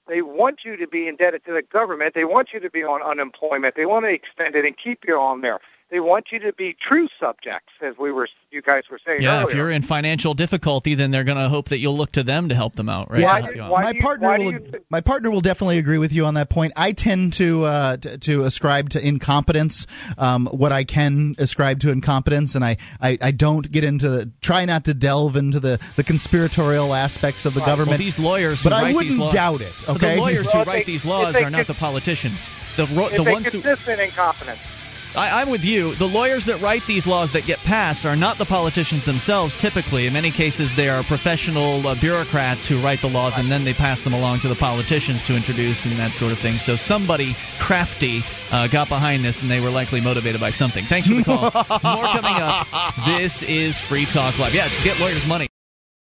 They want you to be indebted to the government. They want you to be on unemployment. They want to extend it and keep you on there. They want you to be true subjects, as we were, you guys were saying Yeah, earlier. if you're in financial difficulty, then they're going to hope that you'll look to them to help them out, right? Yeah, To help you out. my partner will my partner will definitely agree with you on that point. I tend to uh, to, to ascribe to incompetence um, what I can ascribe to incompetence, and I, I, I don't get into the, try not to delve into the, the conspiratorial aspects of the Well, government. these lawyers, who but I wouldn't these laws, doubt it. Okay, The lawyers Well, who if write they- these laws they are not could- the politicians. The ro- It's the a ones who consistent incompetence. I, I'm with you. The lawyers that write these laws that get passed are not the politicians themselves. Typically, in many cases, they are professional uh, bureaucrats who write the laws and then they pass them along to the politicians to introduce and that sort of thing. So somebody crafty uh, got behind this, and they were likely motivated by something. Thanks for the call. *laughs* More coming up. This is Free Talk Live. Yeah, it's get lawyers money.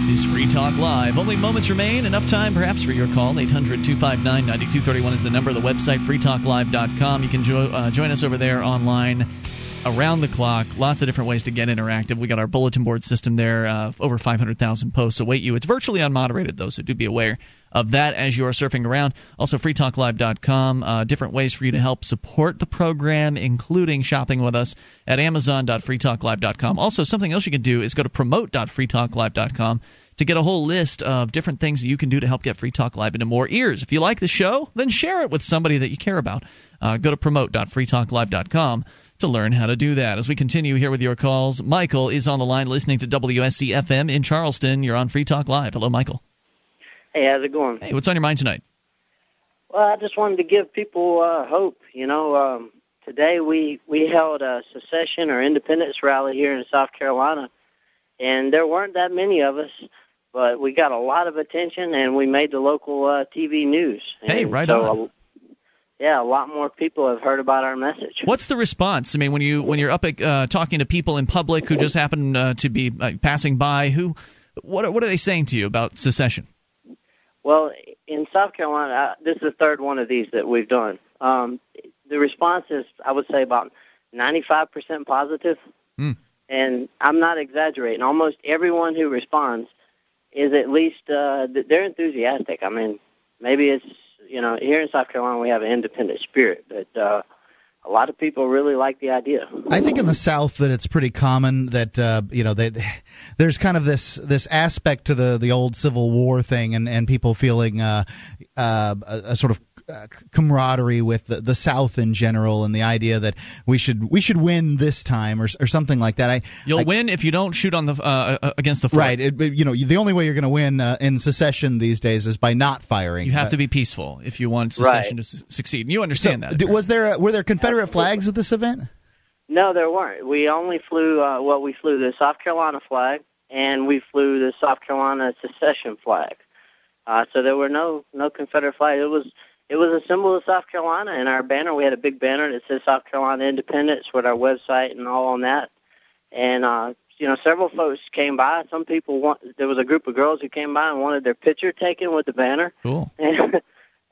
This is Free Talk Live. Only moments remain. Enough time, perhaps, for your call. 800 259 9231 is the number. The website, freetalklive.com. You can jo- uh, join us over there online around the clock. Lots of different ways to get interactive. We got our bulletin board system there, uh, over 500,000 posts await you. It's virtually unmoderated, though, so do be aware of that as you are surfing around. Also, freetalklive.com, uh, different ways for you to help support the program, including shopping with us at amazon.freetalklive.com. Also, something else you can do is go to promote.freetalklive.com to get a whole list of different things that you can do to help get Free Talk Live into more ears. If you like the show, then share it with somebody that you care about. Uh, go to promote.freetalklive.com to learn how to do that. As we continue here with your calls, Michael is on the line listening to WSC FM in Charleston. You're on Free Talk Live. Hello, Michael. Hey, how's it going? Hey, what's on your mind tonight? Well, I just wanted to give people uh, hope. You know, um, today we we held a secession or independence rally here in South Carolina, and there weren't that many of us, but we got a lot of attention, and we made the local uh, TV news. Hey, And right so, on. Yeah, a lot more people have heard about our message. What's the response? I mean, when you when you're up at, uh, talking to people in public who just happen uh, to be uh, passing by, who what are, what are they saying to you about secession? Well, in South Carolina, uh, this is the third one of these that we've done. Um, the response is, I would say, about 95% positive. Hmm. And I'm not exaggerating. Almost everyone who responds is at least, uh, they're enthusiastic. I mean, maybe it's, you know, here in South Carolina we have an independent spirit, but uh, a lot of people really like the idea. I think in the South that it's pretty common that uh, you know that *laughs* there's kind of this this aspect to the the old Civil War thing, and and people feeling uh, uh, a, a sort of uh, camaraderie with the, the South in general, and the idea that we should we should win this time or or something like that. I You'll I, win if you don't shoot on the uh, uh, against the fort. right. It, it- you know, the only way you're going to win uh, in secession these days is by not firing. You have Uh, to be peaceful if you want secession to su- succeed. And you understand so, that. d- was there were there Confederate flags at this event? No, there weren't. We only flew, uh, well, we flew the South Carolina flag, and we flew the South Carolina secession flag. Uh, so there were no no Confederate flags. It was it was a symbol of South Carolina, and our banner. We had a big banner that says South Carolina Independence with our website and all on that. And uh, you know, several folks came by. Some people want. There was a group of girls who came by and wanted their picture taken with the banner. Cool. And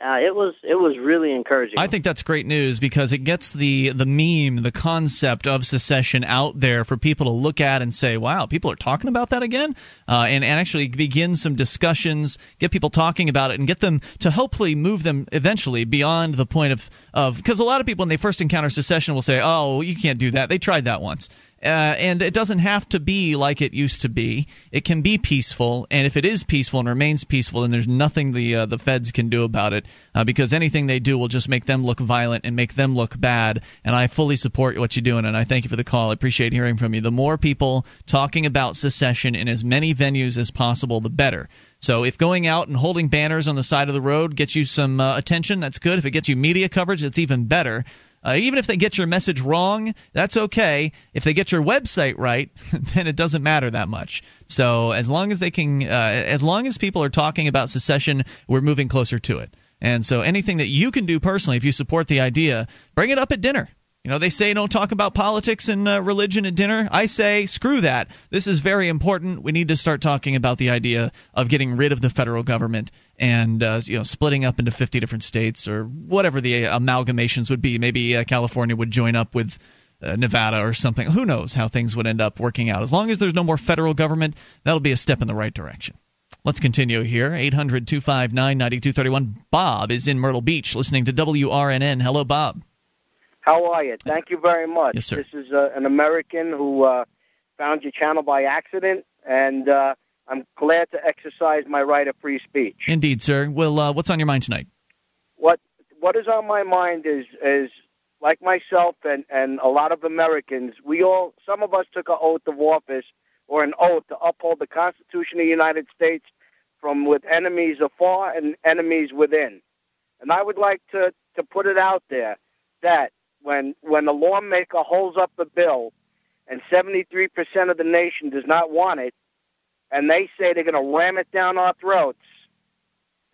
uh, it was it was really encouraging. I think that's great news because it gets the the meme, the concept of secession out there for people to look at and say, "Wow, people are talking about that again," uh, and and actually begin some discussions, get people talking about it, and get them to hopefully move them eventually beyond the point of of because a lot of people when they first encounter secession will say, "Oh, you can't do that. They tried that once." Uh, and it doesn't have to be like it used to be. It can be peaceful, and if it is peaceful and remains peaceful, then there's nothing the uh, the feds can do about it. Uh, because anything they do will just make them look violent and make them look bad. And I fully support what you're doing, and I thank you for the call. I appreciate hearing from you. The more people talking about secession in as many venues as possible, the better. So if going out and holding banners on the side of the road gets you some uh, attention, that's good. If it gets you media coverage, it's even better. Uh, even if they get your message wrong, that's okay. If they get your website right, *laughs* then it doesn't matter that much. So as long as they can, uh, as long as people are talking about secession, we're moving closer to it. And so anything that you can do personally, if you support the idea, bring it up at dinner. You know, they say don't talk about politics and uh, religion at dinner. I say screw that. This is very important. We need to start talking about the idea of getting rid of the federal government and uh, you know splitting up into 50 different states or whatever the amalgamations would be. Maybe uh, California would join up with uh, Nevada or something. Who knows how things would end up working out? As long as there's no more federal government, that'll be a step in the right direction. Let's continue here. 800 259 9231. Bob is in Myrtle Beach listening to WRNN. Hello, Bob. How are you? Thank you very much. Yes, sir. This is uh, an American who uh, found your channel by accident, and uh, I'm glad to exercise my right of free speech. Indeed, sir. Well, uh, what's on your mind tonight? What What is on my mind is is like myself and and a lot of Americans. We all, some of us took an oath of office or an oath to uphold the Constitution of the United States from with enemies afar and enemies within. And I would like to to put it out there that when when the lawmaker holds up the bill and 73% of the nation does not want it, and they say they're going to ram it down our throats,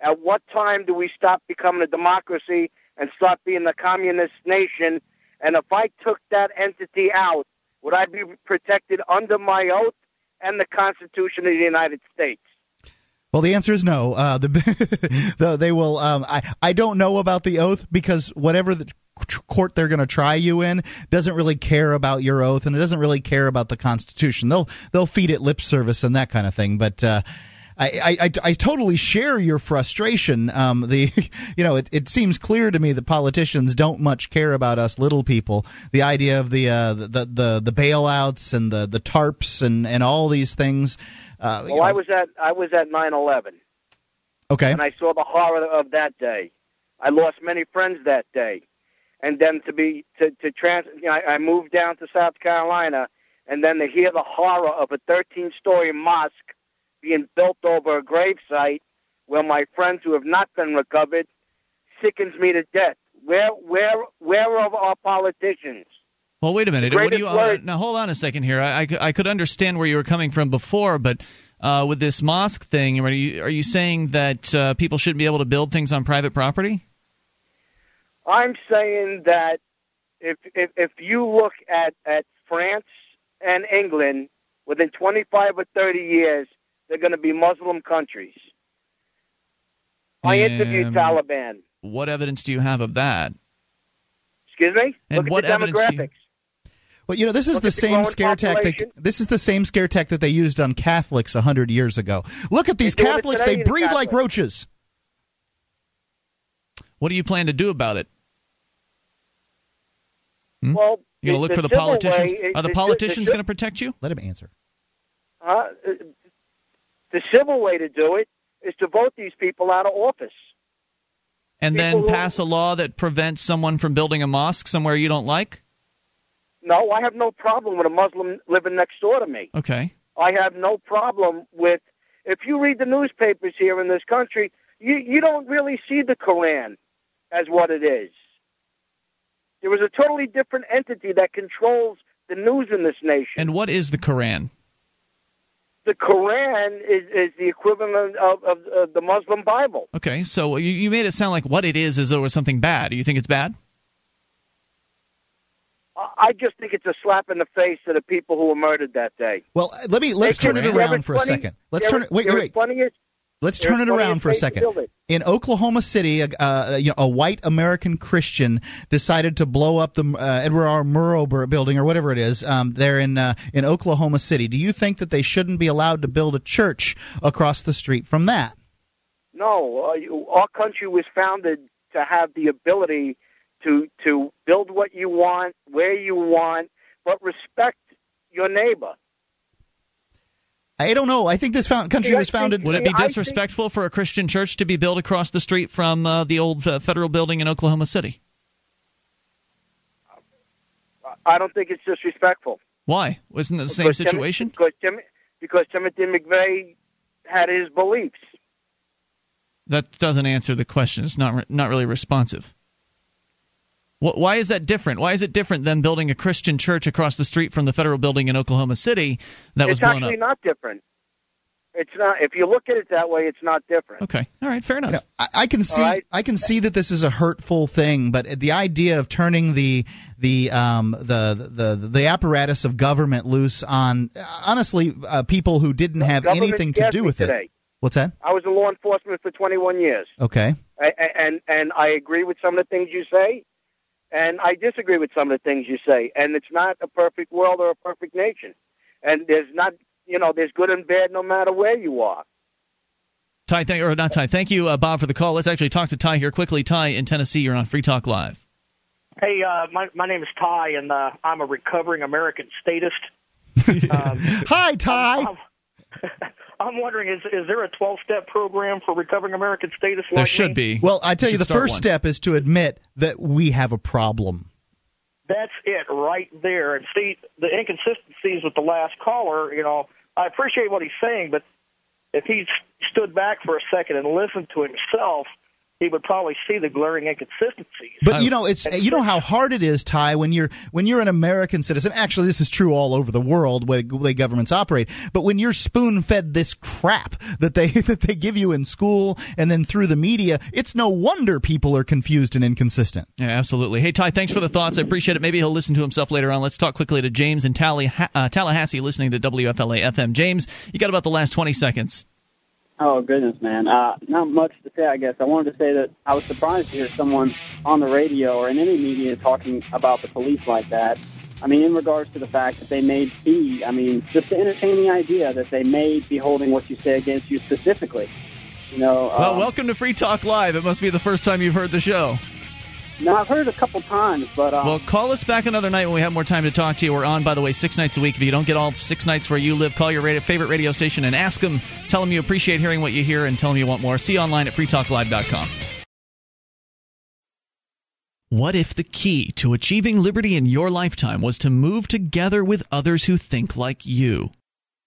at what time do we stop becoming a democracy and start being a communist nation? And if I took that entity out, would I be protected under my oath and the Constitution of the United States? Well, the answer is no. Uh, the, *laughs* the they will. Um, I I don't know about the oath because whatever the court they're going to try you in doesn't really care about your oath and it doesn't really care about the Constitution. They'll they'll feed it lip service and that kind of thing, but. Uh, I, I, I, totally share your frustration. Um, the *laughs* you know it, it seems clear to me that politicians don't much care about us little people. The idea of the uh, the, the the bailouts and the the tarps and, and all these things. Uh, well, I was at I was at nine eleven. Okay. And I saw the horror of that day. I lost many friends that day, and then to be to to trans. You know, I, I moved down to South Carolina, and then to hear the horror of a 13-story mosque being built over a gravesite where my friends who have not been recovered sickens me to death. Where, where, where are our politicians? Well, wait a minute. What do you, word- now, hold on a second here. I, I, I could understand where you were coming from before, but uh, with this mosque thing, are you, are you saying that uh, people shouldn't be able to build things on private property? I'm saying that if if, if you look at, at France and England, within 25 or 30 years, they're going to be Muslim countries. I interviewed Um, Taliban. What evidence do you have of that? Excuse me. And look what at the evidence do you- demographics. Well, you know, this is Look the the same scare tactic. population. This is the same scare tactic that they used on Catholics a hundred years ago. Look at these They're doing it Catholics; they in breed like roaches. What do you plan to do about it? Well, You going to look for the politicians? way- Are the politicians going to protect you? Let him answer. Uh, the civil way to do it is to vote these people out of office. And then People who- pass a law that prevents someone from building a mosque somewhere you don't like? No, I have no problem with a Muslim living next door to me. Okay. I have no problem with if you read the newspapers here in this country, you you don't really see the Koran as what it is. There is a totally different entity that controls the news in this nation. And what is the Koran? The Koran is, is the equivalent of, of, of the Muslim Bible. Okay, so you, you made it sound like what it is is though it was something bad. Do you think it's bad? I- I just think it's a slap in the face to the people who were murdered that day. Well, let me let's They turn it around as for a funny- second. Let's turn it. Wait, they're wait, as funny as- Let's turn it around for a second. In Oklahoma City, a- uh, you know, a white American Christian decided to blow up the uh, Edward R. Murrow building or whatever it is. Um, there in uh, in Oklahoma City. Do you think that they shouldn't be allowed to build a church across the street from that? No, uh, our country was founded to have the ability to to build what you want, where you want, but respect your neighbor. I don't know. I think this found, country See, was founded. Would it be I think- disrespectful for a Christian church to be built across the street from uh, the old uh, federal building in Oklahoma City? I don't think it's disrespectful. Why? Wasn't it the same Because Tim- situation? because, Tim, because Timothy McVeigh had his beliefs. That doesn't answer the question. It's not re- not really responsive. Wh- Why is that different? Why is it different than building a Christian church across the street from the federal building in Oklahoma City that was it's blown actually not different. It's not. If you look at it that way, it's not different. Okay. All right. Fair enough. You know, I, I can see right. I can see that this is a hurtful thing, but the idea of turning the the um, the, the the apparatus of government loose on honestly uh, people who didn't have anything to do with today. it. What's that? I was in law enforcement for 21 years. Okay. I- I- and and I agree with some of the things you say, and I disagree with some of the things you say. And it's not a perfect world or a perfect nation, and there's not you know there's good and bad no matter where you are. Ty, thank, or not Ty. Thank you, uh, Bob, for the call. Let's actually talk to Ty here quickly. Ty in Tennessee, you're on Free Talk Live. Hey, uh, my my name is Ty, and uh, I'm a recovering American statist. *laughs* Um, Hi, Ty. I'm, I'm, I'm wondering, is is there a 12 step program for recovering American statists? like there should me? Be. Well, I tell you, the first one. step is to admit that we have a problem. That's it right there. And see the inconsistencies with the last caller. You know, I appreciate what he's saying, but if he stood back for a second and listened to himself, he would probably see the glaring inconsistencies. But you know, it's you know how hard it is, Ty, when you're when you're an American citizen. Actually, this is true all over the world where the way governments operate. But when you're spoon fed this crap that they *laughs* that they give you in school and then through the media, it's no wonder people are confused and inconsistent. Yeah, absolutely. Hey, Ty, thanks for the thoughts. I appreciate it. Maybe he'll listen to himself later on. Let's talk quickly to James in Tally, uh, Tallahassee, listening to WFLA FM. James, you got about the last 20 seconds. Oh goodness, man! Uh, not much to say, I guess. I wanted to say that I was surprised to hear someone on the radio or in any media talking about the police like that. I mean, in regards to the fact that they may be, I mean, just to entertain the idea that they may be holding what you say against you specifically. You know, Well, um, welcome to Free Talk Live. It must be the first time you've heard the show. Now I've heard it a couple times, but um, Well, call us back another night when we have more time to talk to you. We're on, by the way, six nights a week. If you don't get all six nights where you live, call your radio, favorite radio station and ask them. Tell them you appreciate hearing what you hear and tell them you want more. See you online at freetalklive.com. What if the key to achieving liberty in your lifetime was to move together with others who think like you?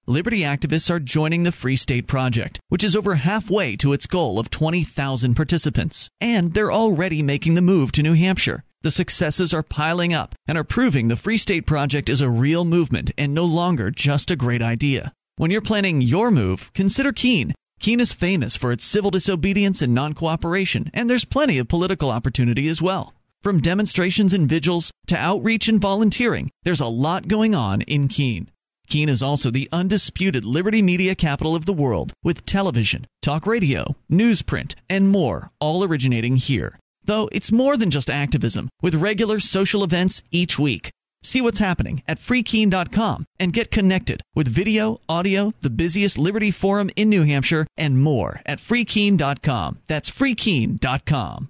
Liberty activists are joining the Free State Project, which is over halfway to its goal of 20,000 participants. And they're already making the move to New Hampshire. The successes are piling up and are proving the Free State Project is a real movement and no longer just a great idea. When you're planning your move, consider Keene. Keene is famous for its civil disobedience and non cooperation, and there's plenty of political opportunity as well. From demonstrations and vigils to outreach and volunteering, there's a lot going on in Keene. Keene is also the undisputed liberty media capital of the world, with television, talk radio, newsprint, and more, all originating here. Though it's more than just activism, with regular social events each week. See what's happening at freekeene.com and get connected with video, audio, the busiest Liberty Forum in New Hampshire, and more at freekeene.com. That's freekeene.com.